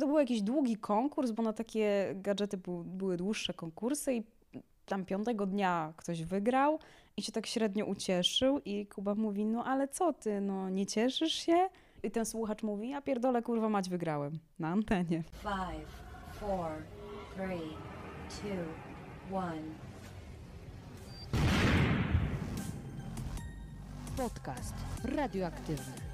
To był jakiś długi konkurs, bo na takie gadżety był, były dłuższe konkursy i tam piątego dnia ktoś wygrał i się tak średnio ucieszył i Kuba mówi, no ale co ty, no nie cieszysz się? I ten słuchacz mówi, ja pierdolę, kurwa mać, wygrałem na antenie. Five, four, three, two, one. Podcast radioaktywny.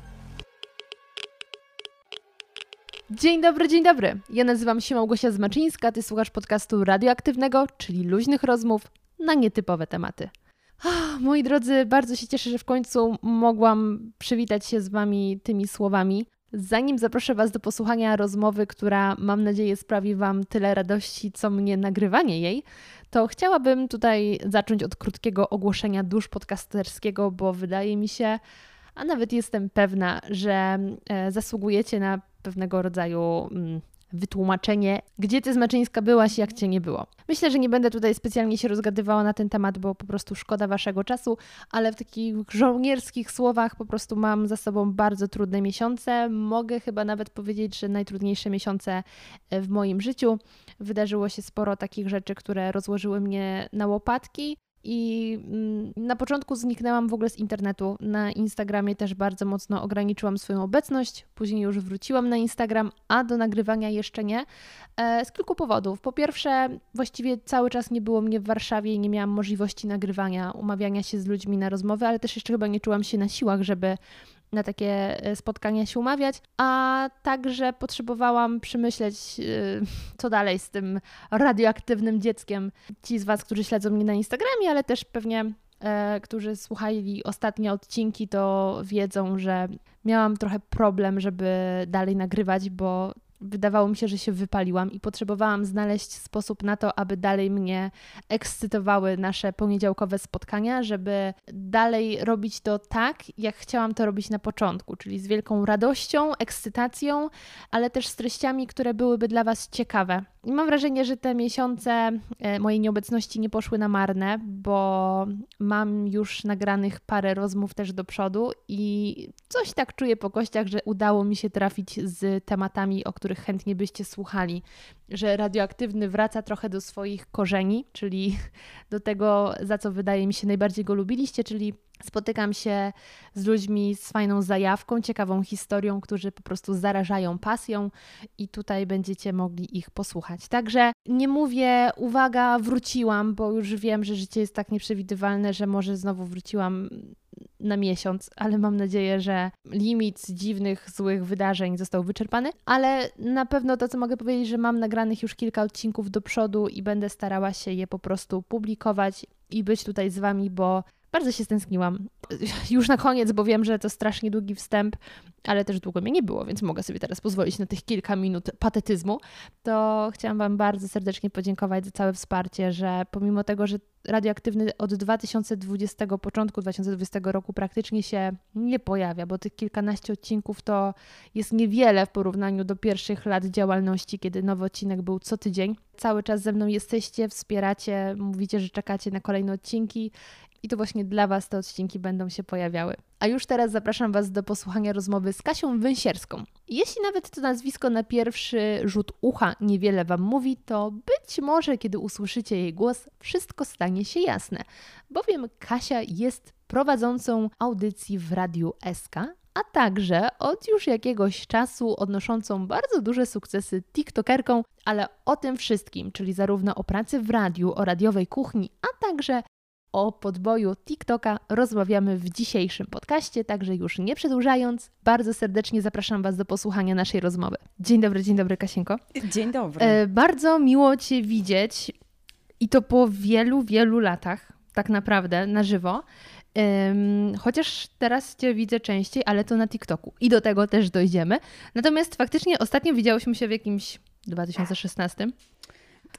Dzień dobry, dzień dobry. Ja nazywam się Małgosia Zmaczyńska, ty słuchasz podcastu radioaktywnego, czyli luźnych rozmów na nietypowe tematy. Ah, moi drodzy, bardzo się cieszę, że w końcu mogłam przywitać się z Wami tymi słowami. Zanim zaproszę Was do posłuchania rozmowy, która mam nadzieję sprawi Wam tyle radości, co mnie nagrywanie jej, to chciałabym tutaj zacząć od krótkiego ogłoszenia dusz podcasterskiego, bo wydaje mi się, a nawet jestem pewna, że e, zasługujecie na pewnego rodzaju mm, wytłumaczenie, gdzie ty z Maczyńska byłaś, jak cię nie było. Myślę, że nie będę tutaj specjalnie się rozgadywała na ten temat, bo po prostu szkoda waszego czasu, ale w takich żołnierskich słowach po prostu mam za sobą bardzo trudne miesiące. Mogę chyba nawet powiedzieć, że najtrudniejsze miesiące e, w moim życiu. Wydarzyło się sporo takich rzeczy, które rozłożyły mnie na łopatki. I mm, na początku zniknęłam w ogóle z internetu. Na Instagramie też bardzo mocno ograniczyłam swoją obecność. Później już wróciłam na Instagram, a do nagrywania jeszcze nie. E, z kilku powodów. Po pierwsze, właściwie cały czas nie było mnie w Warszawie i nie miałam możliwości nagrywania, umawiania się z ludźmi na rozmowy, ale też jeszcze chyba nie czułam się na siłach, żeby na takie e, spotkania się umawiać, a także potrzebowałam przemyśleć, e, co dalej z tym radioaktywnym dzieckiem. Ci z Was, którzy śledzą mnie na Instagramie, ale też pewnie e, którzy słuchali ostatnie odcinki, to wiedzą, że miałam trochę problem, żeby dalej nagrywać, bo wydawało mi się, że się wypaliłam i potrzebowałam znaleźć sposób na to, aby dalej mnie ekscytowały nasze poniedziałkowe spotkania, żeby dalej robić to tak, jak chciałam to robić na początku, czyli z wielką radością, ekscytacją, ale też z treściami, które byłyby dla Was ciekawe. Mam wrażenie, że te miesiące e, mojej nieobecności nie poszły na marne, bo mam już nagranych parę rozmów też do przodu i coś tak czuję po kościach, że udało mi się trafić z tematami, o których chętnie byście słuchali, że radioaktywny wraca trochę do swoich korzeni, czyli do tego, za co wydaje mi się najbardziej go lubiliście, czyli Spotykam się z ludźmi z fajną zajawką, ciekawą historią, którzy po prostu zarażają pasją i tutaj będziecie mogli ich posłuchać. Także nie mówię, uwaga, wróciłam, bo już wiem, że życie jest tak nieprzewidywalne, że może znowu wróciłam na miesiąc, ale mam nadzieję, że limit dziwnych, złych wydarzeń został wyczerpany. Ale na pewno to, co mogę powiedzieć, że mam nagranych już kilka odcinków do przodu i będę starała się je po prostu publikować i być tutaj z Wami, bo bardzo się stęskniłam. Już na koniec, bo wiem, że to strasznie długi wstęp, ale też długo mnie nie było, więc mogę sobie teraz pozwolić na tych kilka minut patetyzmu. To chciałam Wam bardzo serdecznie podziękować za całe wsparcie, że pomimo tego, że radioaktywny od 2020, początku 2020 roku praktycznie się nie pojawia, bo tych kilkanaście odcinków to jest niewiele w porównaniu do pierwszych lat działalności, kiedy nowy odcinek był co tydzień. Cały czas ze mną jesteście, wspieracie, mówicie, że czekacie na kolejne odcinki i to właśnie dla Was te odcinki będą się pojawiały. A już teraz zapraszam Was do posłuchania rozmowy z Kasią Węsierską. Jeśli nawet to nazwisko na pierwszy rzut ucha niewiele Wam mówi, to być może kiedy usłyszycie jej głos, wszystko stanie się jasne, bowiem Kasia jest prowadzącą audycji w Radiu SK, a także od już jakiegoś czasu odnoszącą bardzo duże sukcesy TikTokerką, ale o tym wszystkim, czyli zarówno o pracy w radiu, o radiowej kuchni, a także o podboju TikToka rozmawiamy w dzisiejszym podcaście, także już nie przedłużając, bardzo serdecznie zapraszam Was do posłuchania naszej rozmowy. Dzień dobry, dzień dobry Kasienko. Dzień dobry. E, bardzo miło Cię widzieć i to po wielu, wielu latach, tak naprawdę, na żywo. chociaż teraz Cię widzę częściej, ale to na TikToku i do tego też dojdziemy. Natomiast faktycznie ostatnio widziałyśmy się w jakimś 2016.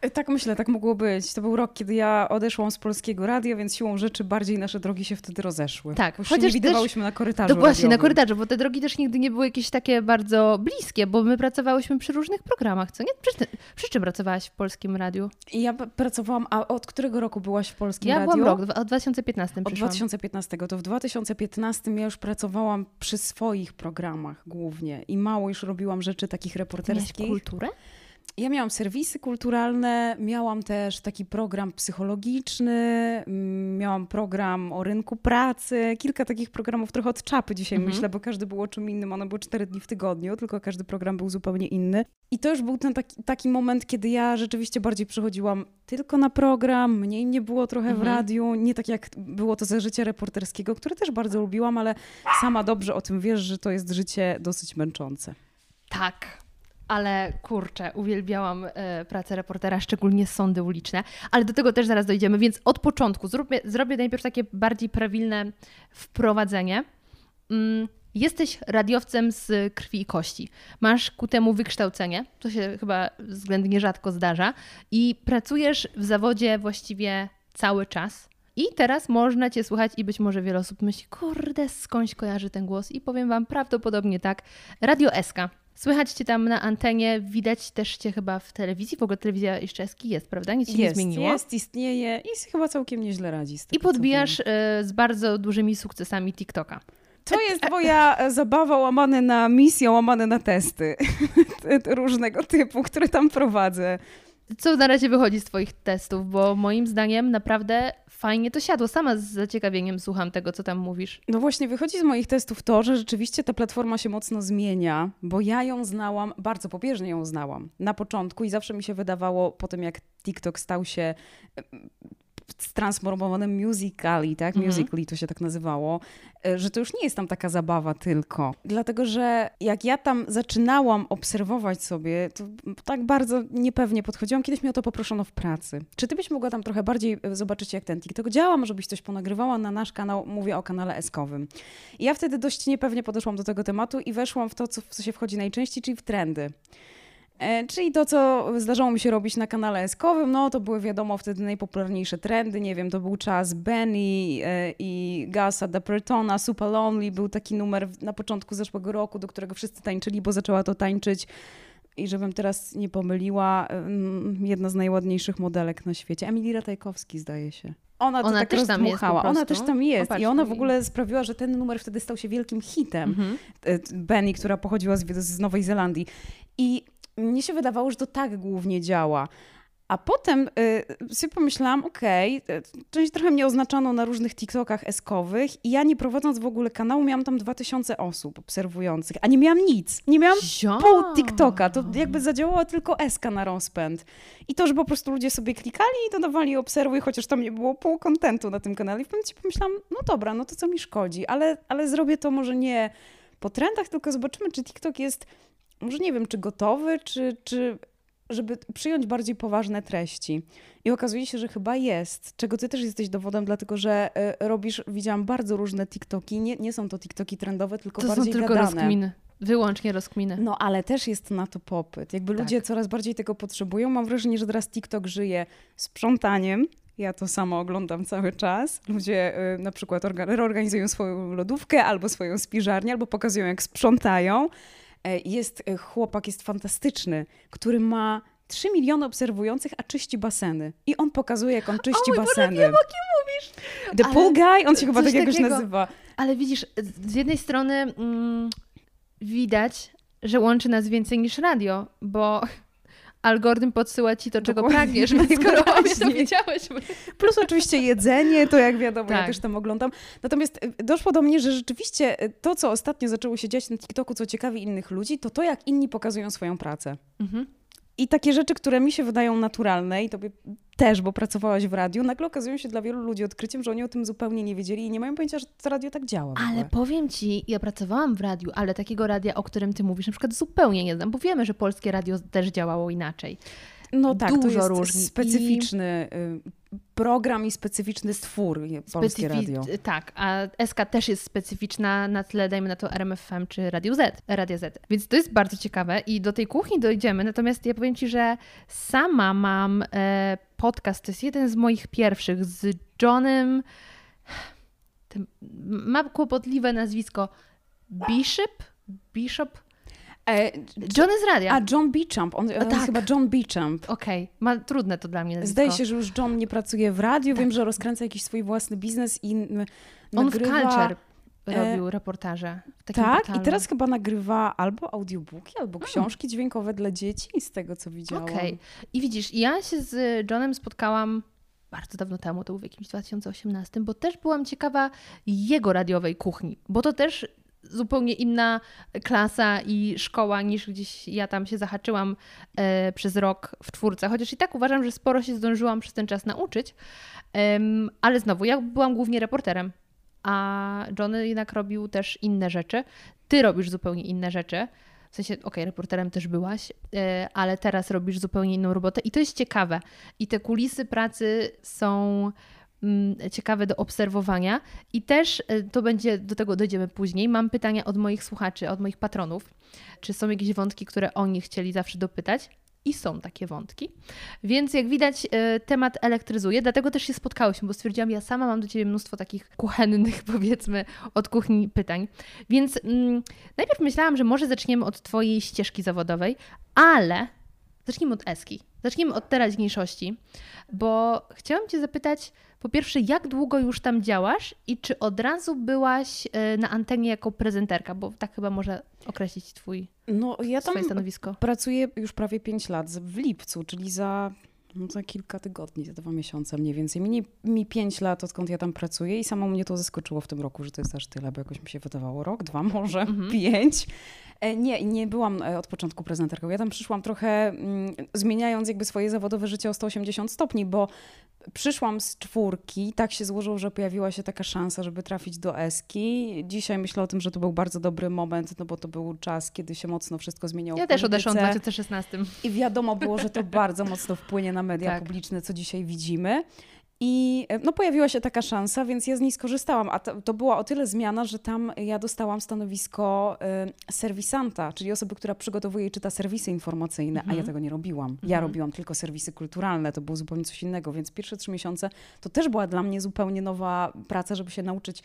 E, Tak myślę, tak mogło być. To był rok, kiedy ja odeszłam z polskiego radia, więc siłą rzeczy bardziej nasze drogi się wtedy rozeszły. Tak, już chociaż nie też- widywałyśmy na korytarzu No właśnie, na radiowym. korytarzu, bo te drogi też nigdy nie były jakieś takie bardzo bliskie, bo my pracowałyśmy przy różnych programach, co nie? Przy, przy czym pracowałaś w polskim radiu? Ja pracowałam, a od którego roku byłaś w polskim Ja radiu? byłam rok, od 2015 Od przyszłam. 2015. To w 2015 ja już pracowałam przy swoich programach głównie i mało już robiłam rzeczy takich Miałaś reporterskich. kulturę? Ja miałam serwisy kulturalne, miałam też taki program psychologiczny, mm, miałam program o rynku pracy, kilka takich programów trochę od czapy dzisiaj Mhm. myślę, bo każdy był o czym innym, one były cztery dni w tygodniu, tylko każdy program był zupełnie inny. I to już był ten taki, taki moment, kiedy ja rzeczywiście bardziej przychodziłam tylko na program, mniej mnie było trochę w Mhm. radiu, nie tak jak było to za życia reporterskiego, które też bardzo lubiłam, ale sama dobrze o tym wiesz, że to jest życie dosyć męczące. Tak. Ale kurczę, uwielbiałam e, pracę reportera, szczególnie sądy uliczne, ale do tego też zaraz dojdziemy, więc od początku zróbmy, zrobię najpierw takie bardziej prawilne wprowadzenie. Mm, jesteś radiowcem z krwi i kości. Masz ku temu wykształcenie, to się chyba względnie rzadko zdarza, i pracujesz w zawodzie właściwie cały czas. I teraz można Cię słuchać i być może wiele osób myśli, kurde, skądś kojarzy ten głos? I powiem Wam prawdopodobnie tak. Radio SK. Słychać Cię tam na antenie, widać też Cię chyba w telewizji. W ogóle telewizja jeszcze SK jest, prawda? Nic się nie jest, zmieniło. jest, istnieje i chyba całkiem nieźle radzi. Z I podbijasz e, z bardzo dużymi sukcesami TikToka. To jest moja e, zabawa łamane na misję, łamane na testy Te- te różnego typu, które tam prowadzę. Co na razie wychodzi z Twoich testów? Bo moim zdaniem naprawdę fajnie to siadło. Sama z zaciekawieniem słucham tego, co tam mówisz. No właśnie, wychodzi z moich testów to, że rzeczywiście ta platforma się mocno zmienia, bo ja ją znałam, bardzo pobieżnie ją znałam na początku i zawsze mi się wydawało po tym, jak TikTok stał się transformowanym musicali, tak? Mhm. Musically to się tak nazywało, e, że to już nie jest tam taka zabawa tylko. Dlatego, że jak ja tam zaczynałam obserwować sobie, to tak bardzo niepewnie podchodziłam. Kiedyś mnie o to poproszono w pracy. Czy ty byś mogła tam trochę bardziej e, zobaczyć, jak ten TikTok działa? Może byś coś ponagrywała na nasz kanał? Mówię o kanale eskowym. I ja wtedy dość niepewnie podeszłam do tego tematu i weszłam w to, co, w co się wchodzi najczęściej, czyli w trendy. E, Czyli to, co zdarzało mi się robić na kanale eskowym, no to były wiadomo wtedy najpopularniejsze trendy, nie wiem, to był czas Benny e, i Gasa Dappertona, Super Lonely, był taki numer na początku zeszłego roku, do którego wszyscy tańczyli, bo zaczęła to tańczyć i żebym teraz nie pomyliła, jedna z najładniejszych modelek na świecie, Emily Ratajkowski zdaje się. Ona to Ona tak też tam jest. Ona też tam jest i ona w ogóle sprawiła, że ten numer wtedy stał się wielkim hitem. Mhm. e, Benny, która pochodziła z, z Nowej Zelandii. I mnie się wydawało, że to tak głównie działa. A potem y, sobie pomyślałam, okej, y, część trochę mnie oznaczano na różnych TikTokach eskowych i ja nie prowadząc w ogóle kanału miałam tam 2000 osób obserwujących, a nie miałam nic. Nie miałam Zio. pół TikToka, to jakby zadziałała tylko eska na rozpęd. I to, że po prostu ludzie sobie klikali i dodawali obserwuj, chociaż tam nie było pół kontentu na tym kanale. I w pewnym momencie pomyślałam, no dobra, no to co mi szkodzi, ale, ale zrobię to może nie po trendach, tylko zobaczymy, czy TikTok jest, może nie wiem, czy gotowy, czy, czy żeby przyjąć bardziej poważne treści. I okazuje się, że chyba jest, czego ty też jesteś dowodem, dlatego że y, robisz, widziałam bardzo różne TikToki, nie, nie są to TikToki trendowe, tylko To są bardziej tylko gadane. rozkminy. Wyłącznie rozkminy. No, ale też jest na to popyt. Jakby Tak. ludzie coraz bardziej tego potrzebują. Mam wrażenie, że teraz TikTok żyje sprzątaniem. Ja to samo oglądam cały czas. Ludzie y, na przykład orga- reorganizują swoją lodówkę albo swoją spiżarnię, albo pokazują, jak sprzątają. E, Jest y, chłopak, jest fantastyczny, który ma 3 miliony obserwujących, a czyści baseny. I on pokazuje, jak on czyści Boże, baseny. wiem, o kim mówisz. The Ale Pool Guy, on się chyba tak jakoś nazywa. Ale widzisz, z jednej strony mm, widać, że łączy nas więcej niż radio, bo algorytm podsyła ci to, czego Dokładnie, pragniesz, więc skoro widziałeś. Plus oczywiście jedzenie, to jak wiadomo, ja Tak. też tam oglądam. Natomiast y, doszło do mnie, że rzeczywiście y, to, co ostatnio zaczęło się dziać na TikToku, co ciekawi innych ludzi, to to, jak inni pokazują swoją pracę. Mhm. I takie rzeczy, które mi się wydają naturalne i tobie też, bo pracowałaś w radiu, nagle okazują się dla wielu ludzi odkryciem, że oni o tym zupełnie nie wiedzieli i nie mają pojęcia, że to radio tak działa. Ale powiem ci, ja pracowałam w radiu, ale takiego radia, o którym ty mówisz, na przykład zupełnie nie znam, bo wiemy, że polskie radio też działało inaczej. No tak, dużo to jest różni. I- specyficzny y, program i specyficzny stwór, Polskie Specyfi- Radio. Tak, a SK też jest specyficzna na tle, dajmy na to RMFM czy Radio Z, Radio Z. Więc to jest bardzo ciekawe i do tej kuchni dojdziemy. Natomiast ja powiem Ci, że sama mam e, podcast, to jest jeden z moich pierwszych z Johnem, tym, ma kłopotliwe nazwisko Bishop? Bishop? E, John z radia. a John Beechamp, on, on tak. jest chyba John Beechamp. Okej, ma trudne to dla mnie nazwisko. Zdaje się, że już John nie pracuje w radiu, wiem, że rozkręca jakiś swój własny biznes i n- On nagrywa... w Culture e, robił reportaże. W takim Tak, portalu. i teraz chyba nagrywa albo audiobooki, albo książki dźwiękowe dla dzieci, z tego co widziałam. Okej. I widzisz, ja się z Johnem spotkałam bardzo dawno temu, to był w jakimś 2018, bo też byłam ciekawa jego radiowej kuchni, bo to też zupełnie inna klasa i szkoła niż gdzieś ja tam się zahaczyłam e, przez rok w czwórce, chociaż i tak uważam, że sporo się zdążyłam przez ten czas nauczyć, ale znowu, ja byłam głównie reporterem, a Johnny jednak robił też inne rzeczy. Ty robisz zupełnie inne rzeczy. W sensie, okej, reporterem też byłaś, e, ale teraz robisz zupełnie inną robotę i to jest ciekawe. I te kulisy pracy są ciekawe do obserwowania i też e, to będzie, do tego dojdziemy później. Mam pytania od moich słuchaczy, od moich patronów. Czy są jakieś wątki, które oni chcieli zawsze dopytać? I są takie wątki. Więc jak widać, e, temat elektryzuje, dlatego też się spotkałyśmy, bo stwierdziłam, ja sama mam do Ciebie mnóstwo takich kuchennych, powiedzmy, od kuchni pytań. Więc mm, najpierw myślałam, że może zaczniemy od Twojej ścieżki zawodowej, ale zacznijmy od Eski. Zacznijmy od teraźniejszości, bo chciałam Cię zapytać, po pierwsze, jak długo już tam działasz i czy od razu byłaś e, na antenie jako prezenterka, bo tak chyba może określić Twój, No ja tam Twoje stanowisko. pracuję już prawie 5 lat, w lipcu, czyli za, no, za kilka tygodni, za dwa miesiące mniej więcej. Mi 5 lat, odkąd ja tam pracuję i samo mnie to zaskoczyło w tym roku, że to jest aż tyle, bo jakoś mi się wydawało rok, dwa, może Mhm. pięć. E, Nie, nie byłam e, od początku prezenterką. Ja tam przyszłam trochę mm, zmieniając jakby swoje zawodowe życie o 180 stopni, bo przyszłam z czwórki, tak się złożyło, że pojawiła się taka szansa, żeby trafić do Eski. Dzisiaj myślę o tym, że to był bardzo dobry moment, no bo to był czas, kiedy się mocno wszystko zmieniało Ja też odeszłam w polityce. 2016. I wiadomo było, że to bardzo mocno wpłynie na media Tak. publiczne, co dzisiaj widzimy. I e, no, pojawiła się taka szansa, więc ja z niej skorzystałam. A to, to była o tyle zmiana, że tam ja dostałam stanowisko y, serwisanta, czyli osoby, która przygotowuje i czyta serwisy informacyjne, a ja Mhm. tego nie robiłam. Ja Mhm. robiłam tylko serwisy kulturalne, to było zupełnie coś innego, więc pierwsze trzy miesiące to też była dla mnie zupełnie nowa praca, żeby się nauczyć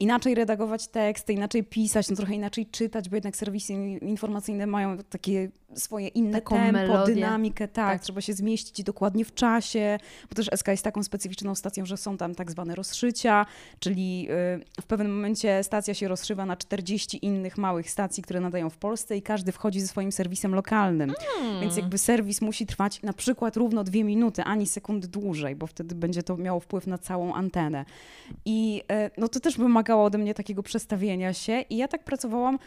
inaczej redagować teksty, inaczej pisać, no trochę inaczej czytać, bo jednak serwisy informacyjne mają takie swoje inne Taką tempo, melodię. dynamikę, tak, Tak. trzeba się zmieścić dokładnie w czasie, bo też SK jest taką specyficzną stacją, że są tam tak zwane rozszycia, czyli y, w pewnym momencie stacja się rozszywa na 40 innych małych stacji, które nadają w Polsce i każdy wchodzi ze swoim serwisem lokalnym. Hmm. Więc jakby serwis musi trwać na przykład równo dwie minuty, ani sekundy dłużej, bo wtedy będzie to miało wpływ na całą antenę. I e, no to też wymagało ode mnie takiego przestawienia się i ja tak pracowałam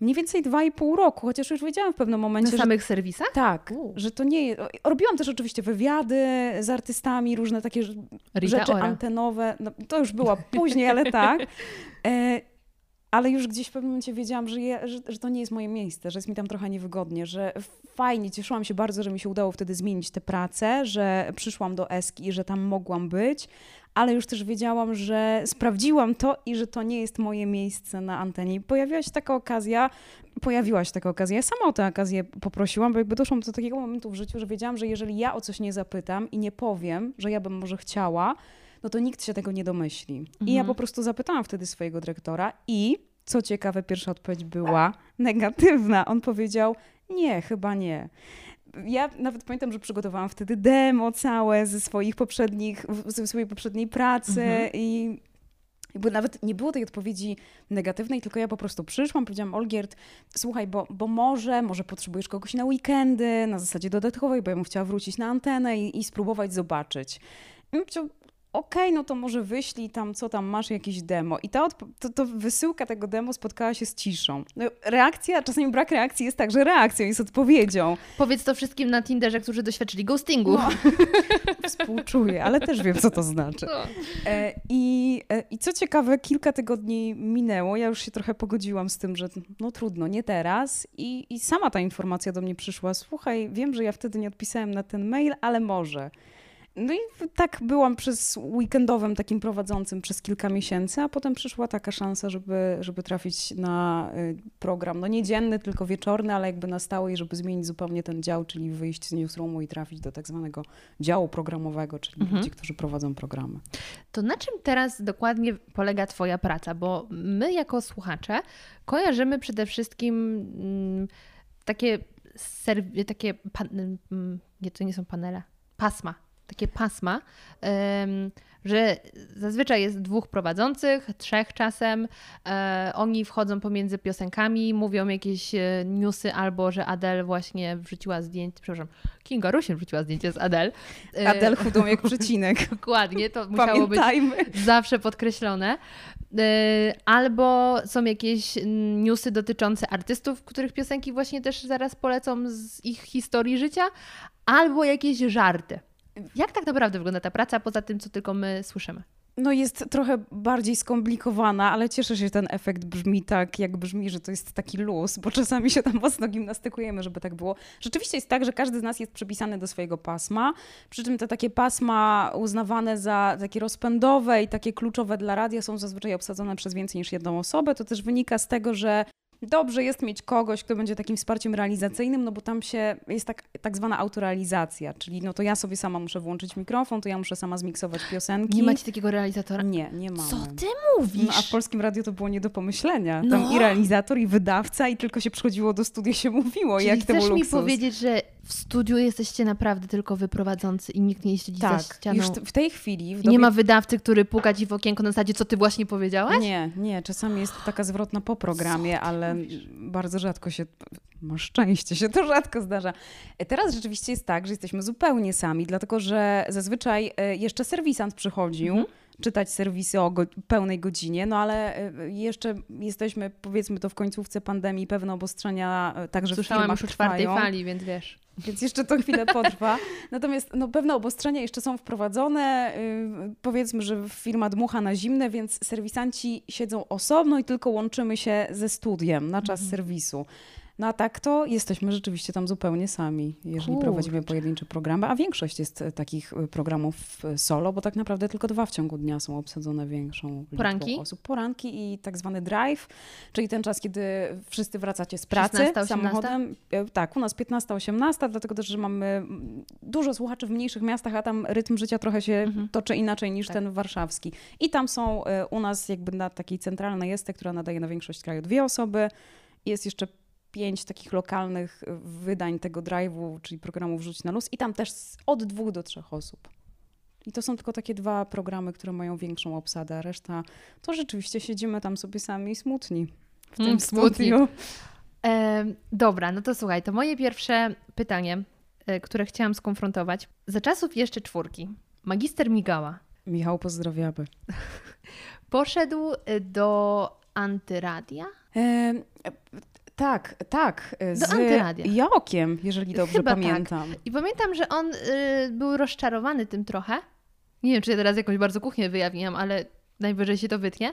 mniej więcej dwa i pół roku, chociaż już wiedziałam w pewnym Na momencie, że samych serwisach? tak, U. że to nie jest... Robiłam też oczywiście wywiady z artystami, różne takie Rita rzeczy Ora. antenowe. No, to już była później, ale tak. E, ale już gdzieś w pewnym momencie wiedziałam, że, je, że, że to nie jest moje miejsce, że jest mi tam trochę niewygodnie, że fajnie, cieszyłam się bardzo, że mi się udało wtedy zmienić tę pracę, że przyszłam do Eski i że tam mogłam być, ale już też wiedziałam, że sprawdziłam to i że to nie jest moje miejsce na antenie. I pojawiła się taka okazja, pojawiła się taka okazja. Ja sama o tę okazję poprosiłam, bo jakby doszłam do takiego momentu w życiu, że wiedziałam, że jeżeli ja o coś nie zapytam i nie powiem, że ja bym może chciała, no to nikt się tego nie domyśli. I ja Mhm. po prostu zapytałam wtedy swojego dyrektora i co ciekawe, pierwsza odpowiedź była negatywna. On powiedział: Nie, chyba nie. Ja nawet pamiętam, że przygotowałam wtedy demo całe ze swoich poprzednich, ze swojej poprzedniej pracy Mhm. i jakby nawet nie było tej odpowiedzi negatywnej, tylko ja po prostu przyszłam, powiedziałam Olgierd, słuchaj, bo, bo może, może potrzebujesz kogoś na weekendy, na zasadzie dodatkowej, bo ja bym chciała wrócić na antenę i, i spróbować zobaczyć. I on powiedział, okej, no to może wyślij tam, co tam masz, jakieś demo. I ta to, to wysyłka tego demo spotkała się z ciszą. No, reakcja, czasami brak reakcji jest także reakcją, jest odpowiedzią. Powiedz to wszystkim na Tinderze, którzy doświadczyli ghostingu. No, współczuję, ale też wiem, co to znaczy. No. E, I, e, I co ciekawe, kilka tygodni minęło, ja już się trochę pogodziłam z tym, że no trudno, nie teraz. I, I sama ta informacja do mnie przyszła. Słuchaj, wiem, że ja wtedy nie odpisałem na ten mail, ale może. No i tak byłam przez weekendowym takim prowadzącym przez kilka miesięcy, a potem przyszła taka szansa, żeby, żeby trafić na y, program, no nie dzienny, tylko wieczorny, ale jakby na stałe i żeby zmienić zupełnie ten dział, czyli wyjść z newsroomu i trafić do tak zwanego działu programowego, czyli Mhm. ludzi, którzy prowadzą programy. To na czym teraz dokładnie polega Twoja praca? Bo my, jako słuchacze, kojarzymy przede wszystkim mm, takie, serw- takie pan- mm, nie, to nie są panele, pasma. Takie pasma, że zazwyczaj jest dwóch prowadzących, trzech czasem. E, oni wchodzą pomiędzy piosenkami, mówią jakieś e, newsy, albo że Adele właśnie wrzuciła zdjęcie, przepraszam, Kinga Rusin wrzuciła zdjęcie z Adele. E, Adel chudą jak przecinek. Dokładnie, to musiało być zawsze podkreślone. Albo są jakieś newsy dotyczące artystów, których piosenki właśnie też zaraz polecą z ich historii życia, albo jakieś żarty. Jak tak naprawdę wygląda ta praca, poza tym, co tylko my słyszymy? No jest trochę bardziej skomplikowana, ale cieszę się, że ten efekt brzmi tak, jak brzmi, że to jest taki luz, bo czasami się tam mocno gimnastykujemy, żeby tak było. Rzeczywiście jest tak, że każdy z nas jest przypisany do swojego pasma, przy czym te takie pasma uznawane za takie rozpędowe i takie kluczowe dla radia są zazwyczaj obsadzone przez więcej niż jedną osobę. To też wynika z tego, że dobrze jest mieć kogoś, kto będzie takim wsparciem realizacyjnym, no bo tam się jest tak, tak zwana autorealizacja, czyli no to ja sobie sama muszę włączyć mikrofon, to ja muszę sama zmiksować piosenki. Nie macie takiego realizatora? Nie, nie mamy. Co ty mówisz? No, a w polskim radiu to było nie do pomyślenia. Tam No. i realizator, i wydawca, i tylko się przychodziło do studia, się mówiło, Czyli jak to chcesz był mi luksus. powiedzieć, że w studiu jesteście naprawdę tylko wy prowadzący i nikt nie siedzi za Tak, ścianą? już w tej chwili... W dobie... nie ma wydawcy, który puka ci w okienko na zasadzie, co ty właśnie powiedziałaś? Nie, nie, czasami jest to taka zwrotna po programie, ale bardzo rzadko się, masz szczęście, się to rzadko zdarza. E, Teraz rzeczywiście jest tak, że jesteśmy zupełnie sami, dlatego że zazwyczaj e, jeszcze serwisant przychodził, Mhm. czytać serwisy o go, pełnej godzinie, no ale e, jeszcze jesteśmy, powiedzmy to w końcówce pandemii, pewne obostrzenia także Słyszałam w już o czwartej trwają. fali, więc wiesz. Więc jeszcze to chwilę potrwa. Natomiast no, pewne obostrzenia jeszcze są wprowadzone. Yy, powiedzmy, że firma dmucha na zimne, więc serwisanci siedzą osobno i tylko łączymy się ze studiem na czas serwisu. No a tak to jesteśmy rzeczywiście tam zupełnie sami, jeżeli Kurczę. prowadzimy pojedyncze programy, a większość jest e, takich e, programów e, solo, bo tak naprawdę tylko dwa w ciągu dnia są obsadzone większą liczbą Poranki? osób. Poranki i tak zwany drive, czyli ten czas, kiedy wszyscy wracacie z pracy 16, 18? samochodem. Tak, u nas 15-18, dlatego też, że mamy mm, dużo słuchaczy w mniejszych miastach, a tam rytm życia trochę się Mhm. toczy inaczej niż Tak. ten warszawski. I tam są u nas jakby na takiej centralnej jest, która nadaje na większość kraju dwie osoby. Jest jeszcze pięć takich lokalnych e, wydań tego drive'u, czyli programu Wrzuć na luz i tam też od dwóch do trzech osób. I to są tylko takie dwa programy, które mają większą obsadę, a reszta to rzeczywiście siedzimy tam sobie sami smutni w tym Mm, studiu. E, dobra, no to słuchaj, to moje pierwsze pytanie, e, które chciałam skonfrontować. Za czasów jeszcze czwórki, magister Migała Michał, pozdrawiamy. poszedł e, do antyradia? E, tak, tak. e, Do Z Antyradia. Jokiem, jeżeli dobrze Chyba tak. pamiętam. I pamiętam, że on y, był rozczarowany tym trochę. Nie wiem, czy ja teraz jakąś bardzo kuchnię wyjawiam, ale najwyżej się to wytnie.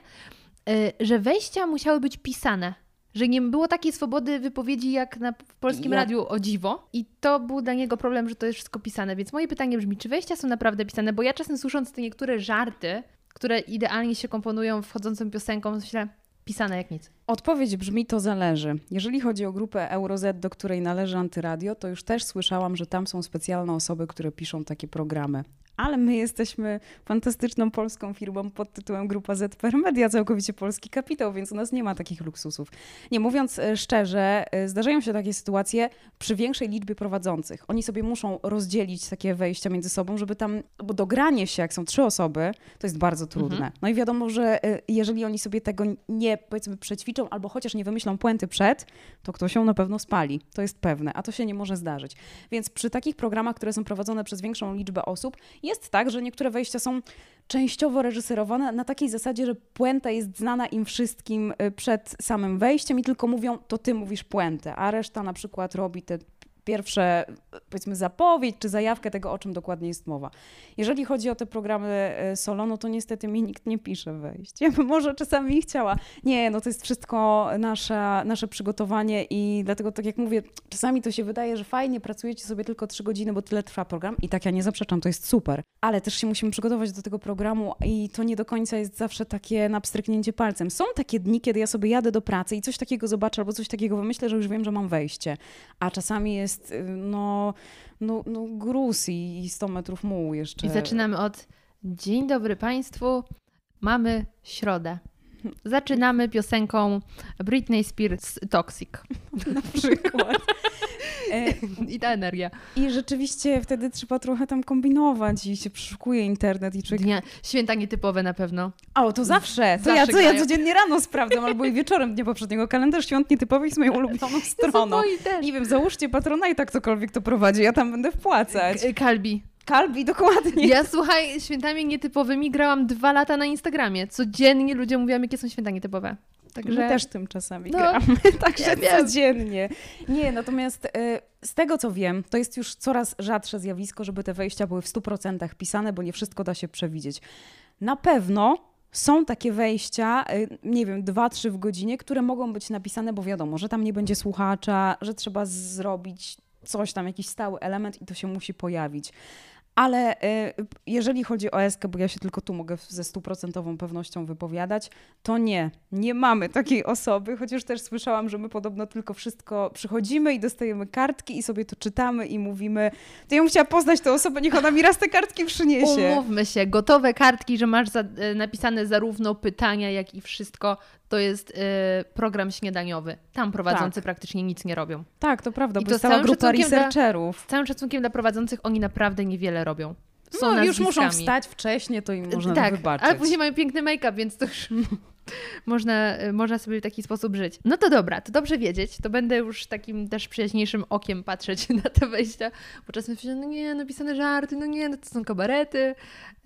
Y, że wejścia musiały być pisane. Że nie było takiej swobody wypowiedzi jak na, w polskim Ja- radiu o dziwo. I to był dla niego problem, że to jest wszystko pisane. Więc moje pytanie brzmi, czy wejścia są naprawdę pisane? Bo ja czasem słysząc te niektóre żarty, które idealnie się komponują wchodzącą piosenką, myślę, pisane jak nic. Odpowiedź brzmi to zależy. Jeżeli chodzi o grupę EuroZ, do której należy Antyradio, to już też słyszałam, że tam są specjalne osoby, które piszą takie programy. Ale my jesteśmy fantastyczną polską firmą pod tytułem Grupa ZPR Media, całkowicie polski kapitał, więc u nas nie ma takich luksusów. Nie mówiąc e, szczerze, e, zdarzają się takie sytuacje przy większej liczbie prowadzących. Oni sobie muszą rozdzielić takie wejścia między sobą, żeby tam, bo dogranie się, jak są trzy osoby, to jest bardzo trudne. No i wiadomo, że e, jeżeli oni sobie tego nie, powiedzmy, przećwiczą, albo chociaż nie wymyślą puenty przed, to ktoś ją na pewno spali. To jest pewne, a to się nie może zdarzyć. Więc przy takich programach, które są prowadzone przez większą liczbę osób, jest tak, że niektóre wejścia są częściowo reżyserowane na takiej zasadzie, że puenta jest znana im wszystkim y, przed samym wejściem i tylko mówią, to ty mówisz puentę, a reszta na przykład robi te pierwsze, powiedzmy, zapowiedź czy zajawkę tego, o czym dokładnie jest mowa. Jeżeli chodzi o te programy e, solo, no to niestety mi nikt nie pisze wejść. Ja bym może czasami chciała. Nie, no to jest wszystko nasza, nasze przygotowanie i dlatego, tak jak mówię, czasami to się wydaje, że fajnie pracujecie sobie tylko trzy godziny, bo tyle trwa program i tak ja nie zaprzeczam, to jest super. Ale też się musimy przygotować do tego programu i to nie do końca jest zawsze takie na pstryknięcie palcem. Są takie dni, kiedy ja sobie jadę do pracy i coś takiego zobaczę albo coś takiego wymyślę, że już wiem, że mam wejście. A czasami jest jest y, no, no, no gruz i, i 100 metrów mułu jeszcze. I zaczynamy od Dzień dobry Państwu, mamy środę. Zaczynamy piosenką Britney Spears Toxic. Na przykład. E, I ta energia. I rzeczywiście wtedy trzeba trochę tam kombinować i się przeszukuje internet i człowiek... Dnia, święta nietypowe na pewno. O, to zawsze. To zawsze ja, to ja codziennie rano sprawdzam, albo i wieczorem dnia poprzedniego. Kalendarz świąt nietypowych jest moją ulubioną stroną. Ja Nie wiem, załóżcie patrona i tak cokolwiek to prowadzi, ja tam będę wpłacać. Kalbi. Kalbi, dokładnie. Ja słuchaj, świętami nietypowymi grałam dwa lata na Instagramie. Codziennie ludzie mówią, jakie są święta nietypowe. Także... My też tym czasami no, gramy, także ja codziennie. Nie, natomiast y, z tego co wiem, to jest już coraz rzadsze zjawisko, żeby te wejścia były w 100% pisane, bo nie wszystko da się przewidzieć. Na pewno są takie wejścia, y, nie wiem, dwa, trzy w godzinie, które mogą być napisane, bo wiadomo, że tam nie będzie słuchacza, że trzeba zrobić coś tam, jakiś stały element i to się musi pojawić. Ale y, jeżeli chodzi o Eskę, bo ja się tylko tu mogę ze stuprocentową pewnością wypowiadać, to nie, nie mamy takiej osoby, chociaż też słyszałam, że my podobno tylko wszystko przychodzimy i dostajemy kartki i sobie to czytamy i mówimy, to ja bym chciała poznać tę osobę, niech ona mi raz te kartki przyniesie. Umówmy się, gotowe kartki, że masz za, y, napisane zarówno pytania, jak i wszystko, to jest y, program śniadaniowy. Tam prowadzący tak. praktycznie nic nie robią. Tak, to prawda, I bo to jest cała grupa researcherów. Dla, z całym szacunkiem dla prowadzących, oni naprawdę niewiele robią. Są no, już muszą wstać wcześniej, to im można tak, wybaczyć. ale później mają piękny make-up, więc to już można, można sobie w taki sposób żyć. No to dobra, to dobrze wiedzieć. To będę już takim też przyjaźniejszym okiem patrzeć na te wejścia, bo czasem się, no nie, napisane żarty, no nie, no to są kabarety,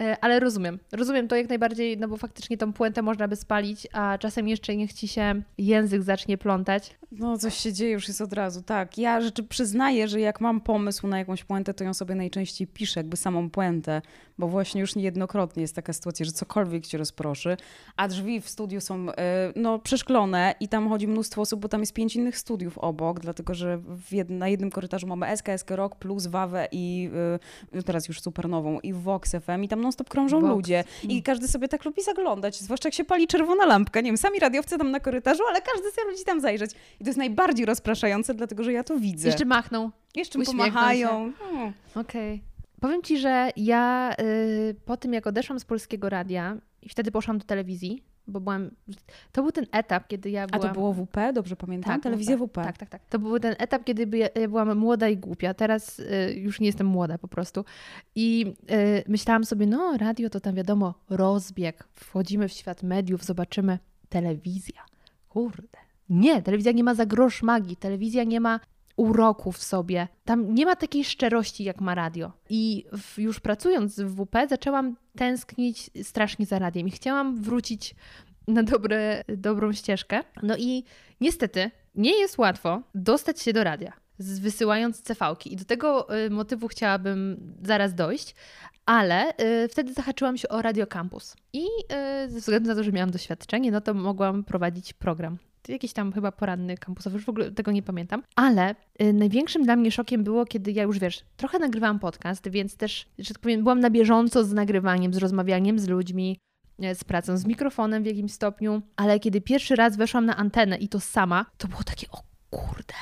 e, ale rozumiem. Rozumiem to jak najbardziej, no bo faktycznie tą puentę można by spalić, a czasem jeszcze niech ci się język zacznie plątać. No coś się dzieje już jest od razu, tak. Ja rzeczy przyznaję, że jak mam pomysł na jakąś puentę, to ją sobie najczęściej piszę, jakby samą puentę, bo właśnie już niejednokrotnie jest taka sytuacja, że cokolwiek cię rozproszy, a drzwi w studiu są e, no, przeszklone i tam chodzi mnóstwo osób, bo tam jest pięć innych studiów obok, dlatego że jed na jednym korytarzu mamy SK, SK Rock plus Wawę i y, teraz już Supernową i Vox FM i tam non-stop krążą Vox. ludzie i każdy sobie tak lubi zaglądać, zwłaszcza jak się pali czerwona lampka, nie wiem, sami radiowcy tam na korytarzu, ale każdy sobie ludzi tam zajrzeć i to jest najbardziej rozpraszające, dlatego że ja to widzę. Jeszcze machną. Jeszcze pomachają. Hmm. Okej. Okay. Powiem Ci, że ja y, po tym, jak odeszłam z polskiego radia i wtedy poszłam do telewizji, bo byłam. To był ten etap, kiedy ja byłam. A to było WP, dobrze pamiętam? Tak, Telewizja WP. WP. Tak, tak, tak. To był ten etap, kiedy ja byłam młoda i głupia. Teraz y, już nie jestem młoda po prostu. I y, myślałam sobie, no, radio to tam wiadomo, rozbieg. Wchodzimy w świat mediów, zobaczymy telewizja. Kurde. Nie, telewizja nie ma za grosz magii. Telewizja nie ma uroku w sobie. Tam nie ma takiej szczerości, jak ma radio. I w, już pracując w WP zaczęłam tęsknić strasznie za radiem i chciałam wrócić na dobre, dobrą ścieżkę. No i niestety nie jest łatwo dostać się do radia, wysyłając CV-ki. I do tego y, motywu chciałabym zaraz dojść, ale y, wtedy zahaczyłam się o Radio Campus. I y, ze względu na to, że miałam doświadczenie, no to mogłam prowadzić program jakiś tam chyba poranny kampusowy, już w ogóle tego nie pamiętam. Ale y, największym dla mnie szokiem było, kiedy ja już wiesz, trochę nagrywałam podcast, więc też, że tak powiem, byłam na bieżąco z nagrywaniem, z rozmawianiem z ludźmi, y, z pracą z mikrofonem w jakimś stopniu, ale kiedy pierwszy raz weszłam na antenę i to sama, to było takie, o kurde,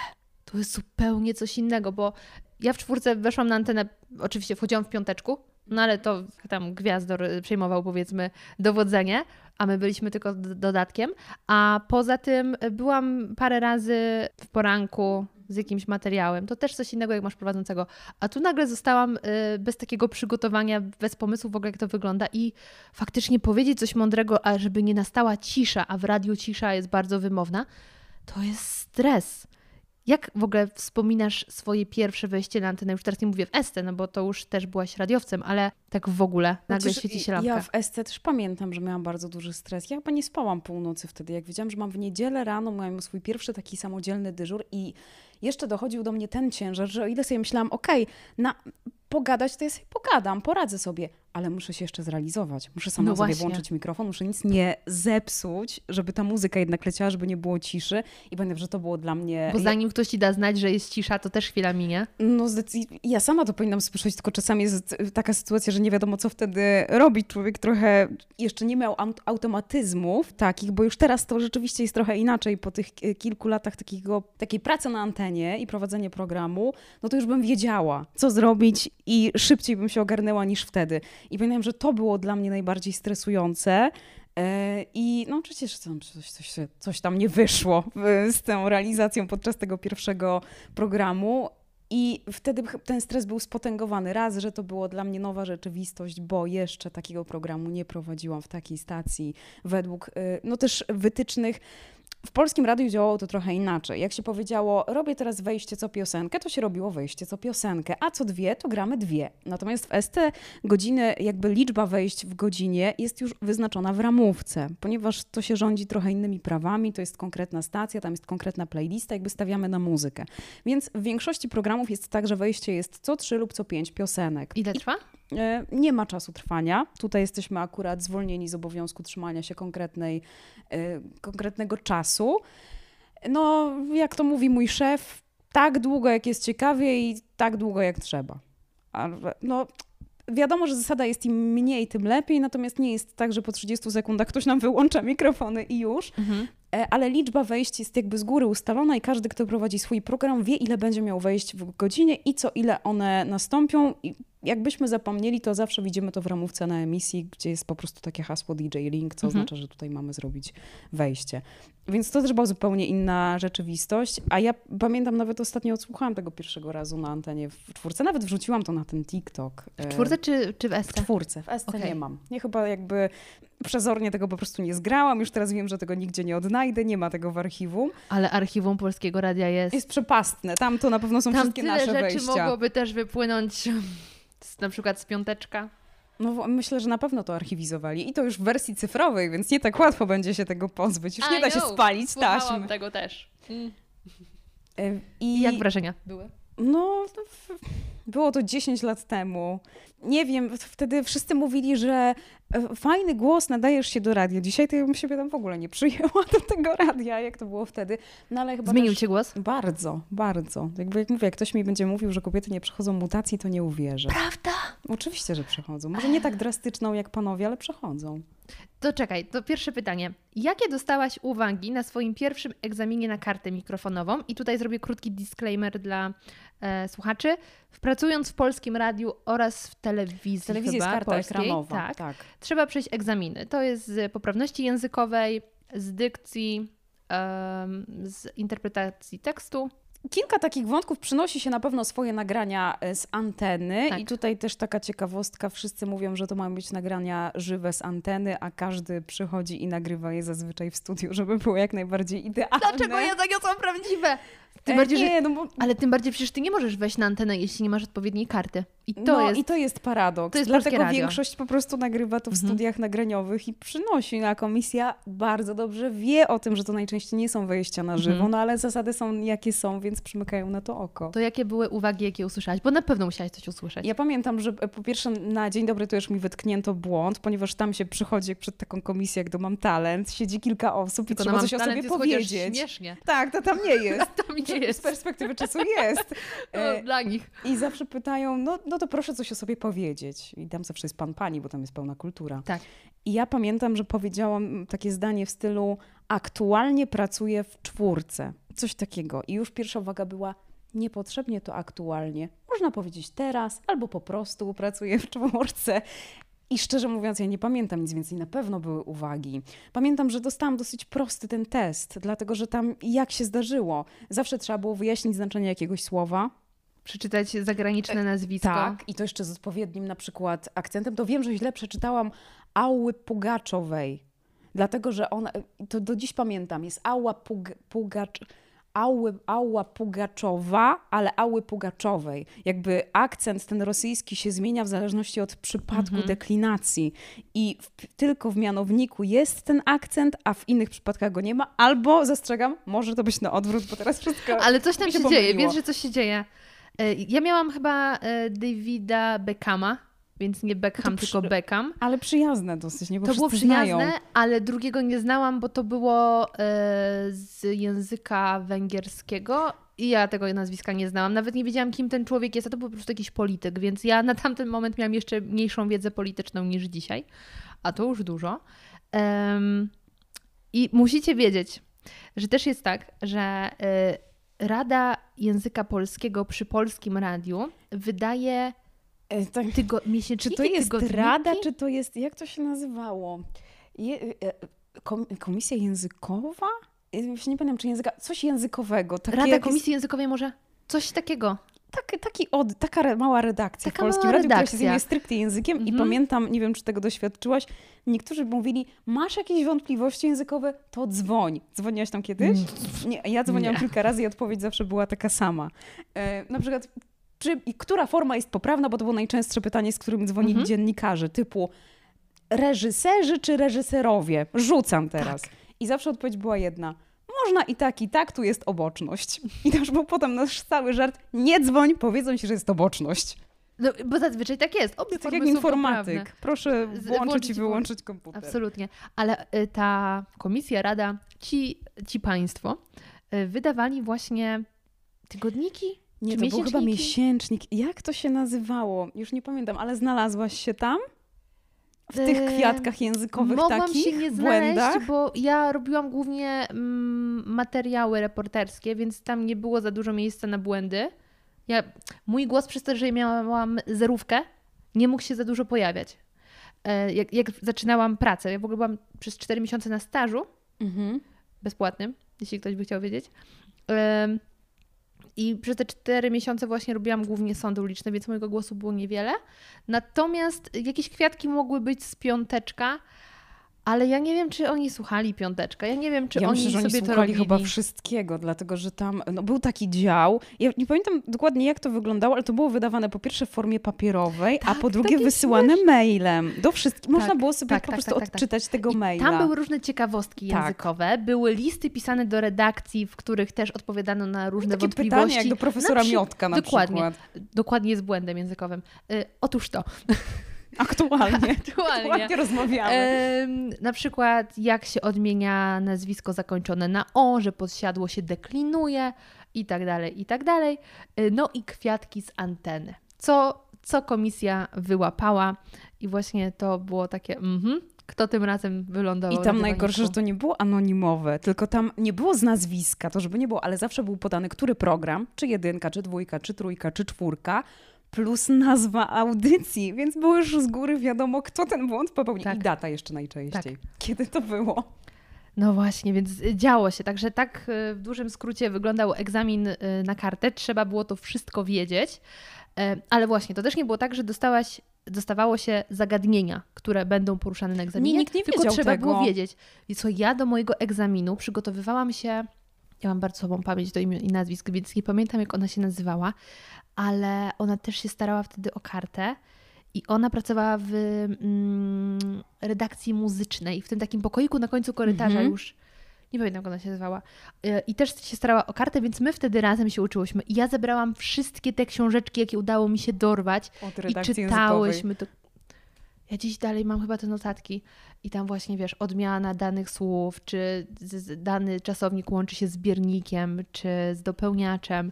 to jest zupełnie coś innego, bo ja w czwórce weszłam na antenę, oczywiście wchodziłam w piąteczku, no ale to tam Gwiazdor przejmował powiedzmy dowodzenie, a my byliśmy tylko dodatkiem. A poza tym byłam parę razy w poranku z jakimś materiałem. To też coś innego, jak masz prowadzącego. A tu nagle zostałam y, bez takiego przygotowania, bez pomysłu w ogóle, jak to wygląda i faktycznie powiedzieć coś mądrego, a żeby nie nastała cisza, a w radiu cisza jest bardzo wymowna, to jest stres. Jak w ogóle wspominasz swoje pierwsze wejście na antenę? Już teraz nie mówię w Este, no bo to już też byłaś radiowcem, ale tak w ogóle nagle Chociaż świeci się lampka. Ja w SC też pamiętam, że miałam bardzo duży stres. Ja chyba nie spałam północy wtedy. Jak wiedziałam, że mam w niedzielę rano, miałam swój pierwszy taki samodzielny dyżur i jeszcze dochodził do mnie ten ciężar, że o ile sobie myślałam, okej, na pogadać to ja sobie pogadam, poradzę sobie, ale muszę się jeszcze zrealizować. Muszę sama No sobie włączyć mikrofon, muszę nic nie zepsuć, żeby ta muzyka jednak leciała, żeby nie było ciszy. I pamiętam, że to było dla mnie... Bo zanim ktoś ci da znać, że jest cisza, to też chwila minie. No. Ja sama to powinnam słyszeć, tylko czasami jest taka sytuacja, że nie wiadomo, co wtedy robić. Człowiek trochę jeszcze nie miał aut- automatyzmów takich, bo już teraz to rzeczywiście jest trochę inaczej. Po tych ki- kilku latach takiego, takiej pracy na antenie i prowadzenie programu, no to już bym wiedziała, co zrobić i szybciej bym się ogarnęła niż wtedy. I pamiętam, że to było dla mnie najbardziej stresujące. E, I no oczywiście, że tam coś, coś, coś tam nie wyszło w- z tą realizacją podczas tego pierwszego programu. I wtedy ten stres był spotęgowany. Raz, że to było dla mnie nowa rzeczywistość, bo jeszcze takiego programu nie prowadziłam w takiej stacji według y, no też wytycznych. W polskim radiu działało to trochę inaczej. Jak się powiedziało, robię teraz wejście co piosenkę, to się robiło wejście co piosenkę, a co dwie, to gramy dwie. Natomiast w ST godziny, jakby liczba wejść w godzinie jest już wyznaczona w ramówce, ponieważ to się rządzi trochę innymi prawami, to jest konkretna stacja, tam jest konkretna playlista, jakby stawiamy na muzykę. Więc w większości programów jest tak, że wejście jest co trzy lub co pięć piosenek. Ile trwa? E, Nie ma czasu trwania. Tutaj jesteśmy akurat zwolnieni z obowiązku trzymania się konkretnej, e, konkretnego czasu. No, jak to mówi mój szef, tak długo jak jest ciekawie i tak długo jak trzeba. No, wiadomo, że zasada jest im mniej, tym lepiej, natomiast nie jest tak, że po 30 sekundach ktoś nam wyłącza mikrofony i już. E, ale liczba wejść jest jakby z góry ustalona i każdy, kto prowadzi swój program, wie, ile będzie miał wejść w godzinie i co ile one nastąpią. I jakbyśmy zapomnieli, to zawsze widzimy to w ramówce na emisji, gdzie jest po prostu takie hasło DJ Link, co Mhm. oznacza, że tutaj mamy zrobić wejście. Więc to też była zupełnie inna rzeczywistość. A ja pamiętam, nawet ostatnio odsłuchałam tego pierwszego razu na antenie w czwórce. Nawet wrzuciłam to na ten TikTok. W czwórce czy, czy w W SC? czwórce. W SC Okej. nie mam. Nie chyba jakby przezornie tego po prostu nie zgrałam. Już teraz wiem, że tego nigdzie nie odnajdę. Nie ma tego w archiwum. Ale archiwum Polskiego Radia jest. Jest przepastne. Tam to na pewno są Tam wszystkie tyle nasze rzeczy wejścia. mogłoby też wypłynąć na przykład z piąteczka. No myślę, że na pewno to archiwizowali. I to już w wersji cyfrowej, więc nie tak łatwo będzie się tego pozbyć. Już nie da się spalić Słuchałam taśmy. tego też. E, I I jak wrażenia były? No, było to 10 lat temu. Nie wiem, wtedy wszyscy mówili, że fajny głos, nadajesz się do radia. Dzisiaj to ja bym siebie tam w ogóle nie przyjęła do tego radia, jak to było wtedy. No ale chyba Zmienił też... cię głos? Bardzo, bardzo. Jakby jak mówię, jak ktoś mi będzie mówił, że kobiety nie przechodzą mutacji, to nie uwierzę. Prawda? Oczywiście, że przechodzą. Może nie tak drastyczną jak panowie, ale przechodzą. To czekaj, to pierwsze pytanie. Jakie dostałaś uwagi na swoim pierwszym egzaminie na kartę mikrofonową? I tutaj zrobię krótki disclaimer dla e, słuchaczy. Pracując w polskim radiu oraz w telewizji, Telewizja jest karta polskiej, ekranowa. tak, tak. trzeba przejść egzaminy. To jest z poprawności językowej, z dykcji, em, z interpretacji tekstu. Kilka takich wątków przynosi się na pewno swoje nagrania e, z anteny Tak. i tutaj też taka ciekawostka, wszyscy mówią, że to mają być nagrania żywe z anteny, a każdy przychodzi i nagrywa je zazwyczaj w studiu, żeby było jak najbardziej idealne. Dlaczego jednak są prawdziwe? Tym E, bardziej, że nie, no bo Ale tym bardziej przecież ty nie możesz wejść na antenę, jeśli nie masz odpowiedniej karty. I to no jest. i to jest paradoks. to jest Dlatego większość po prostu nagrywa to w Mhm. studiach nagraniowych i przynosi. A komisja bardzo dobrze wie o tym, że to najczęściej nie są wejścia na żywo, Mhm. no ale zasady są jakie są, więc przymykają na to oko. To jakie były uwagi, jakie usłyszałaś? Bo na pewno musiałaś coś usłyszeć. Ja pamiętam, że e, po pierwsze na dzień dobry to już mi wytknięto błąd, ponieważ tam się przychodzi przed taką komisję, jak do Mam Talent, siedzi kilka osób Tylko i trzeba coś o sobie powiedzieć. śmiesznie. Tak, to tam nie jest. nie Z jest. perspektywy czasu jest. E, No, dla nich. I zawsze pytają, no, no to proszę coś o sobie powiedzieć. I tam zawsze jest pan, pani, bo tam jest pełna kultura. Tak. I ja pamiętam, że powiedziałam takie zdanie w stylu aktualnie pracuję w czwórce. Coś takiego. I już pierwsza uwaga była niepotrzebnie to aktualnie. Można powiedzieć teraz albo po prostu pracuję w czwórce. I szczerze mówiąc, ja nie pamiętam nic więcej, na pewno były uwagi. Pamiętam, że dostałam dosyć prosty ten test, dlatego że tam jak się zdarzyło, zawsze trzeba było wyjaśnić znaczenie jakiegoś słowa. Przeczytać zagraniczne nazwisko. Tak, i to jeszcze z odpowiednim na przykład akcentem. To wiem, że źle przeczytałam Ały Pugaczowej, dlatego że ona, to do dziś pamiętam, jest Ała Pug, Pugacz... Ały, Ała Pugaczowa, ale Ały Pugaczowej. Jakby akcent ten rosyjski się zmienia w zależności od przypadku deklinacji. I w, tylko w mianowniku jest ten akcent, a w innych przypadkach go nie ma. Albo, zastrzegam, może to być na odwrót, bo teraz wszystko Ale coś tam się, się dzieje, wiesz, że coś się dzieje. E, Ja miałam chyba e, Davida Beckhama, więc nie Beckham, przy- tylko Beckham. Ale przyjazne dosyć, nie? Bo To było przyjazne, znają. ale drugiego nie znałam, bo to było e, z języka węgierskiego i ja tego nazwiska nie znałam. Nawet nie wiedziałam, kim ten człowiek jest, a to był po prostu jakiś polityk, więc ja na tamten moment miałam jeszcze mniejszą wiedzę polityczną niż dzisiaj, a to już dużo. Em, I musicie wiedzieć, że też jest tak, że e, Rada Języka Polskiego przy Polskim Radiu wydaje tak, tygo, miesięczniki, czy to jest tygodniki? rada, czy to jest, jak to się nazywało? Je, e, kom, komisja językowa? Ja Już nie pamiętam, czy języka, coś językowego. Rada Komisji Językowej może? Coś takiego. Jest, tak, taki od, taka mała redakcja Taka w Polskim mała Radiu, która się redakcja. zajmuje stricte językiem i Mhm. pamiętam, nie wiem, czy tego doświadczyłaś, niektórzy mówili, masz jakieś wątpliwości językowe, to dzwoń. Dzwoniłaś tam kiedyś? Nie, ja dzwoniłam Nie. kilka razy i odpowiedź zawsze była taka sama. E, na przykład, czy, i która forma jest poprawna, bo to było najczęstsze pytanie, z którym dzwonili Mhm. dziennikarze, typu reżyserzy czy reżyserowie? Rzucam teraz. Tak. I zawsze odpowiedź była jedna. Można i tak, i tak, tu jest oboczność. I to już był potem nasz cały żart. Nie dzwoń, powiedzą ci, że jest oboczność. No, bo zazwyczaj tak jest. Obie Tak jak informatyk. poprawne. Proszę włączyć i wyłączyć komputer. Absolutnie. Ale y, ta komisja, rada, ci, ci państwo y, wydawali właśnie tygodniki? Nie, Czy to był chyba miesięcznik. Jak to się nazywało? Już nie pamiętam, ale znalazłaś się tam? W tych kwiatkach językowych Mogłam takich się nie znaleźć, błędach? bo ja robiłam głównie mm, materiały reporterskie, więc tam nie było za dużo miejsca na błędy. Ja, mój głos przez to, że miałam zerówkę, nie mógł się za dużo pojawiać. E, jak, jak zaczynałam pracę, ja w ogóle byłam przez 4 miesiące na stażu, Mhm. bezpłatnym, jeśli ktoś by chciał wiedzieć. I przez te cztery miesiące właśnie robiłam głównie sądy uliczne, więc mojego głosu było niewiele. Natomiast jakieś kwiatki mogły być z piąteczka, ale ja nie wiem, czy oni słuchali piąteczka. Ja nie wiem, czy ja oni myślę, że oni sobie to robili. chyba wszystkiego, dlatego że tam no, był taki dział. Ja nie pamiętam dokładnie, jak to wyglądało, ale to było wydawane po pierwsze w formie papierowej, a Tak, po drugie wysyłane mailem. Do wszystkich. Można Tak, było sobie tak, po tak, prostu tak, tak, odczytać tego I maila. Tam były różne ciekawostki językowe, były listy pisane do redakcji, w których też odpowiadano na różne Takie wątpliwości. pytanie jak do profesora Na przy- Miotka na Dokładnie. przykład. Dokładnie jest błędem językowym. Y, otóż to. Aktualnie. Aktualnie. Aktualnie rozmawiamy. Na przykład jak się odmienia nazwisko zakończone na o, że podsiadło się deklinuje i tak dalej, i tak dalej. Y, No i kwiatki z anteny. Co, co komisja wyłapała i właśnie to było takie mhm, kto tym razem wylądował I na tam najgorsze, że to nie było anonimowe, tylko tam nie było z nazwiska, to żeby nie było, ale zawsze był podany, który program, czy jedynka, czy dwójka, czy trójka, czy czwórka, plus nazwa audycji, więc było już z góry wiadomo, kto ten błąd popełnił. Tak. I data jeszcze najczęściej. Kiedy to było? No właśnie, więc działo się. Także tak y, w dużym skrócie wyglądał egzamin y, na kartę. Trzeba było to wszystko wiedzieć. E, Ale właśnie, to też nie było tak, że dostałaś, dostawało się zagadnienia, które będą poruszane na egzaminie. Nie, nikt nie tylko wiedział trzeba tego. było wiedzieć. I co ja do mojego egzaminu przygotowywałam się. Ja mam bardzo słabą pamięć do imion i nazwisk, więc nie pamiętam, jak ona się nazywała, ale ona też się starała wtedy o kartę. I ona pracowała w mm, redakcji muzycznej, w tym takim pokoiku na końcu korytarza Mhm. już. Nie pamiętam, jak ona się nazywała. E, I też się starała o kartę, więc my wtedy razem się uczyłyśmy. I ja zebrałam wszystkie te książeczki, jakie udało mi się dorwać. Od I redakcji czytałyśmy to. Ja dziś dalej mam chyba te notatki i tam właśnie, wiesz, odmiana danych słów, czy dany czasownik łączy się z zbiernikiem, czy z dopełniaczem.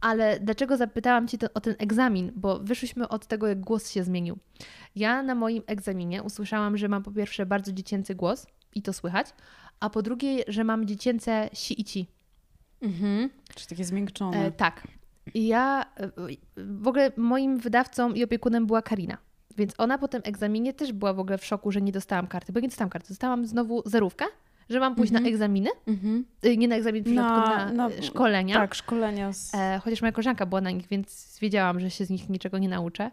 Ale dlaczego zapytałam Cię o ten egzamin? Bo wyszłyśmy od tego, jak głos się zmienił. Ja na moim egzaminie usłyszałam, że mam po pierwsze bardzo dziecięcy głos i to słychać, a po drugie, że mam dziecięce si i ci. Mhm. Czy takie zmiękczone? E, tak. I ja e, w ogóle moim wydawcą i opiekunem była Karina. Więc ona po tym egzaminie też była w ogóle w szoku, że nie dostałam karty, bo nie dostałam karty. Dostałam znowu zerówkę, że mam pójść Mhm. na egzaminy. Mhm. Y, Nie na egzamin, tylko Na- na, na- y, szkolenia. Tak, szkolenia z... E, chociaż moja koleżanka była na nich, więc wiedziałam, że się z nich niczego nie nauczę.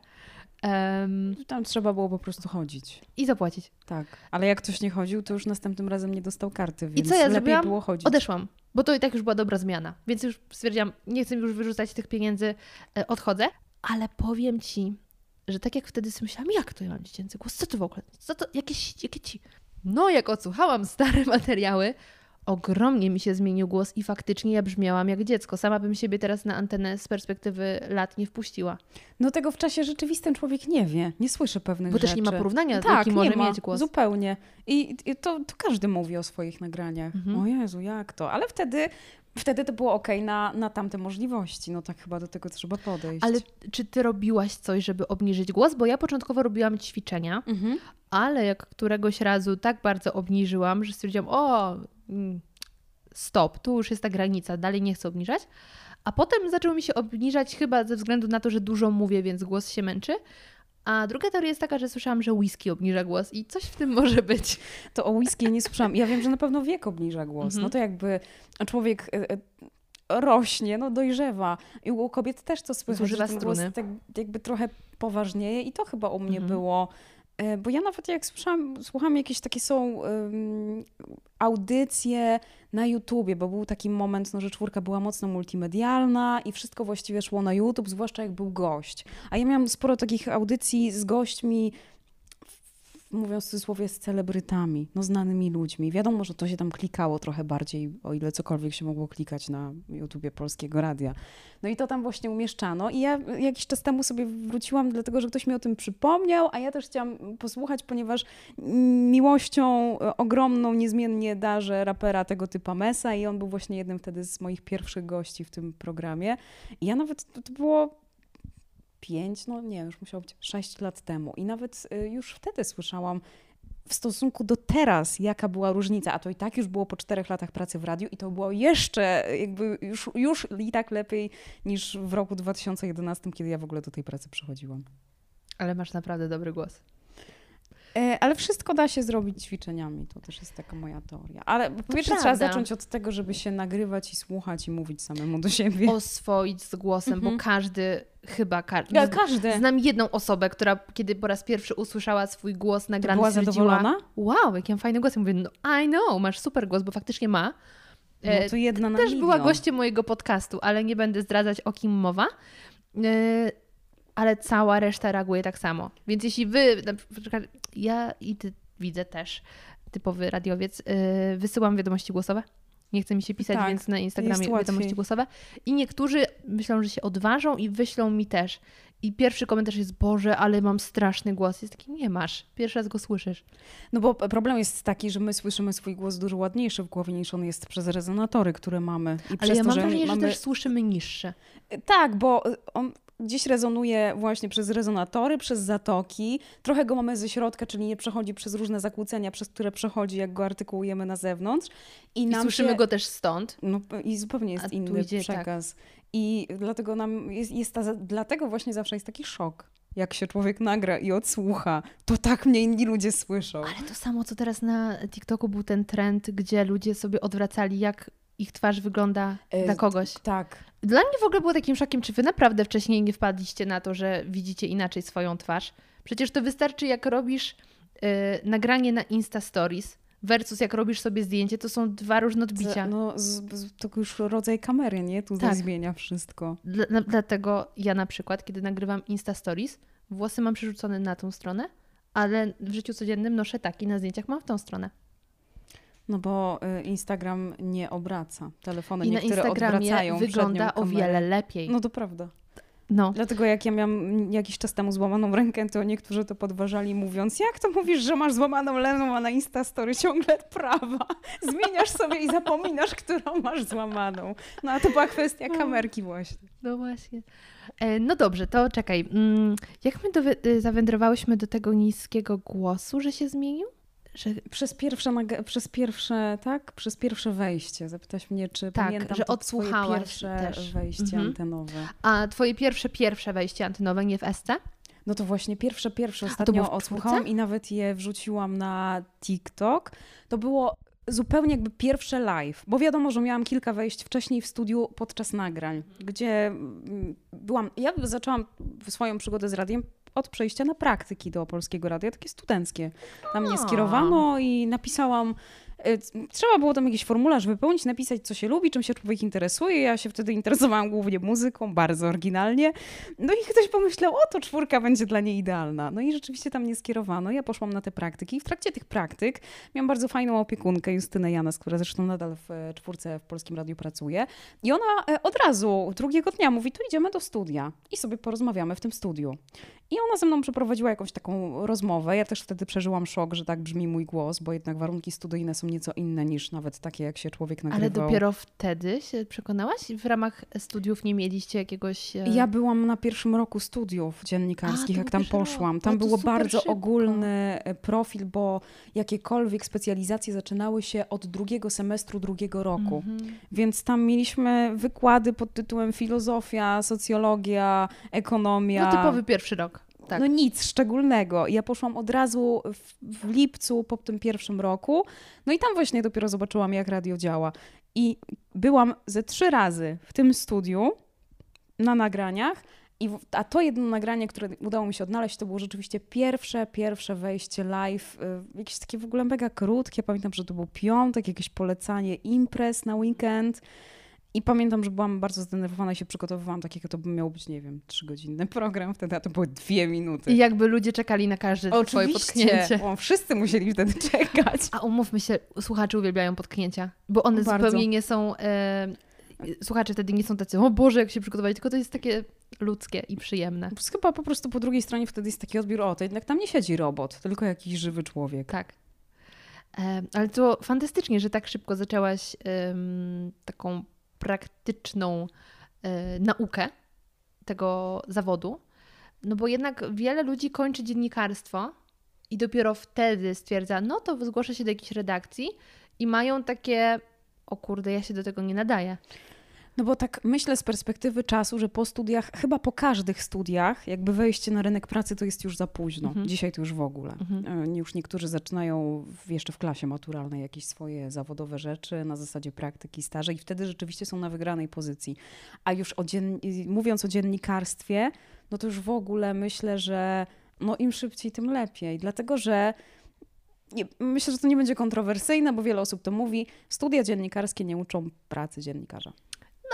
Em, Tam trzeba było po prostu chodzić. I zapłacić. Tak. Ale jak ktoś nie chodził, to już następnym razem nie dostał karty, więc co ja lepiej zrobiłam? było chodzić. Odeszłam, bo to i tak już była dobra zmiana. Więc już stwierdziłam, nie chcę już wyrzucać tych pieniędzy, e, odchodzę. Ale powiem ci, że tak jak wtedy sobie myślałam, jak to ja mam dziecięcy głos? Co to w ogóle? Co to? Jakieś, jakie ci? No, jak odsłuchałam stare materiały, ogromnie mi się zmienił głos i faktycznie ja brzmiałam jak dziecko. Sama bym siebie teraz na antenę z perspektywy lat nie wpuściła. No tego w czasie rzeczywistym człowiek nie wie, nie słyszy pewnych Bo rzeczy. też nie ma porównania, tak, jaki może ma, mieć głos. Zupełnie. I, i to, to każdy mówi o swoich nagraniach. Mhm. O Jezu, jak to? Ale wtedy, wtedy to było okej na, na tamte możliwości. No tak chyba do tego trzeba podejść. Ale czy ty robiłaś coś, żeby obniżyć głos? Bo ja początkowo robiłam ćwiczenia, Mhm. ale jak któregoś razu tak bardzo obniżyłam, że stwierdziłam, o, mm, stop, tu już jest ta granica, dalej nie chcę obniżać. A potem zaczęło mi się obniżać chyba ze względu na to, że dużo mówię, więc głos się męczy. A druga teoria jest taka, że słyszałam, że whisky obniża głos i coś w tym może być. To o whisky nie słyszałam. Ja wiem, że na pewno wiek obniża głos. Mhm. No to jakby człowiek e, e, rośnie, no dojrzewa. I u kobiet też to słychać, Zużywa że ten głos struny. tak jakby trochę poważnieje i to chyba u mnie Mhm. było. E, Bo ja nawet jak słyszałam, słucham, jakieś takie są um, audycje na YouTubie, bo był taki moment, no, że czwórka była mocno multimedialna i wszystko właściwie szło na YouTube, zwłaszcza jak był gość. A ja miałam sporo takich audycji z gośćmi, mówiąc w cudzysłowie, z celebrytami, no znanymi ludźmi. Wiadomo, że to się tam klikało trochę bardziej, o ile cokolwiek się mogło klikać na YouTubie Polskiego Radia. No i to tam właśnie umieszczano i ja jakiś czas temu sobie wróciłam, dlatego że ktoś mi o tym przypomniał, a ja też chciałam posłuchać, ponieważ miłością e, ogromną niezmiennie darzę rapera tego typa Mesa i on był właśnie jednym wtedy z moich pierwszych gości w tym programie. I ja nawet, to było pięć, no nie, już musiało być sześć lat temu. I nawet y, już wtedy słyszałam w stosunku do teraz, jaka była różnica, a to i tak już było po czterech latach pracy w radiu i to było jeszcze jakby już, już i tak lepiej niż w roku 2011, kiedy ja w ogóle do tej pracy przychodziłam. Ale masz naprawdę dobry głos. E, Ale wszystko da się zrobić ćwiczeniami, to też jest taka moja teoria. Ale po pierwsze trzeba zacząć od tego, żeby się nagrywać i słuchać i mówić samemu do siebie. Oswoić z głosem, Mhm. bo każdy, chyba każdy. Ja, każdy. Znam jedną osobę, która kiedy po raz pierwszy usłyszała swój głos nagrany, była zadowolona? wow, jaki mam fajny głos. Ja mówię, no I know, masz super głos, bo faktycznie ma. No E, to jedna na Też milion. była gościem mojego podcastu, ale nie będę zdradzać o kim mowa. Ale cała reszta reaguje tak samo. Więc jeśli wy, na przykład ja i ty widzę też, typowy radiowiec, e, wysyłam wiadomości głosowe. Nie chce mi się pisać, Tak, więc na Instagramie wiadomości głosowe. I niektórzy myślą, że się odważą i wyślą mi też. I pierwszy komentarz jest, Boże, ale mam straszny głos. Jest taki, nie masz. Pierwszy raz go słyszysz. No bo problem jest taki, że my słyszymy swój głos dużo ładniejszy w głowie niż on jest przez rezonatory, które mamy. I Ale przez ja to, mam że wrażenie, mamy... że też słyszymy niższe. Tak, bo on gdzieś rezonuje właśnie przez rezonatory, przez zatoki. Trochę go mamy ze środka, czyli nie przechodzi przez różne zakłócenia, przez które przechodzi, jak go artykułujemy na zewnątrz. I, I słyszymy się... go też stąd. No i zupełnie jest inny idzie tak. przekaz. I dlatego nam jest, jest ta, dlatego właśnie zawsze jest taki szok, jak się człowiek nagra i odsłucha. To tak mnie inni ludzie słyszą. Ale to samo, co teraz na TikToku był ten trend, gdzie ludzie sobie odwracali, jak ich twarz wygląda E, dla kogoś. Tak. Dla mnie w ogóle było takim szokiem, czy wy naprawdę wcześniej nie wpadliście na to, że widzicie inaczej swoją twarz. Przecież to wystarczy, jak robisz e, nagranie na Insta Stories versus jak robisz sobie zdjęcie, to są dwa różne odbicia. No, z, z, to już rodzaj kamery, nie? Tutaj Tak. zmienia wszystko. Dla, na, dlatego ja na przykład, kiedy nagrywam Insta Stories, włosy mam przerzucone na tą stronę, ale w życiu codziennym noszę tak i na zdjęciach mam w tą stronę. No bo y, Instagram nie obraca. Telefony I na niektóre Instagramie odwracają wygląda o wiele lepiej. No to prawda. No. Dlatego jak ja miałam jakiś czas temu złamaną rękę, to niektórzy to podważali mówiąc, jak to mówisz, że masz złamaną leną, a na Instastory ciągle prawa. Zmieniasz sobie i zapominasz, którą masz złamaną. No a to była kwestia kamerki właśnie. No właśnie. E, No dobrze, to czekaj. Mm, Jak my y, zawędrowałyśmy do tego niskiego głosu, że się zmienił? Że, Przez pierwsze, przez pierwsze, tak? Przez pierwsze wejście. Zapytaś mnie, czy Tak, pamiętam że to odsłuchałaś pierwsze też. wejście Mhm. antenowe. a twoje pierwsze, pierwsze wejście antenowe nie w SC? No to właśnie pierwsze, pierwsze ostatnio odsłuchałam i nawet je wrzuciłam na TikTok. To było zupełnie jakby pierwsze live, bo wiadomo, że miałam kilka wejść wcześniej w studiu podczas nagrań, gdzie mm, byłam, ja zaczęłam swoją przygodę z radiem od przejścia na praktyki do Polskiego Radia, takie studenckie. Tam mnie skierowano i napisałam Trzeba było tam jakiś formularz wypełnić, napisać, co się lubi, czym się człowiek interesuje. Ja się wtedy interesowałam głównie muzyką, bardzo oryginalnie. No i ktoś pomyślał, o to czwórka będzie dla niej idealna. No i rzeczywiście tam mnie skierowano. Ja poszłam na te praktyki i w trakcie tych praktyk miałam bardzo fajną opiekunkę, Justynę Janas, która zresztą nadal w e, czwórce w Polskim Radiu pracuje. I ona e, od razu, drugiego dnia mówi, to idziemy do studia i sobie porozmawiamy w tym studiu. I ona ze mną przeprowadziła jakąś taką rozmowę. Ja też wtedy przeżyłam szok, że tak brzmi mój głos, bo jednak warunki studyjne są nieco inne niż nawet takie, jak się człowiek nagrywał. Ale dopiero wtedy się przekonałaś? W ramach studiów nie mieliście jakiegoś... e, Ja byłam na pierwszym roku studiów A, dziennikarskich, to jak tam poszłam. Tam było bardzo szybko. ogólny e, profil, bo jakiekolwiek specjalizacje zaczynały się od drugiego semestru drugiego roku. Mhm. Więc tam mieliśmy wykłady pod tytułem filozofia, socjologia, ekonomia. No typowy pierwszy rok. Tak. No nic szczególnego. Ja poszłam od razu w, w lipcu po tym pierwszym roku. No i tam właśnie dopiero zobaczyłam, jak radio działa. I byłam ze trzy razy w tym studiu na nagraniach. I, w- a to jedno nagranie, które udało mi się odnaleźć, to było rzeczywiście pierwsze, pierwsze wejście live. y, Jakieś takie w ogóle mega krótkie. Pamiętam, że to był piątek, jakieś polecanie imprez na weekend. I pamiętam, że byłam bardzo zdenerwowana i się przygotowywałam tak, jak to by miał być, nie wiem, trzygodzinny program wtedy, a to były dwie minuty. I jakby ludzie czekali na każde twoje potknięcie. O, wszyscy musieli wtedy czekać. A umówmy się, słuchacze uwielbiają potknięcia, bo one Bardzo. zupełnie nie są... E, słuchacze wtedy nie są tacy, o Boże, jak się przygotować, tylko to jest takie ludzkie i przyjemne. Chyba po prostu po drugiej stronie wtedy jest taki odbiór, o, to jednak tam nie siedzi robot, tylko jakiś żywy człowiek. Tak. E, ale to fantastycznie, że tak szybko zaczęłaś taką praktyczną e, naukę tego zawodu. No bo jednak wiele ludzi kończy dziennikarstwo i dopiero wtedy stwierdza, no to zgłoszę się do jakiejś redakcji i mają takie, o kurde, ja się do tego nie nadaję. No bo tak myślę z perspektywy czasu, że po studiach, chyba po każdych studiach, jakby wejście na rynek pracy to jest już za późno. Mhm. Dzisiaj to już w ogóle. Mhm. E, Już niektórzy zaczynają jeszcze w klasie maturalnej jakieś swoje zawodowe rzeczy na zasadzie praktyki, staże i wtedy rzeczywiście są na wygranej pozycji. A już o dzien... mówiąc o dziennikarstwie, no to już w ogóle myślę, że no im szybciej, tym lepiej. Dlatego, że myślę, że to nie będzie kontrowersyjne, bo wiele osób to mówi. Studia dziennikarskie nie uczą pracy dziennikarza.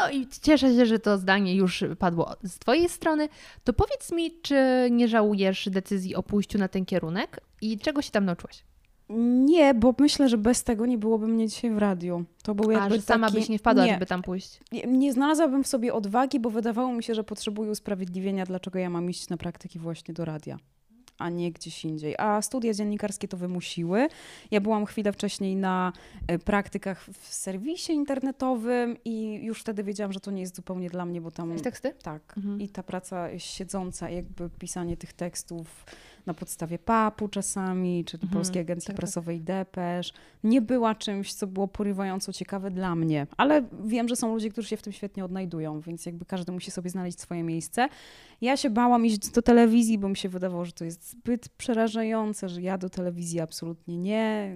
No i cieszę się, że to zdanie już padło z Twojej strony. To powiedz mi, czy nie żałujesz decyzji o pójściu na ten kierunek i czego się tam nauczyłaś? Nie, bo myślę, że bez tego nie byłoby mnie dzisiaj w radiu. To był A, jakby że sama taki... byś nie wpadła, nie, żeby tam pójść. Nie, nie znalazłabym w sobie odwagi, bo wydawało mi się, że potrzebuję usprawiedliwienia, dlaczego ja mam iść na praktyki właśnie do radia, a nie gdzieś indziej. A studia dziennikarskie to wymusiły. Ja byłam chwilę wcześniej na e, praktykach w serwisie internetowym i już wtedy wiedziałam, że to nie jest zupełnie dla mnie, bo tam... Teksty? Tak. Mhm. I ta praca siedząca, jakby pisanie tych tekstów na podstawie PAP-u czasami, czy Mhm, Polskiej Agencji tak, tak. Prasowej Depesz, nie była czymś, co było porywająco ciekawe dla mnie. Ale wiem, że są ludzie, którzy się w tym świetnie odnajdują, więc jakby każdy musi sobie znaleźć swoje miejsce. Ja się bałam iść do telewizji, bo mi się wydawało, że to jest zbyt przerażające, że ja do telewizji absolutnie nie.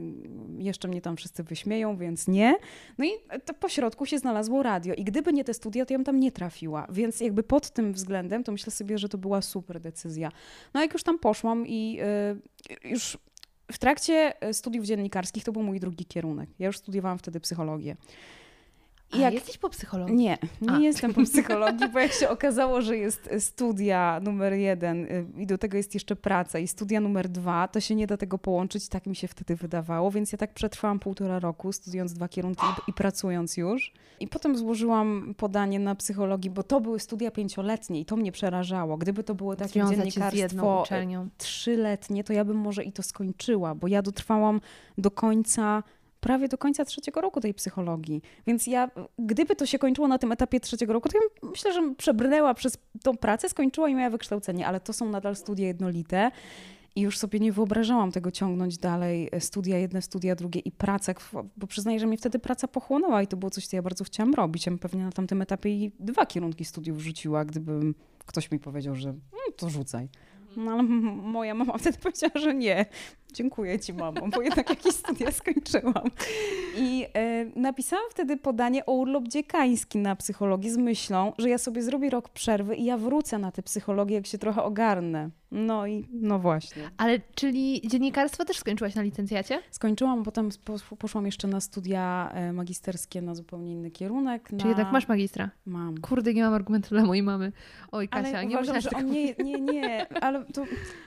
Jeszcze mnie tam wszyscy wyśmieją, więc nie. No i to po środku się znalazło radio. I gdyby nie te studia, to ja bym tam nie trafiła. Więc jakby pod tym względem, to myślę sobie, że to była super decyzja. No jak już tam poszłam i y, już w trakcie y, studiów dziennikarskich to był mój drugi kierunek. Ja już studiowałam wtedy psychologię. I jak jesteś po psychologii? nie, nie A. jestem po psychologii, bo jak się okazało, że jest studia numer jeden y, i do tego jest jeszcze praca i studia numer dwa, to się nie da tego połączyć, tak mi się wtedy wydawało, więc ja tak przetrwałam półtora roku, studiując dwa kierunki i, i pracując już. I potem złożyłam podanie na psychologii, bo to były studia pięcioletnie i to mnie przerażało. Gdyby to było takie Związać dziennikarstwo trzyletnie, to ja bym może i to skończyła, bo ja dotrwałam do końca, prawie do końca trzeciego roku tej psychologii. Więc ja, gdyby to się kończyło na tym etapie trzeciego roku, to ja myślę, że przebrnęła przez tą pracę, skończyła i miała wykształcenie, ale to są nadal studia jednolite. I już sobie nie wyobrażałam tego ciągnąć dalej, e, studia jedne, studia drugie i praca, bo przyznaję, że mnie wtedy praca pochłonęła i to było coś, co ja bardzo chciałam robić. Ja bym pewnie na tamtym etapie i dwa kierunki studiów rzuciła, gdybym ktoś mi powiedział, że "Mm, to rzucaj. No ale moja mama wtedy powiedziała, że nie. Dziękuję ci, mamo, bo jednak jakieś studia skończyłam. I e, napisałam wtedy podanie o urlop dziekański na psychologii z myślą, że ja sobie zrobię rok przerwy i ja wrócę na tę psychologię, jak się trochę ogarnę. No i no właśnie. Ale czyli dziennikarstwo też skończyłaś na licencjacie? Skończyłam, potem po, poszłam jeszcze na studia e, magisterskie na zupełnie inny kierunek. Na... Czy jednak masz magistra? Mam. Kurde, nie mam argumentu dla mojej mamy. Oj, Kasia, Ale nie uważam, że tego nie, nie, nie, ale to,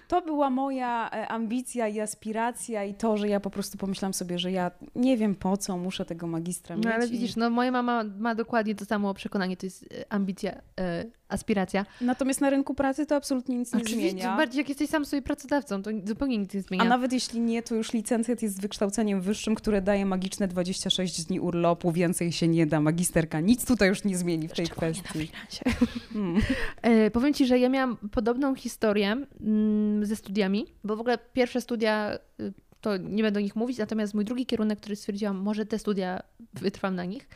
to była moja e, ambicja i aspiracja i to, że ja po prostu pomyślałam sobie, że ja nie wiem po co muszę tego magistra mieć. No ale i- widzisz, no moja mama ma dokładnie to samo przekonanie, to jest e, ambicja, e, aspiracja. Natomiast na rynku pracy to absolutnie nic nie Oczywiście, zmienia. bardziej jak jesteś sam sobie pracodawcą, to zupełnie nic nie zmienia. A nawet jeśli nie, to już licencjat jest wykształceniem wyższym, które daje magiczne 26 dni urlopu, więcej się nie da. Magisterka nic tutaj już nie zmieni w tej Szczególnie na kwestii. freelancie. Mm. E, powiem Ci, że ja miałam podobną historię mm, ze studiami, bo w ogóle pierwsze studia, y, to nie będę o nich mówić, natomiast mój drugi kierunek, który stwierdziłam, może te studia wytrwam na nich,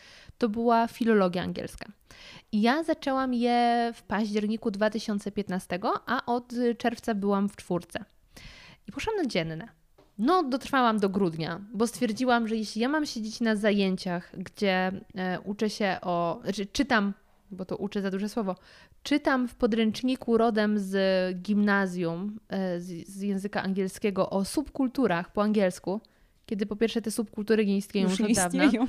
to była filologia angielska. I ja zaczęłam je w październiku 2015, a od czerwca byłam w czwórce. I poszłam na dzienne. No, dotrwałam do grudnia, bo stwierdziłam, że jeśli ja mam siedzieć na zajęciach, gdzie e, uczę się o, znaczy czytam, bo to uczę za duże słowo, czytam w podręczniku rodem z gimnazjum, e, z, z języka angielskiego o subkulturach po angielsku, kiedy po pierwsze te subkultury nie istnieją już, Już od dawna, istnieją.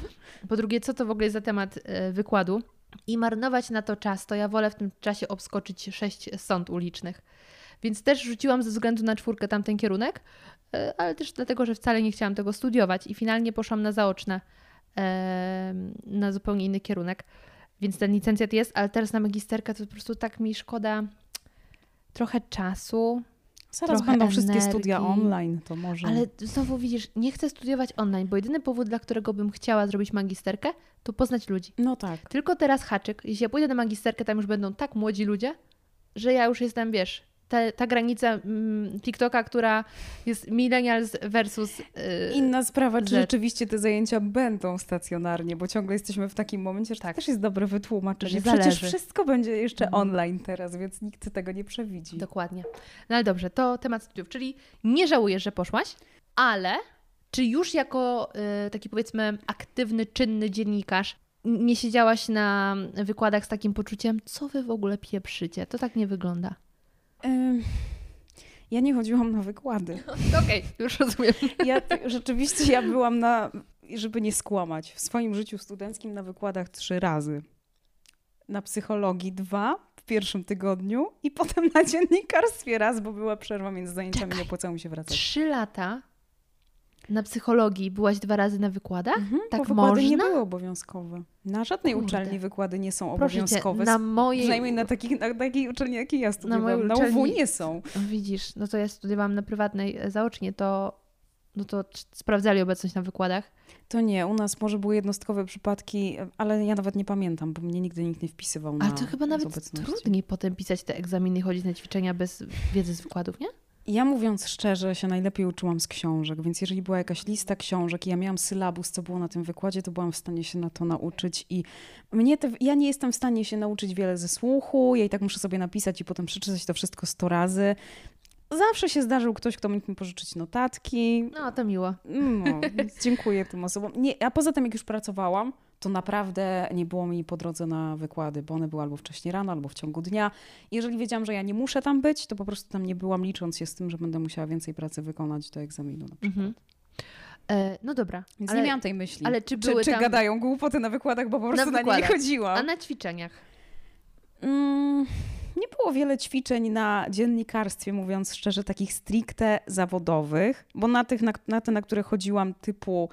po drugie, co to w ogóle jest za temat e, wykładu i marnować na to czas, to ja wolę w tym czasie obskoczyć sześć sąd ulicznych. Więc też rzuciłam ze względu na czwórkę tamten kierunek, e, ale też dlatego, że wcale nie chciałam tego studiować i finalnie poszłam na zaoczne, na zupełnie inny kierunek. Więc ten licencjat jest, ale teraz na magisterkę to po prostu tak mi szkoda trochę czasu, Zaraz będą wszystkie energii. studia online, to może. ale znowu widzisz, nie chcę studiować online, bo jedyny powód, dla którego bym chciała zrobić magisterkę, to poznać ludzi. No tak. Tylko teraz haczyk, jeśli ja pójdę na magisterkę, tam już będą tak młodzi ludzie, że ja już jestem, wiesz, ta, ta granica mm, TikToka, która jest millennials versus... Yy, Inna sprawa, czy rzecz. rzeczywiście te zajęcia będą stacjonarnie, bo ciągle jesteśmy w takim momencie, że Tak. to też jest dobre wytłumaczenie. Przecież zależy. wszystko będzie jeszcze Mhm. online teraz, więc nikt tego nie przewidzi. Dokładnie. No ale dobrze, to temat studiów, czyli nie żałujesz, że poszłaś, ale czy już jako y, taki powiedzmy aktywny, czynny dziennikarz nie siedziałaś na wykładach z takim poczuciem, co wy w ogóle pieprzycie? To tak nie wygląda. Ja nie chodziłam na wykłady. Okej, już rozumiem. Ja rzeczywiście ja byłam na, żeby nie skłamać, w swoim życiu studenckim na wykładach trzy razy. Na psychologii dwa w pierwszym tygodniu i potem na dziennikarstwie raz, bo była przerwa między zajęciami, Czekaj. nie opłacało mi się wracać. Trzy lata na psychologii byłaś dwa razy na wykładach? Mhm, tak bo wykłady nie można? były obowiązkowe. Na żadnej Kurde. uczelni wykłady nie są Proszę cię, obowiązkowe. na mojej... Przynajmniej na, takich, na takiej uczelni, jakiej ja studiowałam. Na, mojej UW uczelni- nie są. Widzisz, no to ja studiowałam na prywatnej e, zaocznie, to, no to sprawdzali obecność na wykładach. To nie, u nas może były jednostkowe przypadki, ale ja nawet nie pamiętam, bo mnie nigdy nikt nie wpisywał na Ale to chyba nawet trudniej potem pisać te egzaminy chodzić na ćwiczenia bez wiedzy z wykładów, nie? Ja mówiąc szczerze, się najlepiej uczyłam z książek, więc jeżeli była jakaś lista książek i ja miałam sylabus, co było na tym wykładzie, to byłam w stanie się na to nauczyć i mnie te, ja nie jestem w stanie się nauczyć wiele ze słuchu, ja i tak muszę sobie napisać i potem przeczytać to wszystko sto razy. Zawsze się zdarzył ktoś, kto mógł mi pożyczyć notatki. No, to miło. No, dziękuję tym osobom. Nie, a poza tym, jak już pracowałam, to naprawdę nie było mi po drodze na wykłady, bo one były albo wcześniej rano, albo w ciągu dnia. Jeżeli wiedziałam, że ja nie muszę tam być, to po prostu tam nie byłam, licząc się z tym, że będę musiała więcej pracy wykonać do egzaminu na przykład. Mhm. E, no dobra, Więc ale, nie miałam tej myśli. ale czy czy, były czy tam- gadają głupoty na wykładach, bo po prostu na, nie wykładach. chodziłam. a na ćwiczeniach? Mm, nie było wiele ćwiczeń na dziennikarstwie, mówiąc szczerze, takich stricte zawodowych, bo na, tych, na, na te, na które chodziłam, typu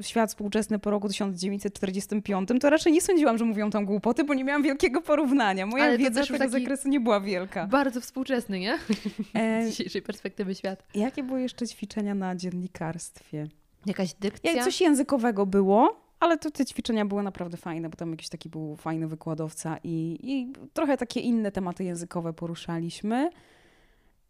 świat współczesny po roku 1945, to raczej nie sądziłam, że mówią tam głupoty, bo nie miałam wielkiego porównania. Moja Ale wiedza też tego zakresu nie była wielka. Bardzo współczesny, nie? E, Z dzisiejszej perspektywy świat. jakie były jeszcze ćwiczenia na dziennikarstwie? Jakaś dykcja? Jak coś językowego było, ale to te ćwiczenia były naprawdę fajne, bo tam jakiś taki był fajny wykładowca i, i trochę takie inne tematy językowe poruszaliśmy.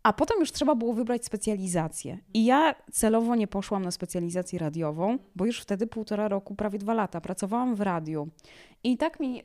A potem już trzeba było wybrać specjalizację. I ja celowo nie poszłam na specjalizację radiową, bo już wtedy półtora roku, prawie dwa lata pracowałam w radiu. I tak mi,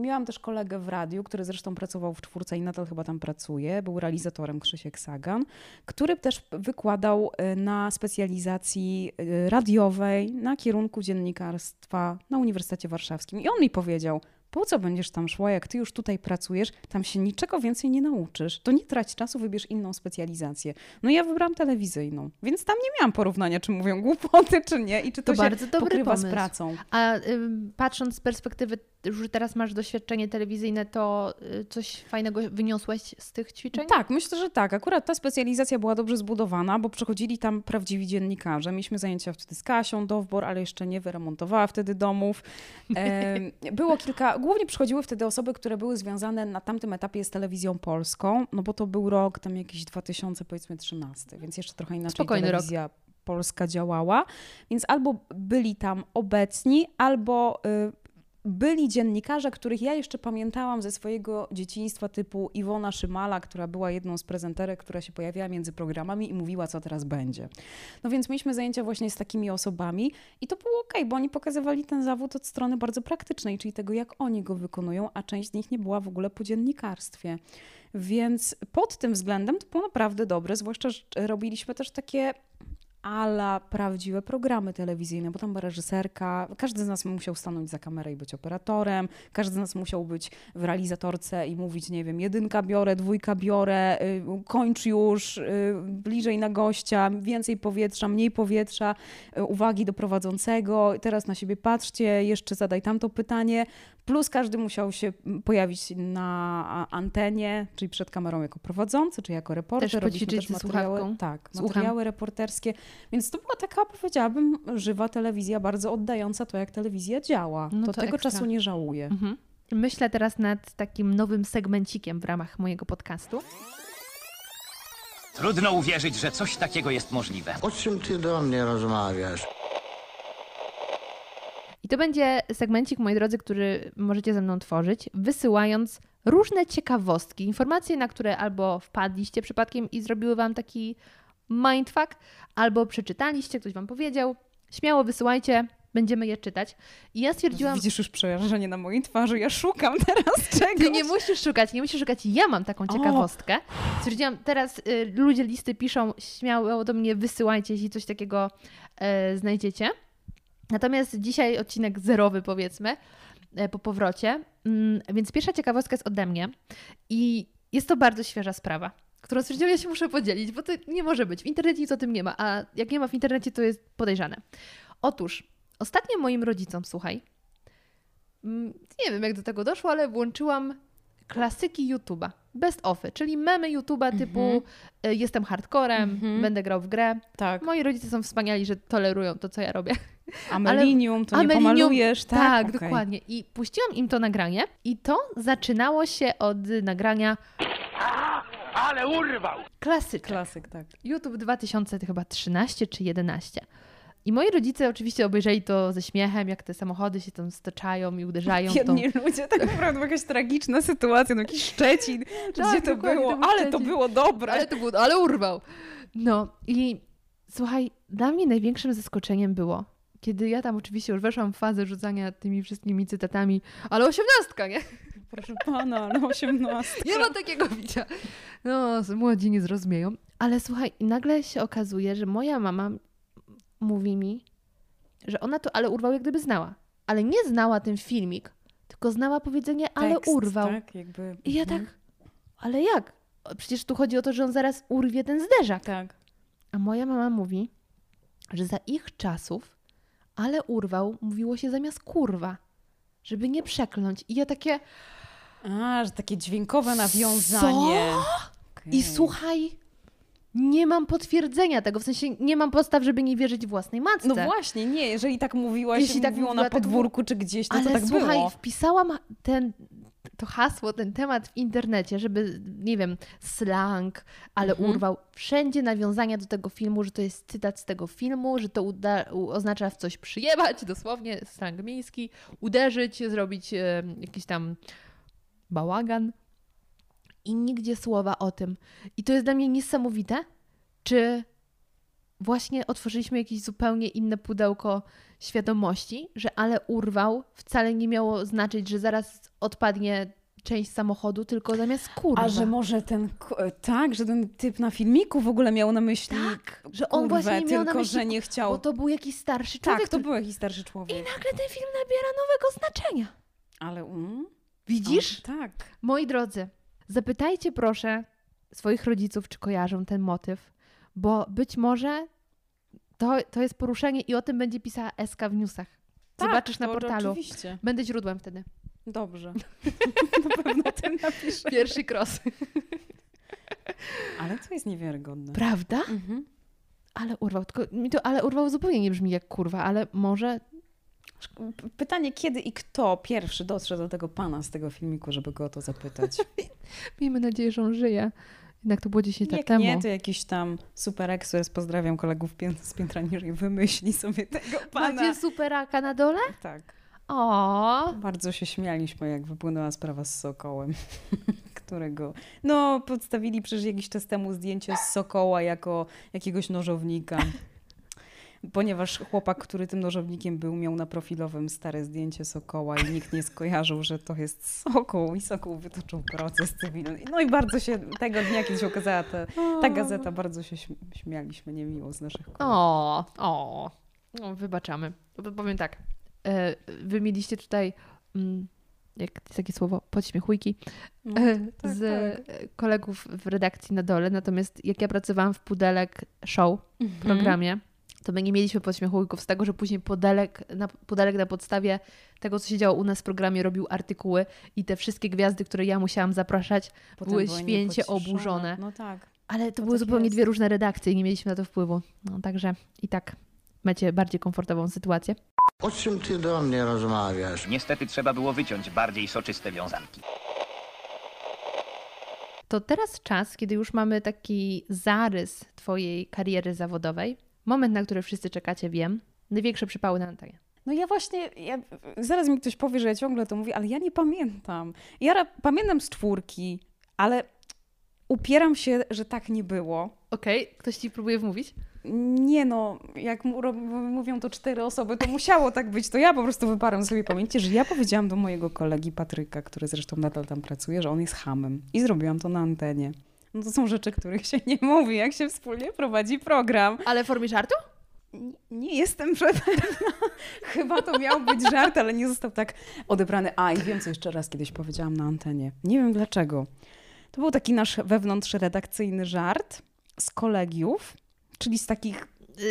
miałam też kolegę w radiu, który zresztą pracował w czwórce i nadal chyba tam pracuje, był realizatorem Krzysiek Sagan, który też wykładał e, na specjalizacji e, radiowej na kierunku dziennikarstwa na Uniwersytecie Warszawskim. I on mi powiedział, po co będziesz tam szła, jak ty już tutaj pracujesz, tam się niczego więcej nie nauczysz. To nie trać czasu, wybierz inną specjalizację. No ja wybrałam telewizyjną, więc tam nie miałam porównania, czy mówią głupoty, czy nie i czy to, To się bardzo dobry pokrywa pomysł. z pracą. A ym, patrząc z perspektywy, że teraz masz doświadczenie telewizyjne, to y, coś fajnego wyniosłeś z tych ćwiczeń? Tak, myślę, że tak. Akurat ta specjalizacja była dobrze zbudowana, bo przychodzili tam prawdziwi dziennikarze. Mieliśmy zajęcia wtedy z Kasią Dowbor, ale jeszcze nie wyremontowała wtedy domów. Było kilka, głównie przychodziły wtedy osoby, które były związane na tamtym etapie z telewizją polską, no bo to był rok tam jakiś 2000 powiedzmy 13, więc jeszcze trochę inaczej Spokojny rok. telewizja polska działała. Więc albo byli tam obecni, albo y, byli dziennikarze, których ja jeszcze pamiętałam ze swojego dzieciństwa, typu Iwona Szymala, która była jedną z prezenterek, która się pojawiała między programami i mówiła, co teraz będzie. No więc mieliśmy zajęcia właśnie z takimi osobami i to było okej, bo oni pokazywali ten zawód od strony bardzo praktycznej, czyli tego, jak oni go wykonują, a część z nich nie była w ogóle po dziennikarstwie. Więc pod tym względem to było naprawdę dobre, zwłaszcza, że robiliśmy też takie ala prawdziwe programy telewizyjne, bo tam była reżyserka, każdy z nas musiał stanąć za kamerę i być operatorem, każdy z nas musiał być w realizatorce i mówić, nie wiem, jedynka biorę, dwójka biorę, y, kończ już, y, bliżej na gościa, więcej powietrza, mniej powietrza, y, uwagi do prowadzącego, teraz na siebie patrzcie, jeszcze zadaj tamto pytanie, plus każdy musiał się pojawić na antenie, czyli przed kamerą jako prowadzący, czy jako reporter. Też Robiliśmy poćwiczyć też materiały, słuchawką? tak, materiały reporterskie, więc to była taka, powiedziałabym, żywa telewizja, bardzo oddająca to, jak telewizja działa. No to, to tego ekstra. czasu nie żałuję. Mhm. Myślę teraz nad takim nowym segmencikiem w ramach mojego podcastu. Trudno uwierzyć, że coś takiego jest możliwe. O czym ty do mnie rozmawiasz? I to będzie segmencik, moi drodzy, który możecie ze mną tworzyć, wysyłając różne ciekawostki, informacje, na które albo wpadliście przypadkiem i zrobiły wam taki mindfuck, albo przeczytaliście, ktoś wam powiedział. Śmiało wysyłajcie, będziemy je czytać. I ja stwierdziłam, Widzisz już przerażenie na mojej twarzy, ja szukam teraz czegoś. Ty nie musisz szukać, nie musisz szukać. Ja mam taką ciekawostkę. Stwierdziłam, teraz y, ludzie listy piszą, śmiało do mnie wysyłajcie, jeśli coś takiego e, znajdziecie. Natomiast dzisiaj odcinek zerowy, powiedzmy, e, po powrocie. Mm, więc pierwsza ciekawostka jest ode mnie i jest to bardzo świeża sprawa, którą stwierdziłam, ja się muszę podzielić, bo to nie może być. W internecie nic o tym nie ma, a jak nie ma w internecie, to jest podejrzane. Otóż, ostatnio moim rodzicom, słuchaj, Mm, nie wiem jak do tego doszło, ale włączyłam klasyki YouTube'a, best ofy, czyli memy YouTube'a typu y, jestem hardcorem, Mhm. będę grał w grę. Tak, Moi rodzice są wspaniali, że tolerują to, co ja robię. Amelinium, to nie Amelinium- pomalujesz, tak? Tak, Okej. dokładnie. I puściłam im to nagranie i to zaczynało się od nagrania Ale urwał! klasyczek. Klasyk, tak. YouTube 2000 to chyba 13 czy 11. I moi rodzice oczywiście obejrzeli to ze śmiechem, jak te samochody się tam stoczają i uderzają w tą... Biedni ludzie, tak naprawdę jakaś tragiczna sytuacja, no jakiś Szczecin, gdzie to Tak, było, to był ale to było dobre. Ale to było, ale urwał. No i słuchaj, dla mnie największym zaskoczeniem było, kiedy ja tam oczywiście już weszłam w fazę rzucania tymi wszystkimi cytatami, ale osiemnastka, nie? Proszę pana, ale osiemnastka. Nie ma takiego bicia. No, młodzi nie zrozumieją. Ale słuchaj, nagle się okazuje, że moja mama mówi mi, że ona to ale urwał jak gdyby znała. Ale nie znała ten filmik, tylko znała powiedzenie ale Tekst, urwał. Tak, jakby. I ja mhm. tak, ale jak? Przecież tu chodzi o to, że on zaraz urwie ten zderzak. Tak. A moja mama mówi, że za ich czasów ale urwał mówiło się zamiast kurwa, żeby nie przekląć. I ja takie, A, że takie dźwiękowe nawiązanie. i Okej. słuchaj, nie mam potwierdzenia tego, w sensie nie mam podstaw, żeby nie wierzyć własnej matce. No właśnie, nie, jeżeli tak mówiłaś, Jeśli tak tak mówiło na tak podwórku czy gdzieś, no Ale to tak słuchaj, było. wpisałam ten, to hasło, ten temat w internecie, żeby, nie wiem, slang, ale Mhm. urwał. Wszędzie nawiązania do tego filmu, że to jest cytat z tego filmu, że to uda, oznacza w coś przyjebać, dosłownie slang miejski, uderzyć, zrobić e, jakiś tam bałagan. i nigdzie słowa o tym. I to jest dla mnie niesamowite, czy właśnie otworzyliśmy jakieś zupełnie inne pudełko świadomości, że ale urwał wcale nie miało znaczyć, że zaraz odpadnie część samochodu, tylko zamiast kurwa. A że może ten, tak, że ten typ na filmiku w ogóle miał na myśli Tak, że on kurwę, właśnie miał na tylko myśli, że nie chciał. bo to był jakiś starszy człowiek. tak, to był jakiś starszy I człowiek. nagle ten film nabiera nowego znaczenia. Ale mm, Widzisz? o, tak. Moi drodzy, zapytajcie proszę swoich rodziców, czy kojarzą ten motyw, bo być może to, to jest poruszenie i o tym będzie pisała SK w newsach. Zobaczysz tak, na to portalu. Oczywiście. Będę źródłem wtedy. Dobrze. na pewno o tym napiszę. Pierwszy cross. Ale to jest niewiarygodne. Prawda? Mhm. Ale urwał. Tylko mi to ale urwał zupełnie nie brzmi jak kurwa, ale może. Pytanie, kiedy i kto pierwszy dotrze do tego pana z tego filmiku, żeby go o to zapytać. Miejmy nadzieję, że on żyje. Jednak to było 10 lat temu. nie, to jakiś tam super ekspres, pozdrawiam kolegów z piętra niżej, wymyśli sobie tego pana. Macie superaka na dole? Tak. O, Bardzo się śmialiśmy, jak wypłynęła sprawa z Sokołem, którego, no, podstawili przecież jakiś czas temu zdjęcie z Sokoła jako jakiegoś nożownika. Ponieważ chłopak, który tym nożownikiem był, miał na profilowym stare zdjęcie Sokoła i nikt nie skojarzył, że to jest Sokół i Sokół wytoczył proces cywilny. No i bardzo się tego dnia, kiedy się okazała ta, ta gazeta, bardzo się śm- śmialiśmy niemiło z naszych kolegów. O, o. No, wybaczamy. Powiem tak. e, Wy mieliście tutaj, mm, jak takie słowo, podśmiechujki, No, e, tak, z tak. kolegów w redakcji na dole. Natomiast jak ja pracowałam w Pudelek Show, Mhm. w programie, to my nie mieliśmy podśmiechujków z tego, że później Pudelek na, Pudelek na podstawie tego, co się działo u nas w programie, robił artykuły i te wszystkie gwiazdy, które ja musiałam zapraszać, Potem były święcie oburzone. No tak. ale to No były tak zupełnie jest. dwie różne redakcje i nie mieliśmy na to wpływu. No także i tak macie bardziej komfortową sytuację. O czym ty do mnie rozmawiasz? Niestety trzeba było wyciąć bardziej soczyste wiązanki. To teraz czas, kiedy już mamy taki zarys Twojej kariery zawodowej. Moment, na który wszyscy czekacie, wiem. Największe przypały na antenie. No ja właśnie, ja, zaraz mi ktoś powie, że ja ciągle to mówię, ale ja nie pamiętam. Ja pamiętam z czwórki, ale upieram się, że tak nie było. Okej, ktoś Ci próbuje wmówić? Nie no, jak mówią to cztery osoby, to musiało tak być. To ja po prostu wyparłam sobie pamięci, że ja powiedziałam do mojego kolegi Patryka, który zresztą nadal tam pracuje, że on jest hamem. I zrobiłam to na antenie. No to są rzeczy, których się nie mówi, jak się wspólnie prowadzi program. Ale w formie żartu? Nie- jestem pewna. Chyba to miał być żart, ale nie został tak odebrany. A i wiem, co jeszcze raz kiedyś powiedziałam na antenie. Nie wiem dlaczego. To był taki nasz wewnątrzredakcyjny żart z kolegiów, czyli z takich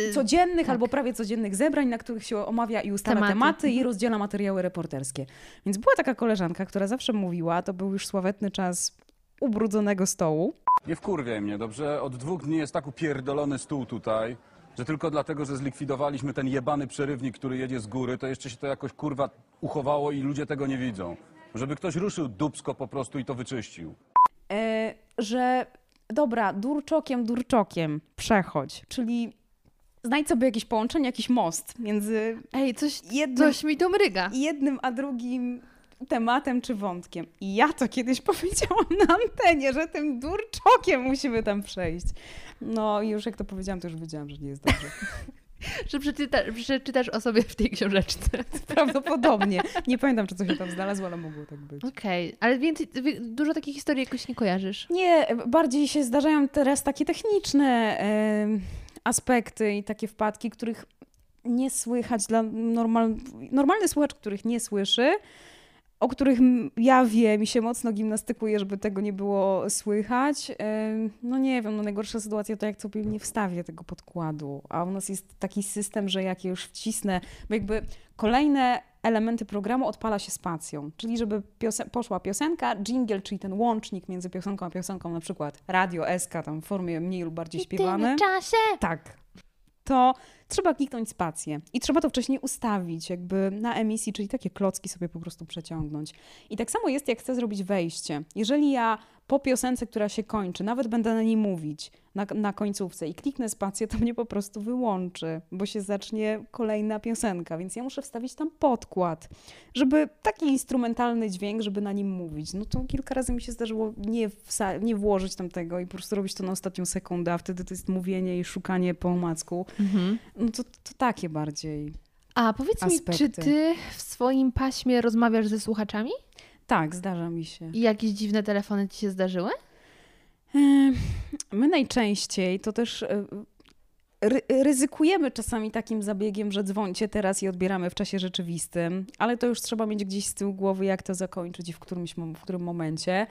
Y, codziennych tak. albo prawie codziennych zebrań, na których się omawia i ustala Tematy. tematy, i Mhm. rozdziela materiały reporterskie. Więc była taka koleżanka, która zawsze mówiła, to był już sławetny czas ubrudzonego stołu, Nie wkurwiaj mnie, dobrze? Od dwóch dni jest tak upierdolony stół tutaj, że tylko dlatego, że zlikwidowaliśmy ten jebany przerywnik, który jedzie z góry, to jeszcze się to jakoś kurwa uchowało i ludzie tego nie widzą. Żeby ktoś ruszył dubsko po prostu i to wyczyścił. e, że dobra, durczokiem, durczokiem, przechodź. Czyli znajdź sobie jakieś połączenie, jakiś most między Ej, coś, jednym, coś mi tu mryga. jednym a drugim tematem czy wątkiem. I ja to kiedyś powiedziałam na antenie, że tym durczokiem musimy tam przejść. No i już jak to powiedziałam, to już wiedziałam, że nie jest dobrze. Że przeczyta, przeczytasz o sobie w tej książeczce. Prawdopodobnie. Nie pamiętam, czy coś się tam znalazło, ale mogło tak być. Okej, ale więcej, wi- dużo takich historii jakoś nie kojarzysz. Nie, bardziej się zdarzają teraz takie techniczne aspekty i takie wpadki, których nie słychać dla normal, normalny słuchacz, których nie słyszy, o których ja wiem i się mocno gimnastykuję, żeby tego nie było słychać. No nie wiem, no najgorsza sytuacja to jak sobie nie wstawię tego podkładu, a u nas jest taki system, że jak je już wcisnę, bo jakby kolejne elementy programu odpala się spacją, czyli żeby piosen- poszła piosenka, jingle, czyli ten łącznik między piosenką a piosenką, na przykład radio SK, tam w formie mniej lub bardziej śpiewane. czasie. Tak. To trzeba kliknąć spację i trzeba to wcześniej ustawić, jakby na emisji, czyli takie klocki sobie po prostu przeciągnąć. I tak samo jest, jak chcę zrobić wejście. Jeżeli ja po piosence, która się kończy, nawet będę na niej mówić na, na końcówce i kliknę spację, to mnie po prostu wyłączy, bo się zacznie kolejna piosenka, więc ja muszę wstawić tam podkład, żeby taki instrumentalny dźwięk, żeby na nim mówić. No to kilka razy mi się zdarzyło nie, nie włożyć tam tego i po prostu robić to na ostatnią sekundę, a wtedy to jest mówienie i szukanie po omacku. No to, to takie bardziej. A powiedz mi, czy Aspekty. ty w swoim paśmie rozmawiasz ze słuchaczami? Tak, zdarza mi się. I jakieś dziwne telefony ci się zdarzyły? My najczęściej to też e, ry- ryzykujemy czasami takim zabiegiem, że dzwońcie teraz i odbieramy w czasie rzeczywistym, ale to już trzeba mieć gdzieś z tyłu głowy, jak to zakończyć i w, którymś, w którym momencie.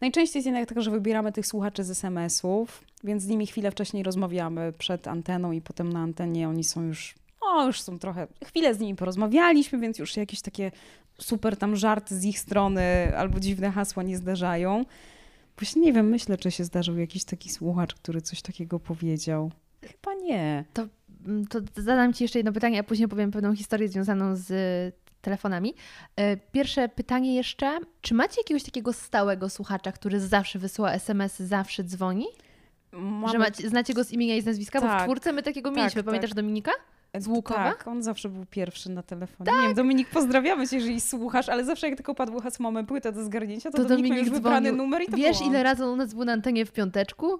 Najczęściej jest jednak tak, że wybieramy tych słuchaczy z SMS-ów, więc z nimi chwilę wcześniej rozmawiamy przed anteną i potem na antenie oni są już, o już są trochę, chwilę z nimi porozmawialiśmy, więc już jakieś takie super tam żarty z ich strony albo dziwne hasła nie zdarzają. Właśnie nie wiem, myślę, czy się zdarzył jakiś taki słuchacz, który coś takiego powiedział. Chyba nie. Mm, To zadam ci jeszcze jedno pytanie, a później powiem pewną historię związaną z telefonami. E, Pierwsze pytanie jeszcze. Czy macie jakiegoś takiego stałego słuchacza, który zawsze wysyła SMS, zawsze dzwoni? Mamy... Że macie, znacie go z imienia i z nazwiska? Bo w Tak. czwórce my takiego Tak, mieliśmy. tak. Pamiętasz Dominika? Z Łukowa? Tak, on zawsze był pierwszy na telefonie. Nie wiem, Dominik, pozdrawiamy cię, jeżeli słuchasz, ale zawsze jak tylko padło hasło mamy płytę do zgarnięcia, to, To Dominik, Dominik już wybrany numer i to Wiesz, było. ile razy u nas był na antenie w piąteczku?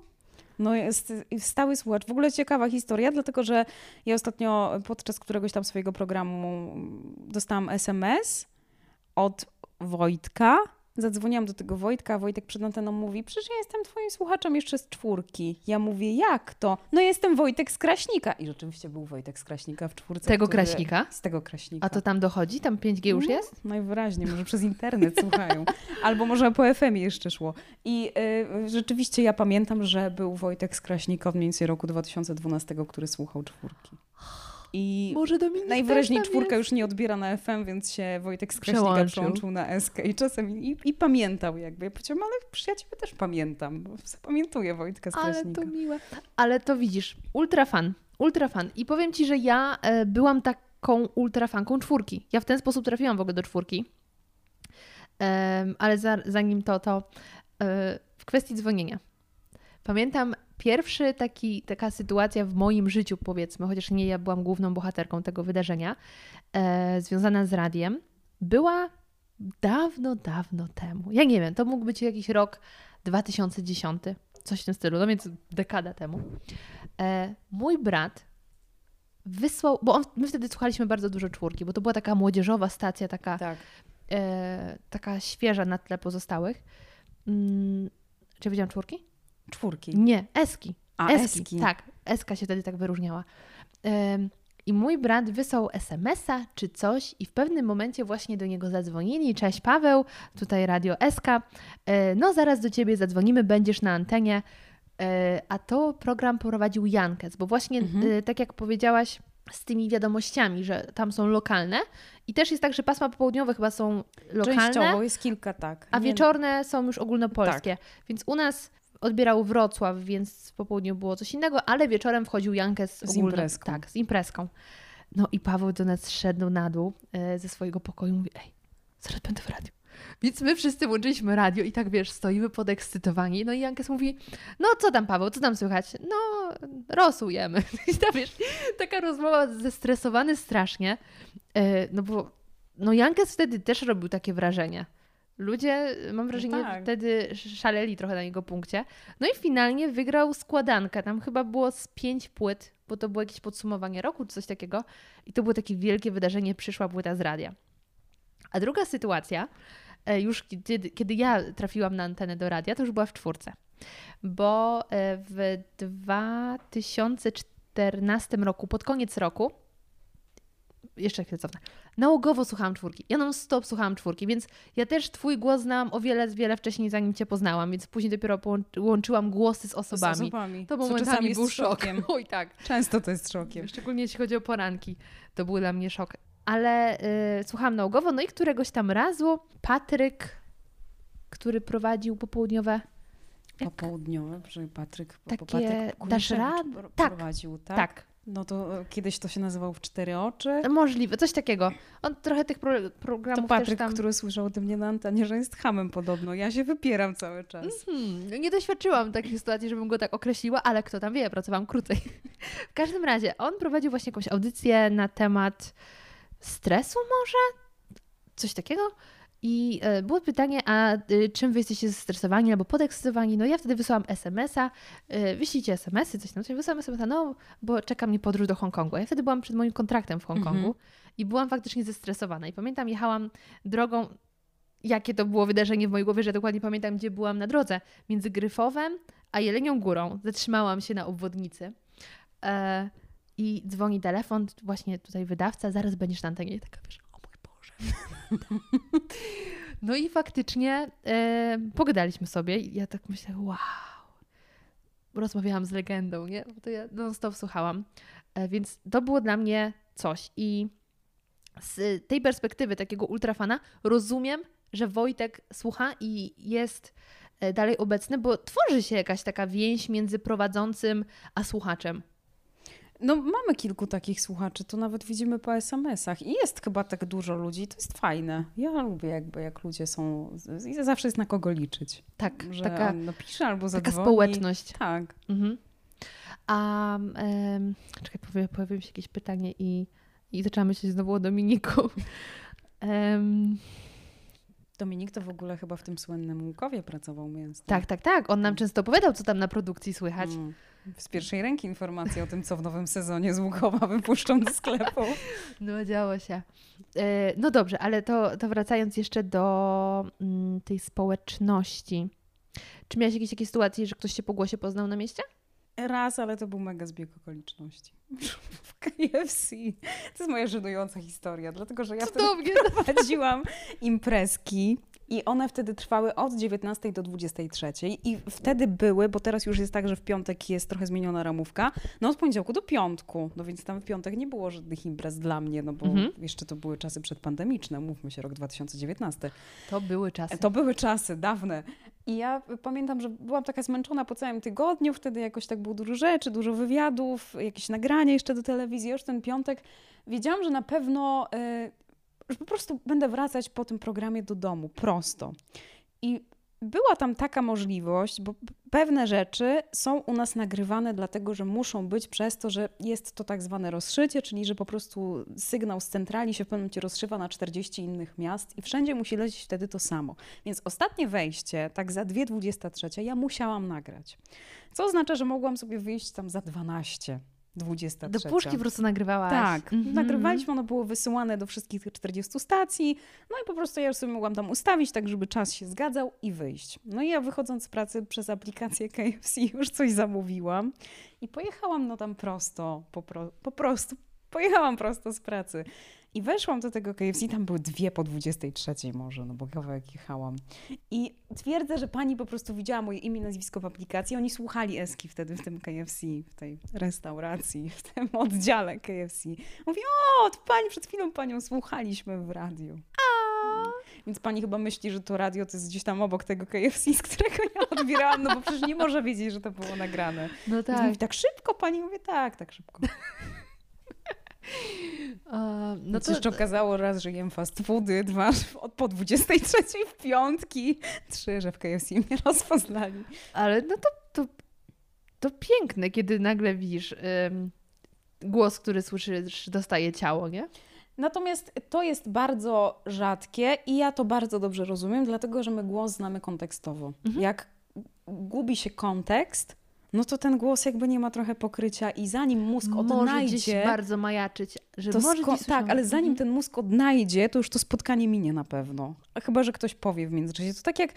No jest stały słuchacz. W ogóle ciekawa historia, dlatego że ja ostatnio podczas któregoś tam swojego programu dostałam SMS od Wojtka. Zadzwoniłam do tego Wojtka, a Wojtek przed anteną mówi, przecież ja jestem twoim słuchaczem jeszcze z czwórki. Ja mówię, jak to? No jestem Wojtek z Kraśnika. I rzeczywiście był Wojtek z Kraśnika w czwórce. Tego który- Kraśnika? Z tego Kraśnika. A to tam dochodzi? Tam 5G już No, jest? Najwyraźniej, może przez internet słuchają. Albo może po FM jeszcze szło. I y, rzeczywiście ja pamiętam, że był Wojtek z Kraśnika od mniej więcej roku 2012, który słuchał czwórki. I Może Dominik najwyraźniej czwórka jest? już nie odbiera na FM, więc się Wojtek z Kraśnika Przełączył. przełączył na SK i czasem i, i pamiętał jakby. Ja powiedziałam, ale przecież ja ciebie też pamiętam. bo Zapamiętuję Wojtka z Ale Kraśnika. to miłe. Ale to widzisz, ultra fan, ultra fan. I powiem Ci, że ja e, byłam taką ultra fanką czwórki. Ja w ten sposób trafiłam w ogóle do czwórki. Ale za, zanim to, to e, w kwestii dzwonienia. Pamiętam pierwszy taki, taka sytuacja w moim życiu, powiedzmy, chociaż nie ja byłam główną bohaterką tego wydarzenia, e, związana z radiem, była dawno, dawno temu. Ja nie wiem, to mógł być jakiś rok 2010, coś w tym stylu, no więc dekada temu. E, mój brat wysłał, bo on, my wtedy słuchaliśmy bardzo dużo czwórki, bo to była taka młodzieżowa stacja, taka, Tak. e, taka świeża na tle pozostałych. Mm, czy ja powiedziałam czwórki? Czwórki. Nie, Eski. A, Eski. Eski. Tak, Eska się wtedy tak wyróżniała. Em, I mój brat wysłał SMS-a czy coś i w pewnym momencie właśnie do niego zadzwonili. Cześć Paweł, tutaj Radio Eska. E, No zaraz do Ciebie zadzwonimy, będziesz na antenie. E, A to program prowadził Jankes, bo właśnie Mhm. e, tak jak powiedziałaś z tymi wiadomościami, że tam są lokalne i też jest tak, że pasma popołudniowe chyba są lokalne. Częściowo jest kilka, tak. A wieczorne są już ogólnopolskie. Więc u nas odbierał Wrocław, więc w popołudniu było coś innego, ale wieczorem wchodził Jankes Z ogólno, imprezką. Tak, z imprezką. No i Paweł do nas szedł na dół e, ze swojego pokoju i mówi, ej, zaraz będę w radiu. Więc my wszyscy włączyliśmy radio i tak, wiesz, stoimy podekscytowani. No i Jankes mówi, no co tam Paweł, co tam słychać? No, rosujemy. I tam, wiesz, taka rozmowa zestresowany strasznie. E, no bo, no Jankes wtedy też robił takie wrażenie. Ludzie, mam wrażenie, tak. wtedy szaleli trochę na jego punkcie. No i finalnie wygrał składankę. Tam chyba było z pięć płyt, bo to było jakieś podsumowanie roku czy coś takiego. I to było takie wielkie wydarzenie, przyszła płyta z radia. A druga sytuacja, e, już kiedy, kiedy ja trafiłam na antenę do radia, to już była w czwórce. Bo e, w 2014 roku, pod koniec roku, jeszcze chwilę cofnę. Nałogowo słuchałam czwórki. Ja non-stop słuchałam czwórki, więc ja też twój głos znałam o wiele, wiele wcześniej, zanim cię poznałam, więc później dopiero łączyłam głosy z z osobami. osobami. To momentami czasami był szok. szokiem. Oj tak. Często to jest szokiem. Szczególnie jeśli chodzi o poranki. To był dla mnie szok. Ale y, słuchałam nałogowo, no i któregoś tam razu Patryk, który prowadził popołudniowe Popołudniowe, że Patryk, Takie Patryk dasz tak, prowadził, tak? Tak, No to e, kiedyś to się nazywało w cztery oczy. możliwe, coś takiego. On trochę tych pro, programów To Patryk, też tam... który słyszał ode mnie na antenie, że jest hamem podobno. Ja się wypieram cały czas. Hmm, nie doświadczyłam takiej sytuacji, żebym go tak określiła, ale kto tam wie, pracowałam krócej. W każdym razie, on prowadził właśnie jakąś audycję na temat stresu może? Coś takiego? I e, było pytanie, a y, czym wy jesteście zestresowani albo podekscytowani? No ja wtedy wysłałam SMS-a, y, wyślijcie SMS-y, coś tam, coś. Wysłałam SMS-a, no bo czeka mnie podróż do Hongkongu. Ja wtedy byłam przed moim kontraktem w Hongkongu i byłam faktycznie zestresowana. I pamiętam, jechałam drogą, jakie to było wydarzenie w mojej głowie, że dokładnie pamiętam, gdzie byłam na drodze, między Gryfowem a Jelenią Górą. Zatrzymałam się na obwodnicy. E, I dzwoni telefon, właśnie tutaj wydawca, zaraz będziesz na antenie. I taka wiesz, o mój Boże. no i faktycznie e, pogadaliśmy sobie i ja tak myślę, wow. Rozmawiałam z legendą, nie? Bo to ja non-stop słuchałam. E, więc to było dla mnie coś. I z tej perspektywy takiego ultrafana rozumiem, że Wojtek słucha i jest e, dalej obecny, bo tworzy się jakaś taka więź między prowadzącym a słuchaczem. No mamy kilku takich słuchaczy, to nawet widzimy po SMS-ach i jest chyba tak dużo ludzi, to jest fajne. Ja lubię jakby jak ludzie są, i zawsze jest na kogo liczyć. Tak, Że taka, napisze albo taka zadzwoni. społeczność. Tak. Mhm. A em, czekaj, powie- pojawiło się jakieś pytanie i, i zaczęłam myśleć znowu o Dominiku. Em, Dominik to w ogóle chyba w tym słynnym Łukowie pracował mięso. tak, tak, tak. On nam często opowiadał, co tam na produkcji słychać. Mm. Z pierwszej ręki informacje o tym, co w nowym sezonie z Łukowa wypuszczą do sklepu. No, działo się. E, No dobrze, ale to, to wracając jeszcze do mm, tej społeczności. Czy miałeś jakieś takie sytuacje, że ktoś się po głosie poznał na mieście? Raz, ale to był mega zbieg okoliczności. W KFC. To jest moja żenująca historia, dlatego że ja wtedy Cudownie. prowadziłam imprezki i one wtedy trwały od 19 do 23 i wtedy były, bo teraz już jest tak, że w piątek jest trochę zmieniona ramówka, no od poniedziałku do piątku, no więc tam w piątek nie było żadnych imprez dla mnie, no bo Mhm. jeszcze to były czasy przedpandemiczne, mówmy się, rok 2019. To były czasy. To były czasy dawne. I ja pamiętam, że byłam taka zmęczona po całym tygodniu, wtedy jakoś tak było dużo rzeczy, dużo wywiadów, jakieś nagranie jeszcze do telewizji. Już ten piątek wiedziałam, że na pewno, y, że po prostu będę wracać po tym programie do domu, prosto. I była tam taka możliwość, bo pewne rzeczy są u nas nagrywane, dlatego że muszą być przez to, że jest to tak zwane rozszycie, czyli że po prostu sygnał z centrali się w pewnym momencie rozszywa na 40 innych miast i wszędzie musi lecieć wtedy to samo. Więc ostatnie wejście, tak za 2.23, ja musiałam nagrać. Co oznacza, że mogłam sobie wyjść tam za 12. 23. Do puszki po prostu nagrywałaś. Tak, Mhm. nagrywaliśmy, ono było wysyłane do wszystkich tych 40 stacji, no i po prostu ja już sobie mogłam tam ustawić, tak żeby czas się zgadzał i wyjść. No i ja wychodząc z pracy przez aplikację KFC już coś zamówiłam i pojechałam no tam prosto, po, pro, po prostu pojechałam prosto z pracy. I weszłam do tego KFC, tam były dwie po 23 może, no bo kawałek jechałam. I twierdzę, że pani po prostu widziała moje imię, nazwisko w aplikacji. Oni słuchali Eski wtedy w tym KFC, w tej restauracji, w tym oddziale KFC. Mówi, o, to pani, przed chwilą panią słuchaliśmy w radiu. Więc pani chyba myśli, że to radio to jest gdzieś tam obok tego KFC, z którego ja odbierałam, no bo przecież nie może wiedzieć, że to było nagrane. No tak. mówi, tak szybko pani? Mówię, tak, tak szybko. No to jeszcze okazało raz, że jem fast foody, dwa, od po 23 w piątki, trzy, że w KFC mnie rozpoznali. Ale no to, to, to piękne, kiedy nagle widzisz ym, głos, który słyszysz, dostaje ciało, nie? Natomiast to jest bardzo rzadkie i ja to bardzo dobrze rozumiem, dlatego że my głos znamy kontekstowo. Jak gubi się kontekst, no to ten głos jakby nie ma trochę pokrycia i zanim mózg Może odnajdzie... gdzieś bardzo majaczyć, że to może sko- tak, ale zanim Mhm. ten mózg odnajdzie, to już to spotkanie minie na pewno. A Chyba, że ktoś powie w międzyczasie. To tak jak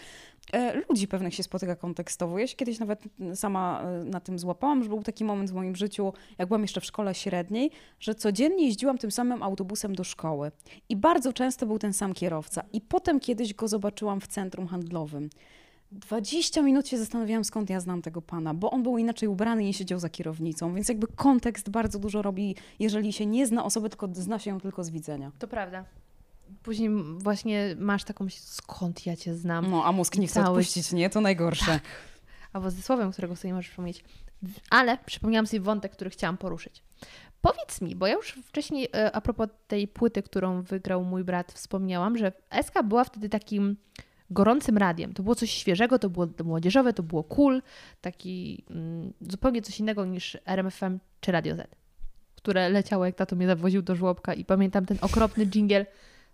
e, ludzi pewnych się spotyka kontekstowo. Ja się kiedyś nawet sama e, na tym złapałam, że był taki moment w moim życiu, jak byłam jeszcze w szkole średniej, że codziennie jeździłam tym samym autobusem do szkoły. I bardzo często był ten sam kierowca. I potem kiedyś go zobaczyłam w centrum handlowym. 20 minut się zastanawiałam, skąd ja znam tego pana, bo on był inaczej ubrany i nie siedział za kierownicą, więc jakby kontekst bardzo dużo robi, jeżeli się nie zna osoby, tylko zna się ją tylko z widzenia. To prawda. Później właśnie masz taką myśl, skąd ja cię znam. No, a mózg nie chce Cały- odpuścić, nie? To najgorsze. albo ze słowem, którego sobie nie możesz przypomnieć. Ale przypomniałam sobie wątek, który chciałam poruszyć. Powiedz mi, bo ja już wcześniej e, a propos tej płyty, którą wygrał mój brat, wspomniałam, że SK była wtedy takim gorącym radiem. To było coś świeżego, to było młodzieżowe, to było cool, taki mm, zupełnie coś innego niż RMFM czy Radio Z, które leciało jak tato mnie zawoził do żłobka i pamiętam ten okropny dżingiel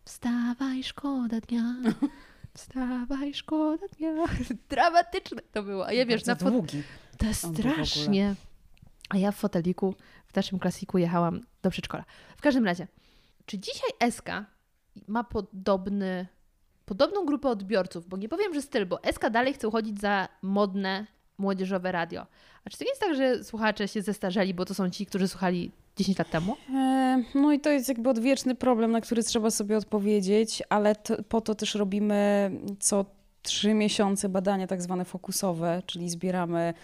Wstawaj, szkoda dnia, wstawaj, szkoda dnia. Dramatyczne to było. A ja wiesz, na Bardzo długi. to jest strasznie. A ja w foteliku w naszym klasiku jechałam do przedszkola. W każdym razie, czy dzisiaj SK ma podobny, podobną grupę odbiorców? Bo nie powiem, że styl, bo SK dalej chce uchodzić za modne, młodzieżowe radio. A czy to nie jest tak, że słuchacze się zestarzeli, bo to są ci, którzy słuchali 10 lat temu? E, No i to jest jakby odwieczny problem, na który trzeba sobie odpowiedzieć, ale to, po to też robimy co trzy miesiące badania tak zwane fokusowe, czyli zbieramy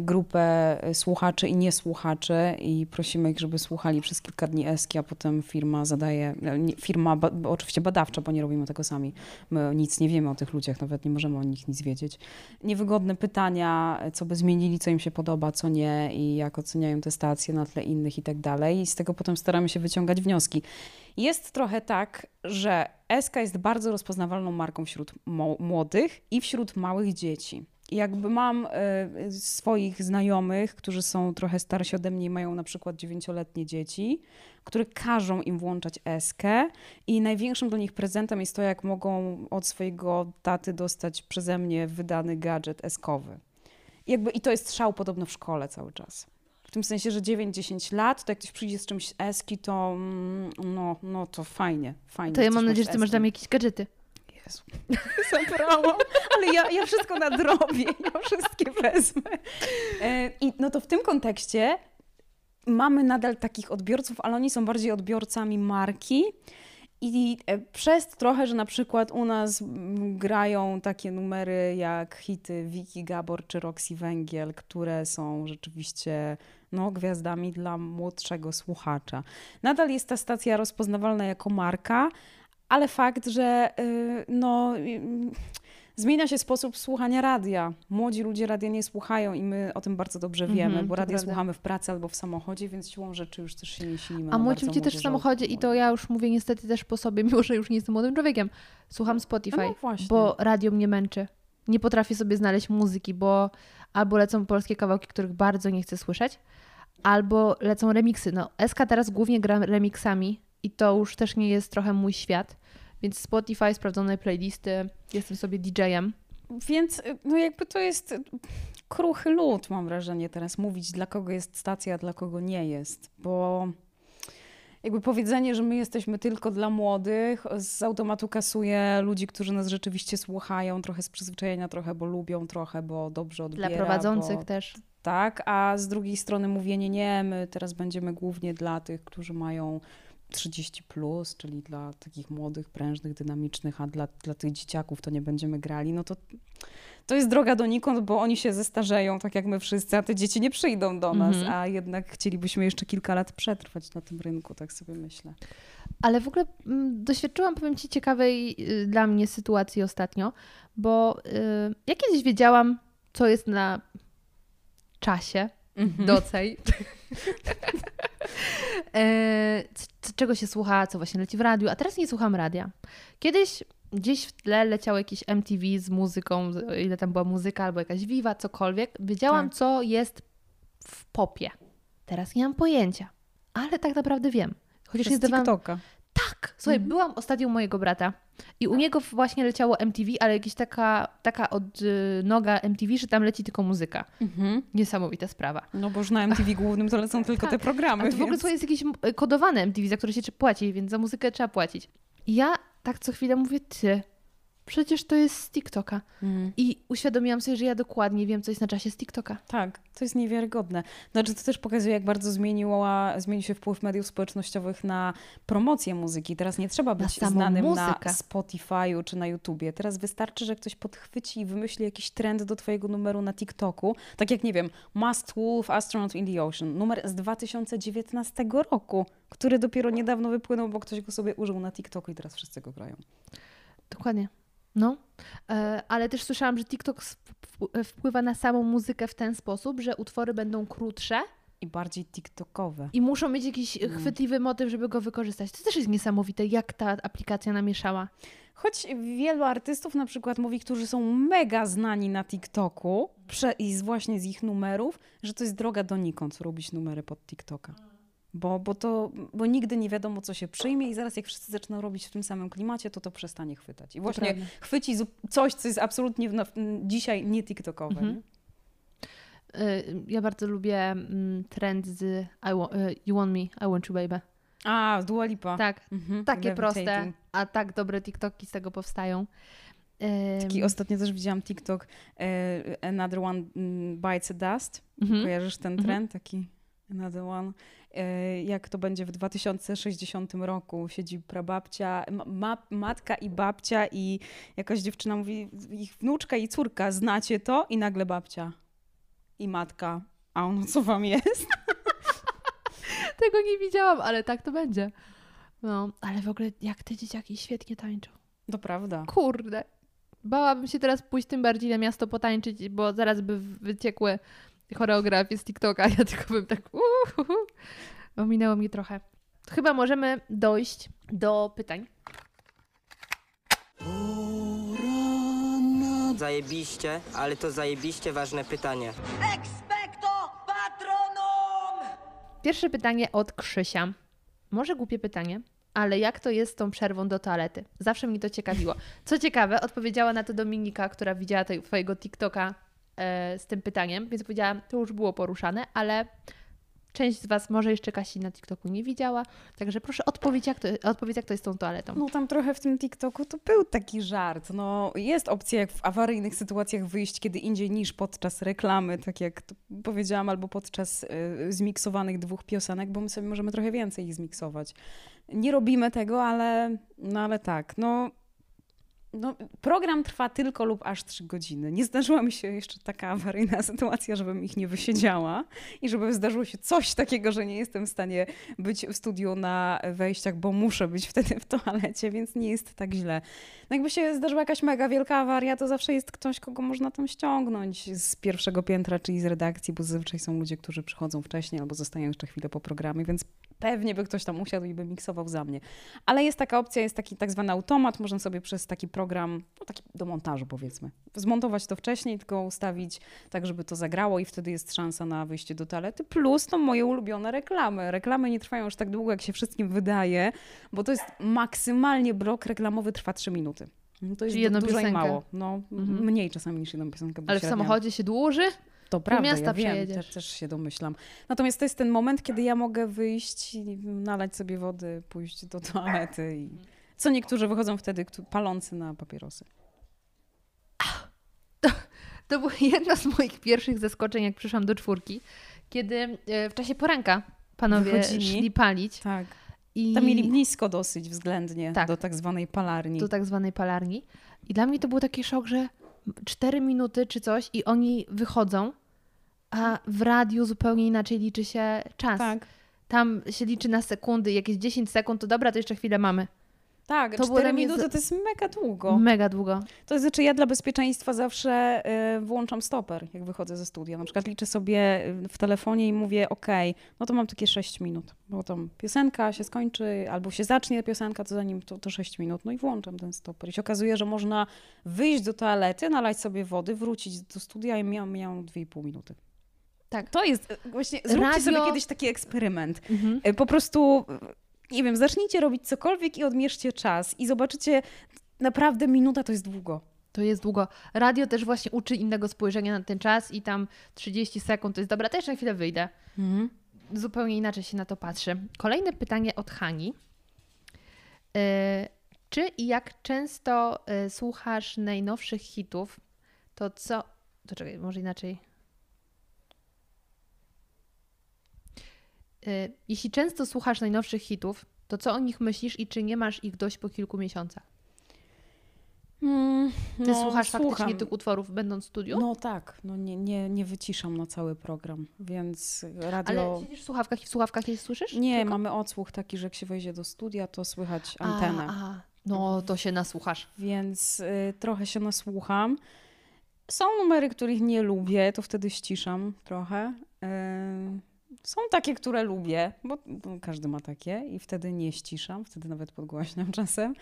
grupę słuchaczy i niesłuchaczy i prosimy ich, żeby słuchali przez kilka dni eski, a potem firma zadaje, e, firma oczywiście badawcza, bo nie robimy tego sami. My nic nie wiemy o tych ludziach, nawet nie możemy o nich nic wiedzieć. Niewygodne pytania, co by zmienili, co im się podoba, co nie i jak oceniają te stacje na tle innych i tak dalej. I z tego potem staramy się wyciągać wnioski. Jest trochę tak, że SK jest bardzo rozpoznawalną marką wśród młodych i wśród małych dzieci. Jakby mam e, swoich znajomych, którzy są trochę starsi ode mnie i mają na przykład dziewięcioletnie dzieci, które każą im włączać eskę i największym dla nich prezentem jest to, jak mogą od swojego taty dostać przeze mnie wydany gadżet eskowy. I Jakby, I to jest szał podobno w szkole cały czas. W tym sensie, że 9-10 lat, to jak ktoś przyjdzie z czymś eski, to mm, no, no to fajnie, fajnie. To ja mam nadzieję, że ty masz dla mnie jakieś gadżety. Jezu, zabrałam, ale ja, ja wszystko nadrobię, ja wszystkie wezmę. E, I no to w tym kontekście mamy nadal takich odbiorców, ale oni są bardziej odbiorcami marki. I e, przez trochę, że na przykład u nas grają takie numery jak hity Wiki Gabor czy Roxy Węgiel, które są rzeczywiście no, gwiazdami dla młodszego słuchacza. Nadal jest ta stacja rozpoznawalna jako marka, ale fakt, że y, no, y, zmienia się sposób słuchania radia. Młodzi ludzie radia nie słuchają i my o tym bardzo dobrze wiemy, Mhm, bo to radio prawda. słuchamy w pracy albo w samochodzie, więc siłą rzeczy już też się nie silimy. A na młodzi ludzie też w samochodzie i to ja już mówię niestety też po sobie, mimo że już nie jestem młodym człowiekiem. Słucham Spotify, No bo radio mnie męczy. Nie potrafię sobie znaleźć muzyki, bo albo lecą polskie kawałki, których bardzo nie chcę słyszeć, albo lecą remiksy. No, SK teraz głównie gra remixami i to już też nie jest trochę mój świat. Więc Spotify, sprawdzone playlisty, jestem sobie DJ-em. Więc y, no jakby to jest kruchy lód, mam wrażenie teraz mówić, dla kogo jest stacja, a dla kogo nie jest, bo jakby powiedzenie, że my jesteśmy tylko dla młodych, z automatu kasuje ludzi, którzy nas rzeczywiście słuchają, trochę z przyzwyczajenia, trochę bo lubią, trochę bo dobrze odbiera. Dla prowadzących bo, też. Tak, a z drugiej strony mówienie nie, my teraz będziemy głównie dla tych, którzy mają 30 plus, czyli dla takich młodych, prężnych, dynamicznych, a dla, dla tych dzieciaków to nie będziemy grali, no to to jest droga donikąd, bo oni się zestarzeją, tak jak my wszyscy, a te dzieci nie przyjdą do nas, Mhm. a jednak chcielibyśmy jeszcze kilka lat przetrwać na tym rynku, tak sobie myślę. Ale w ogóle mm, doświadczyłam, powiem Ci, ciekawej y, dla mnie sytuacji ostatnio, bo y, ja kiedyś wiedziałam, co jest na czasie, docej. e, czego się słucha, co właśnie leci w radiu, a teraz nie słucham radia. Kiedyś gdzieś w tle leciało jakieś MTV z muzyką, ile tam była muzyka albo jakaś Viva, cokolwiek. Wiedziałam, Tak. co jest w popie. Teraz nie mam pojęcia, ale tak naprawdę wiem. Chociaż nie Przez zdawałam... TikToka. Tak! Słuchaj, Mhm. byłam ostatnio u mojego brata i u niego właśnie leciało MTV, ale jakaś taka, taka od y, noga MTV, że tam leci tylko muzyka. Mhm. Niesamowita sprawa. No bo już na MTV głównym to lecą tylko te programy, A to w ogóle więc... słuchaj, jest jakieś kodowane MTV, za które się płaci, więc za muzykę trzeba płacić. I ja tak co chwilę mówię, ty, przecież to jest z TikToka. Mhm. I uświadomiłam sobie, że ja dokładnie wiem, co jest na czasie z TikToka. Tak, to jest niewiarygodne. Znaczy, to też pokazuje, jak bardzo zmieniła, zmienił się wpływ mediów społecznościowych na promocję muzyki. Teraz nie trzeba być samą znanym muzykę. na Spotify'u czy na YouTubie. Teraz wystarczy, że ktoś podchwyci i wymyśli jakiś trend do twojego numeru na TikToku. Tak jak, nie wiem, Must Wolf Astronaut in the Ocean. Numer z 2019 roku, który dopiero niedawno wypłynął, bo ktoś go sobie użył na TikToku i teraz wszyscy go grają. Dokładnie. No, e, ale też słyszałam, że TikTok wp- wpływa na samą muzykę w ten sposób, że utwory będą krótsze I bardziej tiktokowe. i muszą mieć jakiś Mm. chwytliwy motyw, żeby go wykorzystać. To też jest niesamowite, jak ta aplikacja namieszała. Choć wielu artystów na przykład mówi, którzy są mega znani na TikToku prze, i z, właśnie z ich numerów, że to jest droga donikąd robić numery pod TikToka. Bo, bo, to, bo nigdy nie wiadomo, co się przyjmie i zaraz jak wszyscy zaczną robić w tym samym klimacie, to to przestanie chwytać. I właśnie chwyci coś, co jest absolutnie w, dzisiaj nie TikTokowe. Mhm. Nie? Y, Ja bardzo lubię mm, trend z y, You Want Me, I Want You Baby. A, Dua Lipa. Tak, Mhm. takie proste, a tak dobre TikToki z tego powstają. Taki ostatnio też widziałam TikTok e, Another One mm, Bites the Dust. mhm. Kojarzysz ten Mhm. trend? Taki Another One. E, Jak to będzie w 2060 roku? Siedzi prababcia, ma, ma, matka i babcia i jakaś dziewczyna mówi, ich wnuczka i córka, znacie to? I nagle babcia i matka. A ono co wam jest? Tego nie widziałam, ale tak to będzie. No, ale w ogóle jak te dzieciaki świetnie tańczą. To prawda. Kurde. Bałabym się teraz pójść tym bardziej na miasto potańczyć, bo zaraz by wyciekły choreografie z TikToka. Ja tylko bym tak uhuhu. Ominęło mnie trochę. Chyba możemy dojść do pytań. Zajebiście, ale to zajebiście ważne pytanie. Pierwsze pytanie od Krzysia. Może głupie pytanie, ale jak to jest z tą przerwą do toalety? Zawsze mnie to ciekawiło. Co ciekawe, odpowiedziała na to Dominika, która widziała twojego TikToka z tym pytaniem, więc powiedziała, to już było poruszane, ale część z Was może jeszcze Kasi na TikToku nie widziała, także proszę odpowiedź, jak to, odpowiedz, jak to jest z tą toaletą. No tam trochę w tym TikToku to był taki żart. No jest opcja jak w awaryjnych sytuacjach wyjść kiedy indziej niż podczas reklamy, tak jak powiedziałam, albo podczas y, zmiksowanych dwóch piosenek, bo my sobie możemy trochę więcej ich zmiksować. Nie robimy tego, ale, no ale tak, no, no program trwa tylko lub aż trzy godziny. Nie zdarzyła mi się jeszcze taka awaryjna sytuacja, żebym ich nie wysiedziała i żeby zdarzyło się coś takiego, że nie jestem w stanie być w studiu na wejściach, bo muszę być wtedy w toalecie, więc nie jest tak źle. No jakby się zdarzyła jakaś mega wielka awaria, to zawsze jest ktoś, kogo można tam ściągnąć z pierwszego piętra, czyli z redakcji, bo zazwyczaj są ludzie, którzy przychodzą wcześniej albo zostają jeszcze chwilę po programie, więc pewnie by ktoś tam usiadł i by miksował za mnie. Ale jest taka opcja, jest taki tak zwany automat, można sobie przez taki program, no taki do montażu powiedzmy, zmontować to wcześniej, tylko ustawić tak, żeby to zagrało i wtedy jest szansa na wyjście do toalety. Plus to moje ulubione reklamy. Reklamy nie trwają już tak długo, jak się wszystkim wydaje, bo to jest maksymalnie blok reklamowy trwa 3 minuty. To jest Czyli jedną du- dużo i piosenkę. mało. No, Mhm. mniej czasami niż jedną piosenkę. Ale w samochodzie się dłuży? To prawda, miasta ja wiem, przejedziesz. też, się domyślam. Natomiast to jest ten moment, kiedy ja mogę wyjść, i nalać sobie wody, pójść do toalety i co niektórzy wychodzą wtedy palący na papierosy. To było jedno z moich pierwszych zaskoczeń, jak przyszłam do czwórki, kiedy e, w czasie poranka panowie Wychodzili. szli palić. Tak. I Tam mieli blisko dosyć względnie Tak. do tak zwanej palarni. do tak zwanej palarni. I dla mnie to był taki szok, że 4 minuty czy coś i oni wychodzą, a w radiu zupełnie inaczej liczy się czas. Tak. Tam się liczy na sekundy, jakieś 10 sekund, to dobra, to jeszcze chwilę mamy. Tak, To to było dla cztery mnie minuty za- to jest mega długo. Mega długo. To znaczy ja dla bezpieczeństwa zawsze y, włączam stoper, jak wychodzę ze studia. Na przykład liczę sobie y, w telefonie i mówię, ok, no to mam takie 6 minut, bo tam piosenka się skończy, albo się zacznie piosenka, to zanim to, to 6 minut, no i włączam ten stoper. I się okazuje, że można wyjść do toalety, nalać sobie wody, wrócić do studia i miałam, miałam 2,5 minuty. Tak. To jest, y, właśnie, zróbcie Radio- sobie kiedyś taki eksperyment. Mhm. Y, Po prostu, nie wiem, zacznijcie robić cokolwiek i odmierzcie czas i zobaczycie, naprawdę minuta to jest długo. To jest długo. Radio też właśnie uczy innego spojrzenia na ten czas i tam 30 sekund to jest dobra, jeszcze na chwilę wyjdę. Zupełnie inaczej się na to patrzy. Kolejne pytanie od Hani. E, czy i jak często e, słuchasz najnowszych hitów, to co... To czekaj, może inaczej. Jeśli często słuchasz najnowszych hitów, to co o nich myślisz i czy nie masz ich dość po kilku miesiącach? Mm, Ty no, słuchasz faktycznie słucham. tych utworów będąc w studiu? No tak, no nie, nie, nie wyciszam na cały program, więc radio... Ale siedzisz w słuchawkach i w słuchawkach je słyszysz? Nie, Tylko? mamy odsłuch taki, że jak się wejdzie do studia, to słychać antenę. A, a, No, to się nasłuchasz. więc y, trochę się nasłucham. Są numery, których nie lubię, to wtedy ściszam trochę. Y, są takie, które lubię, bo, bo każdy ma takie i wtedy nie ściszam, wtedy nawet podgłaśniam czasem.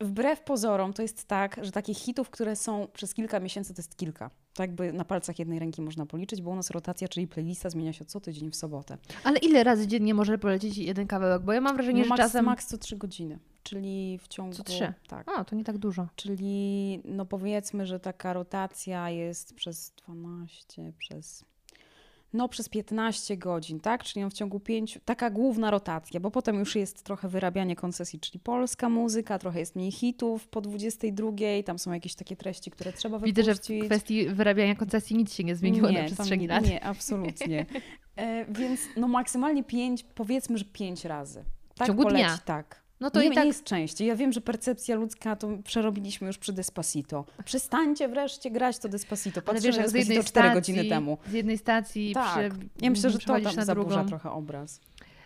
Wbrew pozorom to jest tak, że takich hitów, które są przez kilka miesięcy, to jest kilka. Tak jakby na palcach jednej ręki można policzyć, bo u nas rotacja, czyli playlista zmienia się co tydzień w sobotę. Ale ile razy dziennie może polecieć jeden kawałek? Bo ja mam wrażenie, No że max, czasem... max co trzy godziny, czyli w ciągu... Co trzy? Tak. A, to nie tak dużo. Czyli no powiedzmy, że taka rotacja jest przez 12, przez no przez 15 godzin, tak? Czyli w ciągu 5, taka główna rotacja, bo potem już jest trochę wyrabianie koncesji, czyli polska muzyka, trochę jest mniej hitów po 22, tam są jakieś takie treści, które trzeba Widzę, że wypuścić. w kwestii wyrabiania koncesji nic się nie zmieniło na tam przestrzeni nie, lat. Nie, absolutnie. E, więc no maksymalnie 5, powiedzmy, że 5 razy. Tak ciągu poleci, dnia. Tak. No to nie, i tak nie jest częściej. Ja wiem, że percepcja ludzka to przerobiliśmy już przy Despacito. Przestańcie wreszcie grać to Despacito. Ale Patrzymy wiesz, jak z jednej Despacito 4 stacji, godziny temu. z jednej stacji Tak. przy, Ja myślę, że to tam na zaburza drugą. trochę obraz.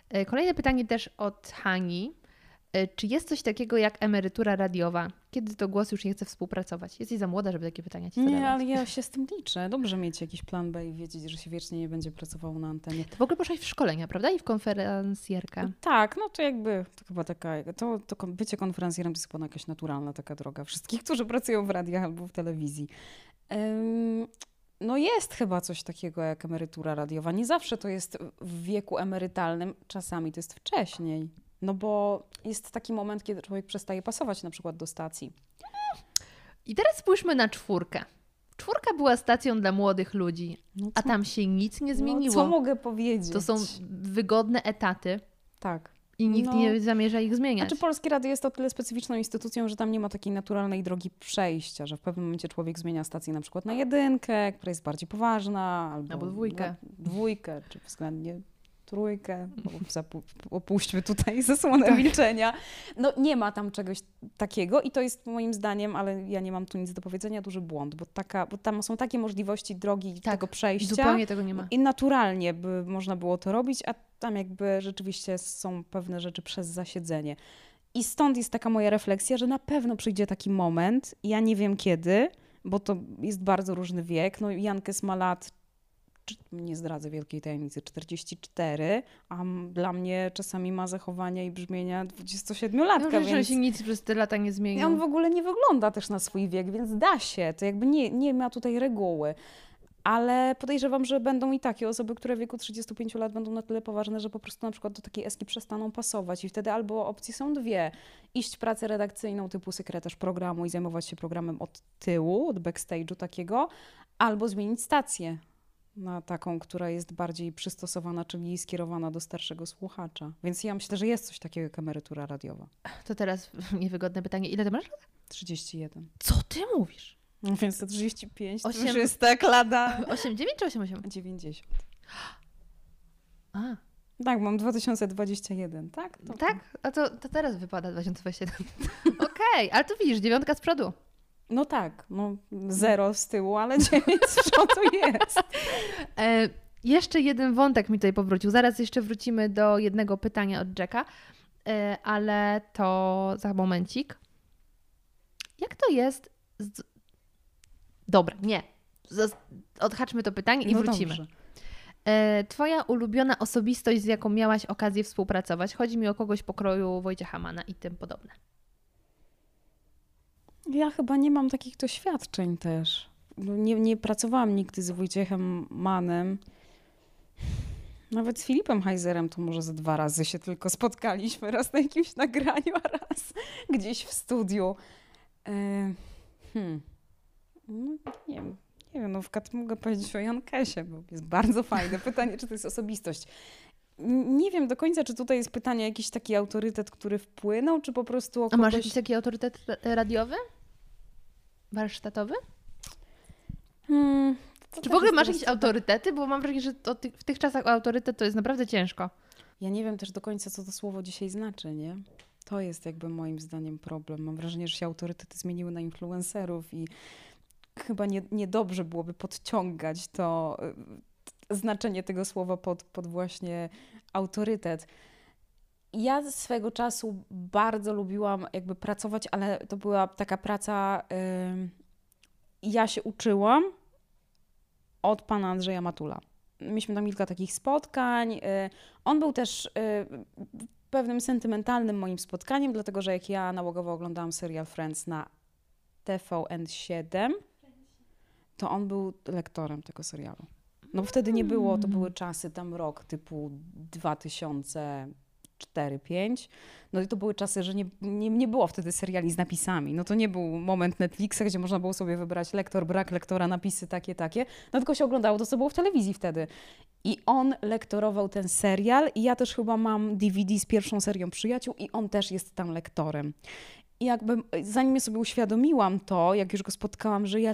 E, Kolejne pytanie też od Hani. E, Czy jest coś takiego jak emerytura radiowa? Kiedy to głos już nie chce współpracować? Jesteś za młoda, żeby takie pytania ci Nie, zadawać. ale ja się z tym liczę. Dobrze mieć jakiś plan B i wiedzieć, że się wiecznie nie będzie pracowało na antenie. Ty w ogóle poszłaś w szkolenia, prawda? I w konferencjerkę. Tak, no to jakby, to chyba taka, to, to bycie konferencjerem to jest chyba jakaś naturalna taka droga wszystkich, którzy pracują w radiach albo w telewizji. Ym, no jest chyba coś takiego jak emerytura radiowa. Nie zawsze to jest w wieku emerytalnym, czasami to jest wcześniej. No bo jest taki moment, kiedy człowiek przestaje pasować na przykład do stacji. I teraz spójrzmy na czwórkę. Czwórka była stacją dla młodych ludzi, No a tam się nic nie zmieniło. No, co mogę powiedzieć? to są wygodne etaty Tak. i nikt No. nie zamierza ich zmieniać. Znaczy Polskie Radio jest o tyle specyficzną instytucją, że tam nie ma takiej naturalnej drogi przejścia, że w pewnym momencie człowiek zmienia stację na przykład na jedynkę, która jest bardziej poważna, albo, Albo dwójkę. Dwójkę, czy względnie trójkę, opuśćmy tutaj zasłonę Tak. milczenia. No nie ma tam czegoś takiego i to jest moim zdaniem, ale ja nie mam tu nic do powiedzenia, duży błąd, bo, taka, bo tam są takie możliwości drogi Tak, tego przejścia. Zupełnie tego nie ma. I naturalnie by można było to robić, a tam jakby rzeczywiście są pewne rzeczy przez zasiedzenie. I stąd jest taka moja refleksja, że na pewno przyjdzie taki moment, ja nie wiem kiedy, bo to jest bardzo różny wiek. No Jankes ma lat, nie zdradzę wielkiej tajemnicy, 44, a dla mnie czasami ma zachowania i brzmienia 27-latka, No, że więc... się nic przez te lata nie I zmieniło. on w ogóle nie wygląda też na swój wiek, więc da się. To jakby nie, nie ma tutaj reguły. Ale podejrzewam, że będą i takie osoby, które w wieku 35 lat będą na tyle poważne, że po prostu na przykład do takiej eski przestaną pasować. I wtedy albo opcje są dwie. Iść pracę redakcyjną typu sekretarz programu i zajmować się programem od tyłu, od backstage'u takiego, albo zmienić stację na taką, która jest bardziej przystosowana, czyli skierowana do starszego słuchacza. Więc ja myślę, że jest coś takiego jak emerytura radiowa. To teraz niewygodne pytanie. Ile ty masz? 31. Co ty mówisz? No więc to 35 to Osiem- już jest tak lada. 8,9 czy 8,8? 90. A, Tak, mam 2021, tak? To, tak? A to, to teraz wypada 2027. Okej, ale to widzisz, dziewiątka z przodu. No tak, no zero z tyłu, ale 9 z przodu jest. E, jeszcze jeden wątek mi tutaj powrócił. Zaraz jeszcze wrócimy do jednego pytania od Jacka, e, ale to za momencik. Jak to jest? Z... Dobra, nie. Odhaczmy to pytanie i No wrócimy. dobrze. E, twoja ulubiona osobistość, z jaką miałaś okazję współpracować? Chodzi mi o kogoś pokroju Wojciecha Mana i tym podobne. Ja chyba nie mam takich doświadczeń też. No Nie, nie pracowałam nigdy z Wojciechem Manem. Nawet z Filipem Heizerem to może ze dwa razy się tylko spotkaliśmy. Raz na jakimś nagraniu, a raz gdzieś w studiu. E, hmm. No, nie wiem. Nie wiem, no w kat mogę powiedzieć o Jankesie, bo jest bardzo fajne pytanie, czy to jest osobistość. Nie wiem do końca, czy tutaj jest pytanie jakiś taki autorytet, który wpłynął, czy po prostu o A masz kogoś... jakiś taki autorytet ra- radiowy? Warsztatowy? Hmm, Czy w ogóle masz jakieś autorytety? Bo mam wrażenie, że ty, w tych czasach autorytet to jest naprawdę ciężko. Ja nie wiem też do końca, co to słowo dzisiaj znaczy, nie? To jest jakby moim zdaniem problem. Mam wrażenie, że się autorytety zmieniły na influencerów i chyba nie, niedobrze byłoby podciągać to y, znaczenie tego słowa pod, pod właśnie autorytet. Ja swego czasu bardzo lubiłam jakby pracować, ale to była taka praca. ym, ja się uczyłam od pana Andrzeja Matula. Mieliśmy tam kilka takich spotkań. y, On był też y, pewnym sentymentalnym moim spotkaniem, dlatego że jak ja nałogowo oglądałam serial Friends na TVN7, to on był lektorem tego serialu. No wtedy nie było, to były czasy tam rok typu 2004-2005. No i to były czasy, że nie, nie, nie było wtedy seriali z napisami. No to nie był moment Netflixa, gdzie można było sobie wybrać lektor, brak lektora, napisy takie, takie. No tylko się oglądało to, co było w telewizji wtedy. I on lektorował ten serial i ja też chyba mam DVD z pierwszą serią Przyjaciół i on też jest tam lektorem. I jakby zanim ja sobie uświadomiłam to, jak już go spotkałam, że ja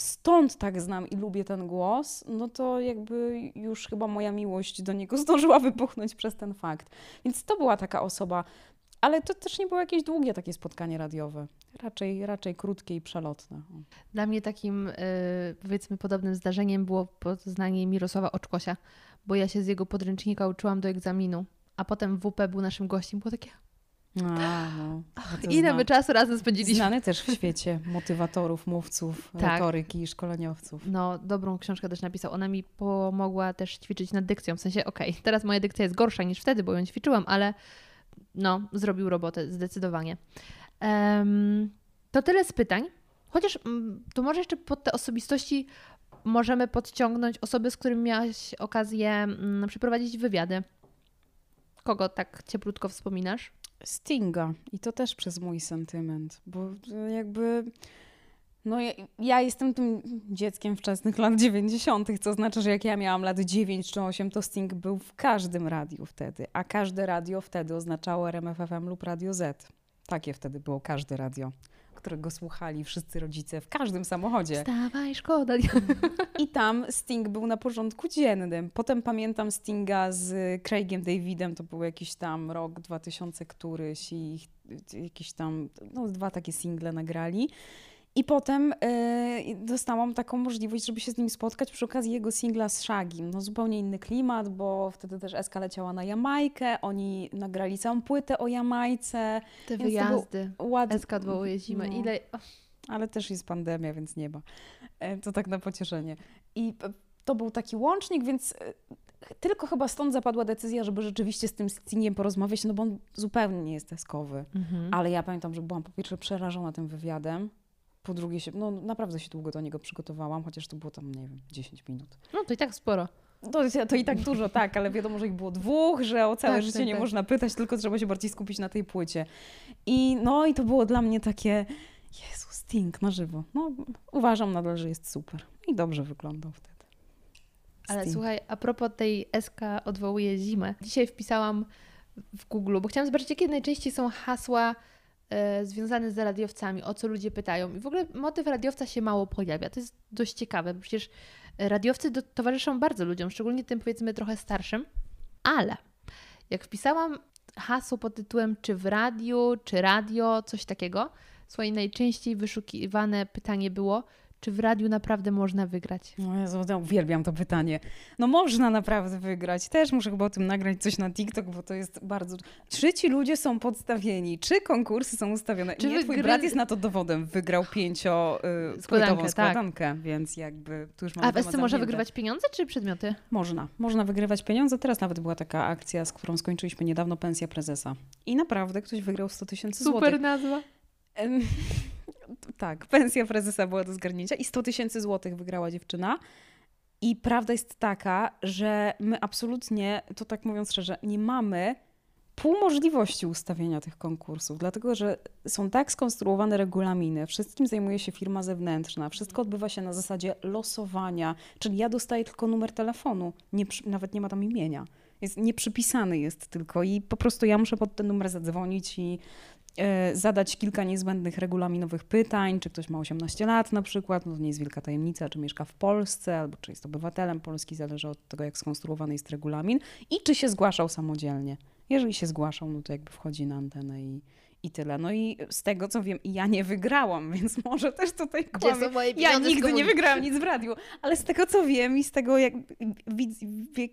stąd tak znam i lubię ten głos, no to jakby już chyba moja miłość do niego zdążyła wybuchnąć przez ten fakt. Więc to była taka osoba, ale to też nie było jakieś długie takie spotkanie radiowe. Raczej, raczej krótkie i przelotne. Dla mnie takim, y, powiedzmy, podobnym zdarzeniem było poznanie Mirosława Oczkosia, bo ja się z jego podręcznika uczyłam do egzaminu, a potem WP był naszym gościem. Było takie, A, no. To ile my czasu razem spędziliśmy. Znany też w świecie motywatorów, mówców, Tak. retoryki i szkoleniowców. No, dobrą książkę też napisał. Ona mi pomogła też ćwiczyć nad dykcją. W sensie, okej, teraz moja dykcja jest gorsza niż wtedy, bo ją ćwiczyłam, ale no, zrobił robotę zdecydowanie. Em, to tyle z pytań. Chociaż mm, to może jeszcze pod te osobistości możemy podciągnąć osoby, z którymi miałaś okazję mm, przeprowadzić wywiady. Kogo tak cieplutko wspominasz? Stinga. I to też przez mój sentyment, bo jakby. No, ja, ja jestem tym dzieckiem wczesnych lat 90., co znaczy, że jak ja miałam lat 9 czy 8, to Sting był w każdym radiu wtedy, a każde radio wtedy oznaczało RMFFM lub Radio Z. Takie wtedy było każde radio, którego słuchali wszyscy rodzice w każdym samochodzie. Wstawaj, szkoda. I tam Sting był na porządku dziennym. Potem pamiętam Stinga z Craigiem Davidem, to był jakiś tam rok 2000 któryś i jakieś tam, no dwa takie single nagrali. I potem y, dostałam taką możliwość, żeby się z nim spotkać przy okazji jego singla z Shagim. No zupełnie inny klimat, bo wtedy też Eska leciała na Jamajkę, oni nagrali całą płytę o Jamajce. Te wyjazdy. Ładny, SK odwołuje zimę. No. Ile... ale też jest pandemia, więc nie ma. E, To tak na pocieszenie. I to był taki łącznik, więc e, tylko chyba stąd zapadła decyzja, żeby rzeczywiście z tym Stingiem porozmawiać, no bo on zupełnie nie jest deskowy. Mhm. Ale ja pamiętam, że byłam po pierwsze przerażona tym wywiadem, po drugie się, no naprawdę się długo do niego przygotowałam, chociaż to było tam, nie wiem, 10 minut. No to i tak sporo. To, to i tak dużo, tak, ale wiadomo, że ich było dwóch, że o całe Tak, życie tak, nie tak. można pytać, tylko trzeba się bardziej skupić na tej płycie. I no i to było dla mnie takie, Jezu, Sting na żywo. No, uważam nadal, że jest super. I dobrze wyglądał wtedy. Ale Sting. słuchaj, a propos tej SK odwołuje zimę. Dzisiaj wpisałam w Google, bo chciałam zobaczyć, jakie najczęściej są hasła e, związane z radiowcami, o co ludzie pytają. I w ogóle motyw radiowca się mało pojawia. To jest dość ciekawe, bo przecież radiowcy do, towarzyszą bardzo ludziom, szczególnie tym powiedzmy trochę starszym. Ale jak wpisałam hasło pod tytułem czy w radiu, czy radio, coś takiego, słuchaj, najczęściej wyszukiwane pytanie było, czy w radiu naprawdę można wygrać. No Jezu, ja uwielbiam to pytanie. No można naprawdę wygrać. Też muszę chyba o tym nagrać coś na TikTok, bo to jest bardzo... Czy ci ludzie są podstawieni? Czy konkursy są ustawione? Czy Nie, twój wygry- brat jest na to dowodem. Wygrał pięcio y, Składankę, składankę, tak. składankę, więc jakby tu już mamy A SC zamknięty. wygrywać pieniądze czy przedmioty? Można. Można wygrywać pieniądze. Teraz nawet była taka akcja, z którą skończyliśmy niedawno, pensja prezesa. I naprawdę ktoś wygrał 100 tysięcy złotych. Super nazwa. Tak, pensja prezesa była do zgarnięcia i 100 tysięcy złotych wygrała dziewczyna. I prawda jest taka, że my absolutnie, to tak mówiąc szczerze, nie mamy pół możliwości ustawienia tych konkursów, dlatego że są tak skonstruowane regulaminy, wszystkim zajmuje się firma zewnętrzna, wszystko odbywa się na zasadzie losowania, czyli ja dostaję tylko numer telefonu, nie, nawet nie ma tam imienia. Jest, nieprzypisany jest tylko i po prostu ja muszę pod ten numer zadzwonić i zadać kilka niezbędnych regulaminowych pytań, czy ktoś ma 18 lat na przykład, no to nie jest wielka tajemnica, czy mieszka w Polsce, albo czy jest obywatelem Polski, zależy od tego, jak skonstruowany jest regulamin i czy się zgłaszał samodzielnie. Jeżeli się zgłaszał, no to jakby wchodzi na antenę i, i tyle. No i z tego co wiem, ja nie wygrałam, więc może też tutaj moje Ja nigdy nie wygrałam nic w radiu, ale z tego co wiem i z tego jak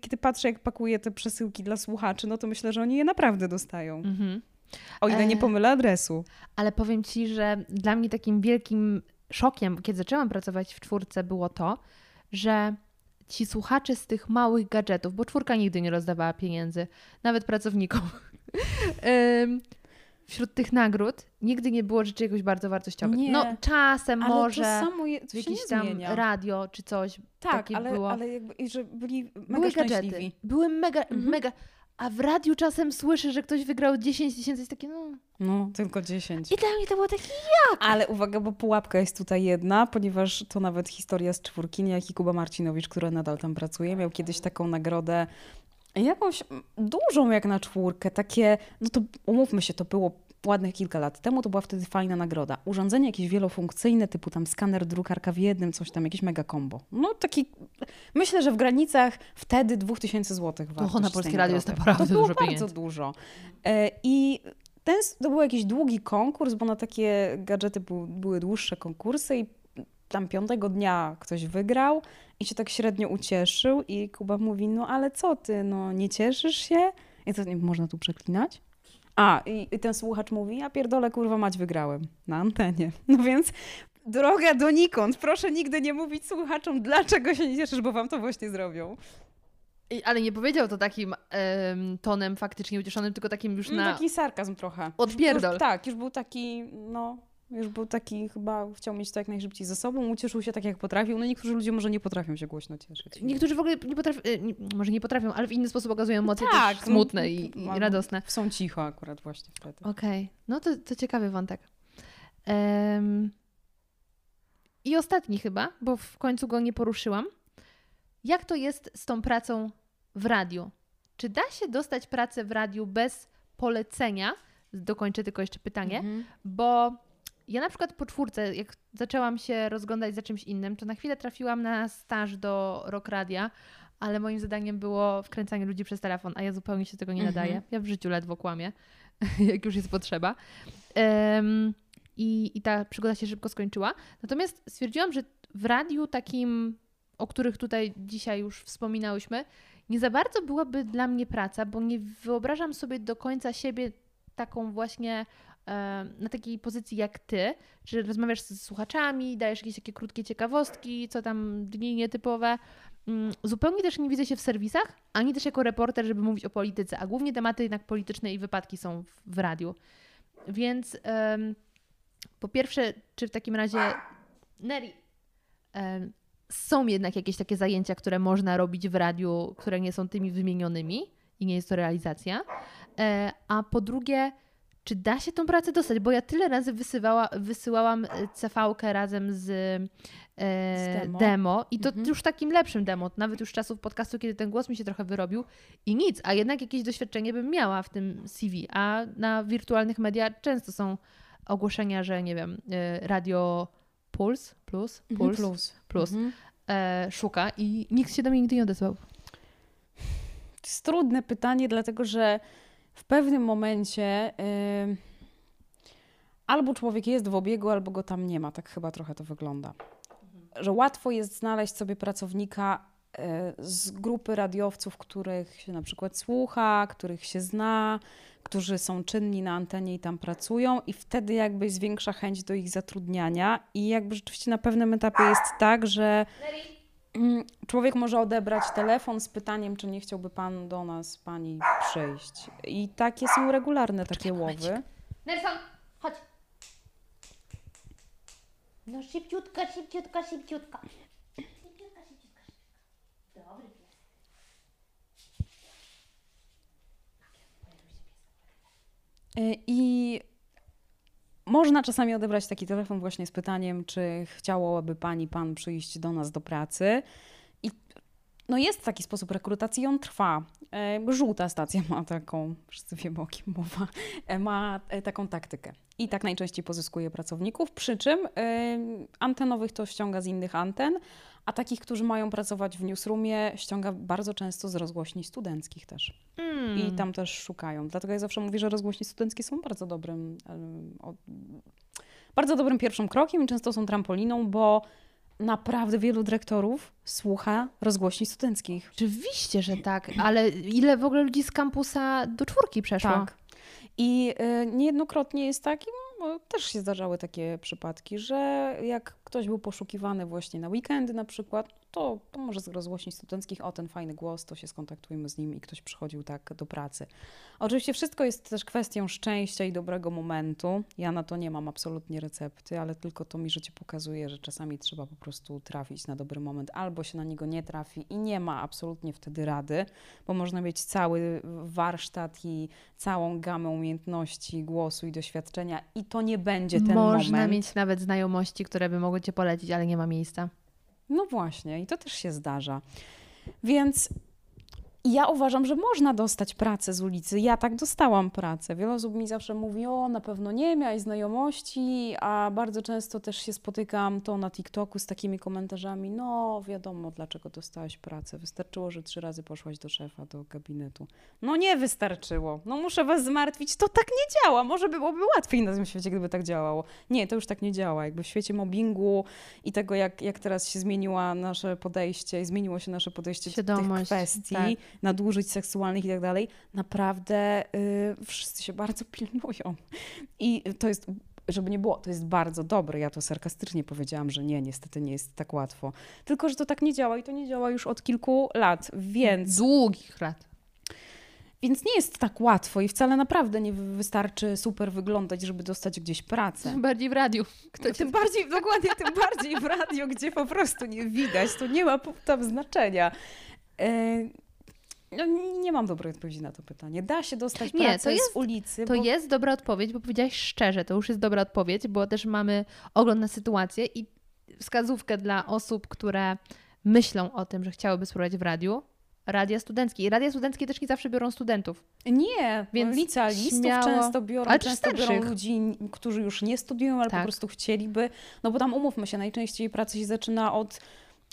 kiedy patrzę jak pakuję te przesyłki dla słuchaczy, no to myślę, że oni je naprawdę dostają. Mhm. O ile nie E, pomylę adresu. Ale powiem ci, że dla mnie takim wielkim szokiem, kiedy zaczęłam pracować w czwórce, było to, że ci słuchacze z tych małych gadżetów, bo czwórka nigdy nie rozdawała pieniędzy, nawet pracownikom. Wśród tych nagród nigdy nie było rzeczy jakoś bardzo wartościowych. Nie. No czasem Ale może to samo je, to się jakieś nie tam zmienia. radio czy coś tak, takie ale, było. ale jakby, że byli mega Były gadżety. szczęśliwi. Były mega, Mhm. mega. A w radiu czasem słyszę, że ktoś wygrał 10 tysięcy, jest takie no. No, tylko 10. I dla mnie to było takie Ale uwaga, bo pułapka jest tutaj jedna, ponieważ to nawet historia z czwórki, niejaki Kuba Marcinowicz, który nadal tam pracuje, miał kiedyś taką nagrodę, jakąś dużą jak na czwórkę, takie, no to umówmy się, to było ładnych kilka lat temu, to była wtedy fajna nagroda. Urządzenie jakieś wielofunkcyjne, typu tam skaner, drukarka w jednym, coś tam, jakieś mega combo. No taki, myślę, że w granicach wtedy 2000 zł wartość na Polskie Radio jest naprawdę To było dużo bardzo pieniędzy. dużo. E, I ten, to był jakiś długi konkurs, bo na takie gadżety był, były dłuższe konkursy i tam piątego dnia ktoś wygrał i się tak średnio ucieszył i Kuba mówi, no ale co ty, no nie cieszysz się? I to nie można tu przeklinać? A, i, ten słuchacz mówi, ja pierdolę, kurwa mać, wygrałem na antenie. No więc droga donikąd. Proszę nigdy nie mówić słuchaczom, dlaczego się nie cieszysz, bo wam to właśnie zrobią. I- Ale nie powiedział to takim em, tonem faktycznie ucieszonym, tylko takim już No, na Taki sarkazm trochę. odpierdol. Już, tak, już był taki, no, już był taki, chyba chciał mieć to jak najszybciej ze sobą, ucieszył się tak jak potrafił. No niektórzy ludzie może nie potrafią się głośno cieszyć. Niektórzy w ogóle nie potrafią, nie, może nie potrafią, ale w inny sposób okazują emocje Tak, też no, smutne i, i albo- radosne. Są cicho akurat właśnie wtedy. Okej, no to, to ciekawy wątek. Em, I ostatni chyba, bo w końcu go nie poruszyłam. Jak to jest z tą pracą w radiu? Czy da się dostać pracę w radiu bez polecenia? Dokończę tylko jeszcze pytanie, Mhm. bo ja na przykład po czwórce, jak zaczęłam się rozglądać za czymś innym, to na chwilę trafiłam na staż do Rock Radia, ale moim zadaniem było wkręcanie ludzi przez telefon, a ja zupełnie się tego nie Mhm. nadaję. Ja w życiu ledwo kłamię, jak już jest potrzeba. Em, i, I ta przygoda się szybko skończyła. Natomiast stwierdziłam, że w radiu takim, o których tutaj dzisiaj już wspominałyśmy, nie za bardzo byłaby dla mnie praca, bo nie wyobrażam sobie do końca siebie taką właśnie na takiej pozycji jak ty, że rozmawiasz z słuchaczami, dajesz jakieś takie krótkie ciekawostki, co tam dni nietypowe. Mm, Zupełnie też nie widzę się w serwisach, ani też jako reporter, żeby mówić o polityce, a głównie tematy jednak polityczne i wypadki są w, w radiu. Więc em, po pierwsze, czy w takim razie Neri, em, są jednak jakieś takie zajęcia, które można robić w radiu, które nie są tymi wymienionymi i nie jest to realizacja. E, a po drugie, czy da się tą pracę dostać? Bo ja tyle razy wysyłała, wysyłałam CV-kę razem z, e, Z demo. demo. i to Mhm. już takim lepszym demo, nawet już czasów podcastu, kiedy ten głos mi się trochę wyrobił i nic, a jednak jakieś doświadczenie bym miała w tym CV, a na wirtualnych mediach często są ogłoszenia, że nie wiem, e, radio Puls, Plus, Mhm, Puls, plus. plus Mhm. e, szuka i nikt się do mnie nigdy nie odezwał. To jest trudne pytanie, dlatego że w pewnym momencie ym, albo człowiek jest w obiegu, albo go tam nie ma. Tak chyba trochę to wygląda. Że łatwo jest znaleźć sobie pracownika y, z grupy radiowców, których się na przykład słucha, których się zna, którzy są czynni na antenie i tam pracują i wtedy jakby zwiększa chęć do ich zatrudniania i jakby rzeczywiście na pewnym etapie jest tak, że Mm, Człowiek może odebrać telefon z pytaniem, czy nie chciałby pan do nas, pani przyjść. I takie są regularne takie łowy. Nelson, chodź. No szybciutko, szybciutko, szybciutko. Szybciutko, szybciutko, szybciutko. Dobry pies. Y, I można czasami odebrać taki telefon właśnie z pytaniem, czy chciałoby pani, pan przyjść do nas do pracy. I no jest taki sposób rekrutacji, on trwa. Żółta stacja ma taką, wszyscy wiemy o kim mowa, e, ma e, taką taktykę. I tak najczęściej pozyskuje pracowników, przy czym antenowych to ściąga z innych anten, a takich, którzy mają pracować w newsroomie, ściąga bardzo często z rozgłośni studenckich też. Hmm. I tam też szukają. Dlatego ja zawsze mówię, że rozgłośnie studenckie są bardzo dobrym, bardzo dobrym pierwszym krokiem i często są trampoliną, bo naprawdę wielu dyrektorów słucha rozgłośni studenckich. Oczywiście, że tak, ale ile w ogóle ludzi z kampusa do czwórki przeszło? Tak. I y, niejednokrotnie jest tak, i no, też się zdarzały takie przypadki, że jak ktoś był poszukiwany właśnie na weekendy na przykład, to, to może z rozgłośni studenckich, o ten fajny głos, to się skontaktujmy z nim i ktoś przychodził tak do pracy. Oczywiście wszystko jest też kwestią szczęścia i dobrego momentu. Ja na to nie mam absolutnie recepty, ale tylko to mi życie pokazuje, że czasami trzeba po prostu trafić na dobry moment, albo się na niego nie trafi i nie ma absolutnie wtedy rady, bo można mieć cały warsztat i całą gamę umiejętności głosu i doświadczenia i to nie będzie ten Można moment. mieć nawet znajomości, które by mogły cię polecić, ale nie ma miejsca. No właśnie, i to też się zdarza. Więc ja uważam, że można dostać pracę z ulicy. Ja tak dostałam pracę. Wiele osób mi zawsze mówi, o na pewno nie, miałeś znajomości, a bardzo często też się spotykam to na TikToku z takimi komentarzami, no wiadomo dlaczego dostałaś pracę. Wystarczyło, że trzy razy poszłaś do szefa, do gabinetu. No nie wystarczyło. No muszę was zmartwić. To tak nie działa. Może byłoby łatwiej na tym świecie, gdyby tak działało. Nie, to już tak nie działa. Jakby w świecie mobbingu i tego, jak, jak teraz się zmieniła nasze podejście i zmieniło się nasze podejście do tych Świadomość, kwestii, tak. Nadużyć seksualnych i tak dalej, naprawdę y, wszyscy się bardzo pilnują. I to jest, żeby nie było, to jest bardzo dobre. Ja to sarkastycznie powiedziałam, że nie, niestety nie jest tak łatwo. Tylko, że to tak nie działa i to nie działa już od kilku lat, więc Długich lat. więc nie jest tak łatwo i wcale naprawdę nie wy- wystarczy super wyglądać, żeby dostać gdzieś pracę. Bardziej w radiu. Kto. Tym bardziej, dokładnie, tym bardziej w radio, gdzie po prostu nie widać, to nie ma tam znaczenia. No, nie mam dobrej odpowiedzi na to pytanie. Da się dostać Nie, pracę to jest- z ulicy. To bo... jest dobra odpowiedź, bo powiedziałaś szczerze, to już jest dobra odpowiedź, bo też mamy ogląd na sytuację i wskazówkę dla osób, które myślą o tym, że chciałyby spróbować w radiu. Radia studenckie. I radia studenckie też nie zawsze biorą studentów. Nie, Więc licealistów śmiało- często biorą, ale często biorą ludzi, którzy już nie studiują, ale Tak. po prostu chcieliby. No bo tam umówmy się, najczęściej praca się zaczyna od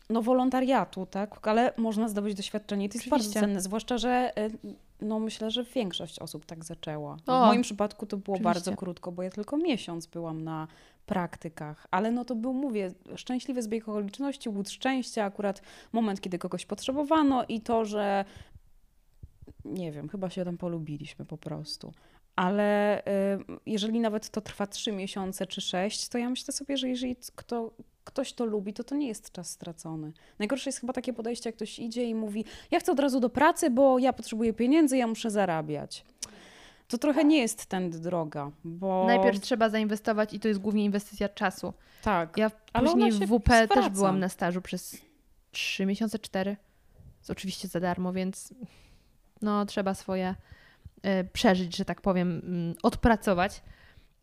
no, wolontariatu, tak? Ale można zdobyć doświadczenie i to jest bardzo Oczywiście. cenne, zwłaszcza, że y, no myślę, że większość osób tak zaczęła. W moim przypadku to było oczywiście. bardzo krótko, bo ja tylko miesiąc byłam na praktykach, ale no to był, mówię, szczęśliwy zbieg okoliczności, łód szczęścia, akurat moment, kiedy kogoś potrzebowano i to, że nie wiem, chyba się tam polubiliśmy po prostu. Ale y, jeżeli nawet to trwa trzy miesiące czy sześć, to ja myślę sobie, że jeżeli kto, ktoś to lubi, to to nie jest czas stracony. Najgorsze jest chyba takie podejście, jak ktoś idzie i mówi, ja chcę od razu do pracy, bo ja potrzebuję pieniędzy, ja muszę zarabiać. To trochę nie jest tędy droga, bo... Najpierw trzeba zainwestować i to jest głównie inwestycja czasu. Tak, Ja później w WP też zwraca. byłam na stażu przez 3 miesiące, 4. Jest oczywiście za darmo, więc no trzeba swoje y, przeżyć, że tak powiem, mm, odpracować.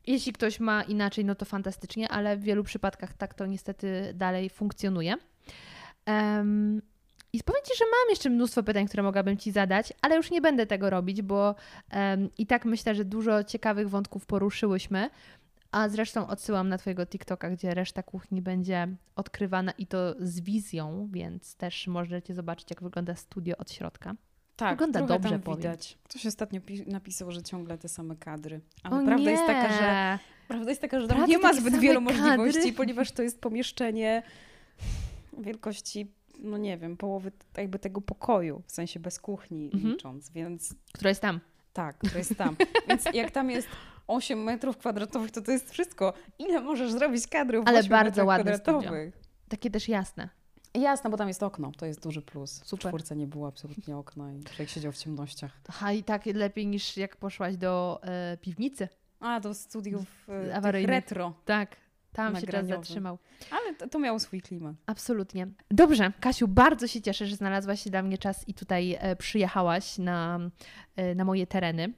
Jeśli ktoś ma inaczej, no to fantastycznie, ale w wielu przypadkach tak to niestety dalej funkcjonuje. Em, I powiem Ci, że mam jeszcze mnóstwo pytań, które mogłabym Ci zadać, ale już nie będę tego robić, bo em, i tak myślę, że dużo ciekawych wątków poruszyłyśmy. A zresztą odsyłam na Twojego TikToka, gdzie reszta kuchni będzie odkrywana i to z wizją, więc też możecie zobaczyć, jak wygląda studio od środka. Tak wygląda dobrze, tam powiem. widać. Ktoś ostatnio pi- napisał, że ciągle te same kadry. Ale O prawda nie! jest taka, że Prawda jest taka, że tam nie ma zbyt wielu kadry. możliwości, ponieważ to jest pomieszczenie wielkości, no nie wiem, połowy jakby tego pokoju, w sensie bez kuchni Mhm. licząc, więc Która jest tam. tak, to jest tam. więc jak tam jest 8 metrów kwadratowych, to to jest wszystko. Ile możesz zrobić kadrów w Ale 8 bardzo metrach ładne kwadratowych? Takie też jasne. Jasne, bo tam jest okno, to jest duży plus. Super. W czwórce nie było absolutnie okna i człowiek siedział w ciemnościach. Aha, i tak lepiej niż jak poszłaś do e, piwnicy. A, do studiów e, Awaryjnych. retro, Tak, tam się czas zatrzymał. ale to, to miało swój klimat. Absolutnie. Dobrze, Kasiu, bardzo się cieszę, że znalazłaś dla mnie czas i tutaj e, przyjechałaś na, e, na moje tereny.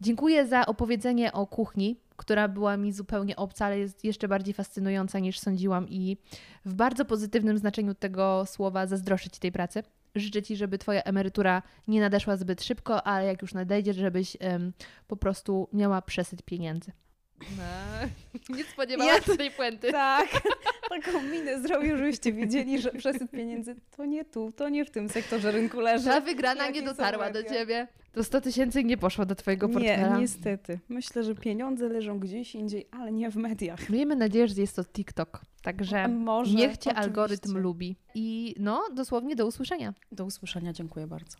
Dziękuję za opowiedzenie o kuchni, która była mi zupełnie obca, ale jest jeszcze bardziej fascynująca niż sądziłam i w bardzo pozytywnym znaczeniu tego słowa zazdroszczę Ci tej pracy. Życzę Ci, żeby Twoja emerytura nie nadeszła zbyt szybko, ale jak już nadejdzie, żebyś em, po prostu miała przesyt pieniędzy. No, nie spodziewałaś się tej puenty. Tak, taką minę zrobił, żebyście widzieli, że przesyp pieniędzy to nie tu, to nie w tym sektorze rynku leży. Ta wygrana nie dotarła do? Ciebie. To 100 tysięcy nie poszło do Twojego Nie, portfela. niestety. Myślę, że pieniądze leżą gdzieś indziej, ale nie w mediach. Miejmy nadzieję, że jest to TikTok. Także Może, niech Cię oczywiście. algorytm lubi. I no, dosłownie do usłyszenia. Do usłyszenia, dziękuję bardzo.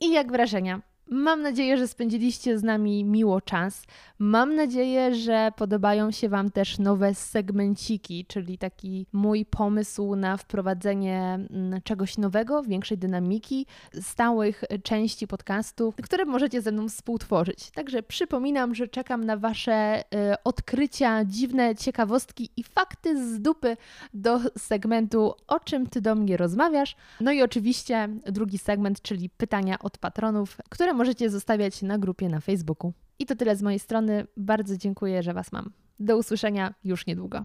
I jak wrażenia? Mam nadzieję, że spędziliście z nami miło czas. Mam nadzieję, że podobają się Wam też nowe segmenciki, czyli taki mój pomysł na wprowadzenie mm, czegoś nowego, większej dynamiki, stałych części podcastu, które możecie ze mną współtworzyć. Także przypominam, że czekam na Wasze y, odkrycia, dziwne ciekawostki i fakty z dupy do segmentu O czym Ty do mnie rozmawiasz? No i oczywiście drugi segment, czyli pytania od patronów, które możecie zostawiać na grupie na Facebooku. I to tyle z mojej strony. Bardzo dziękuję, że Was mam. Do usłyszenia już niedługo.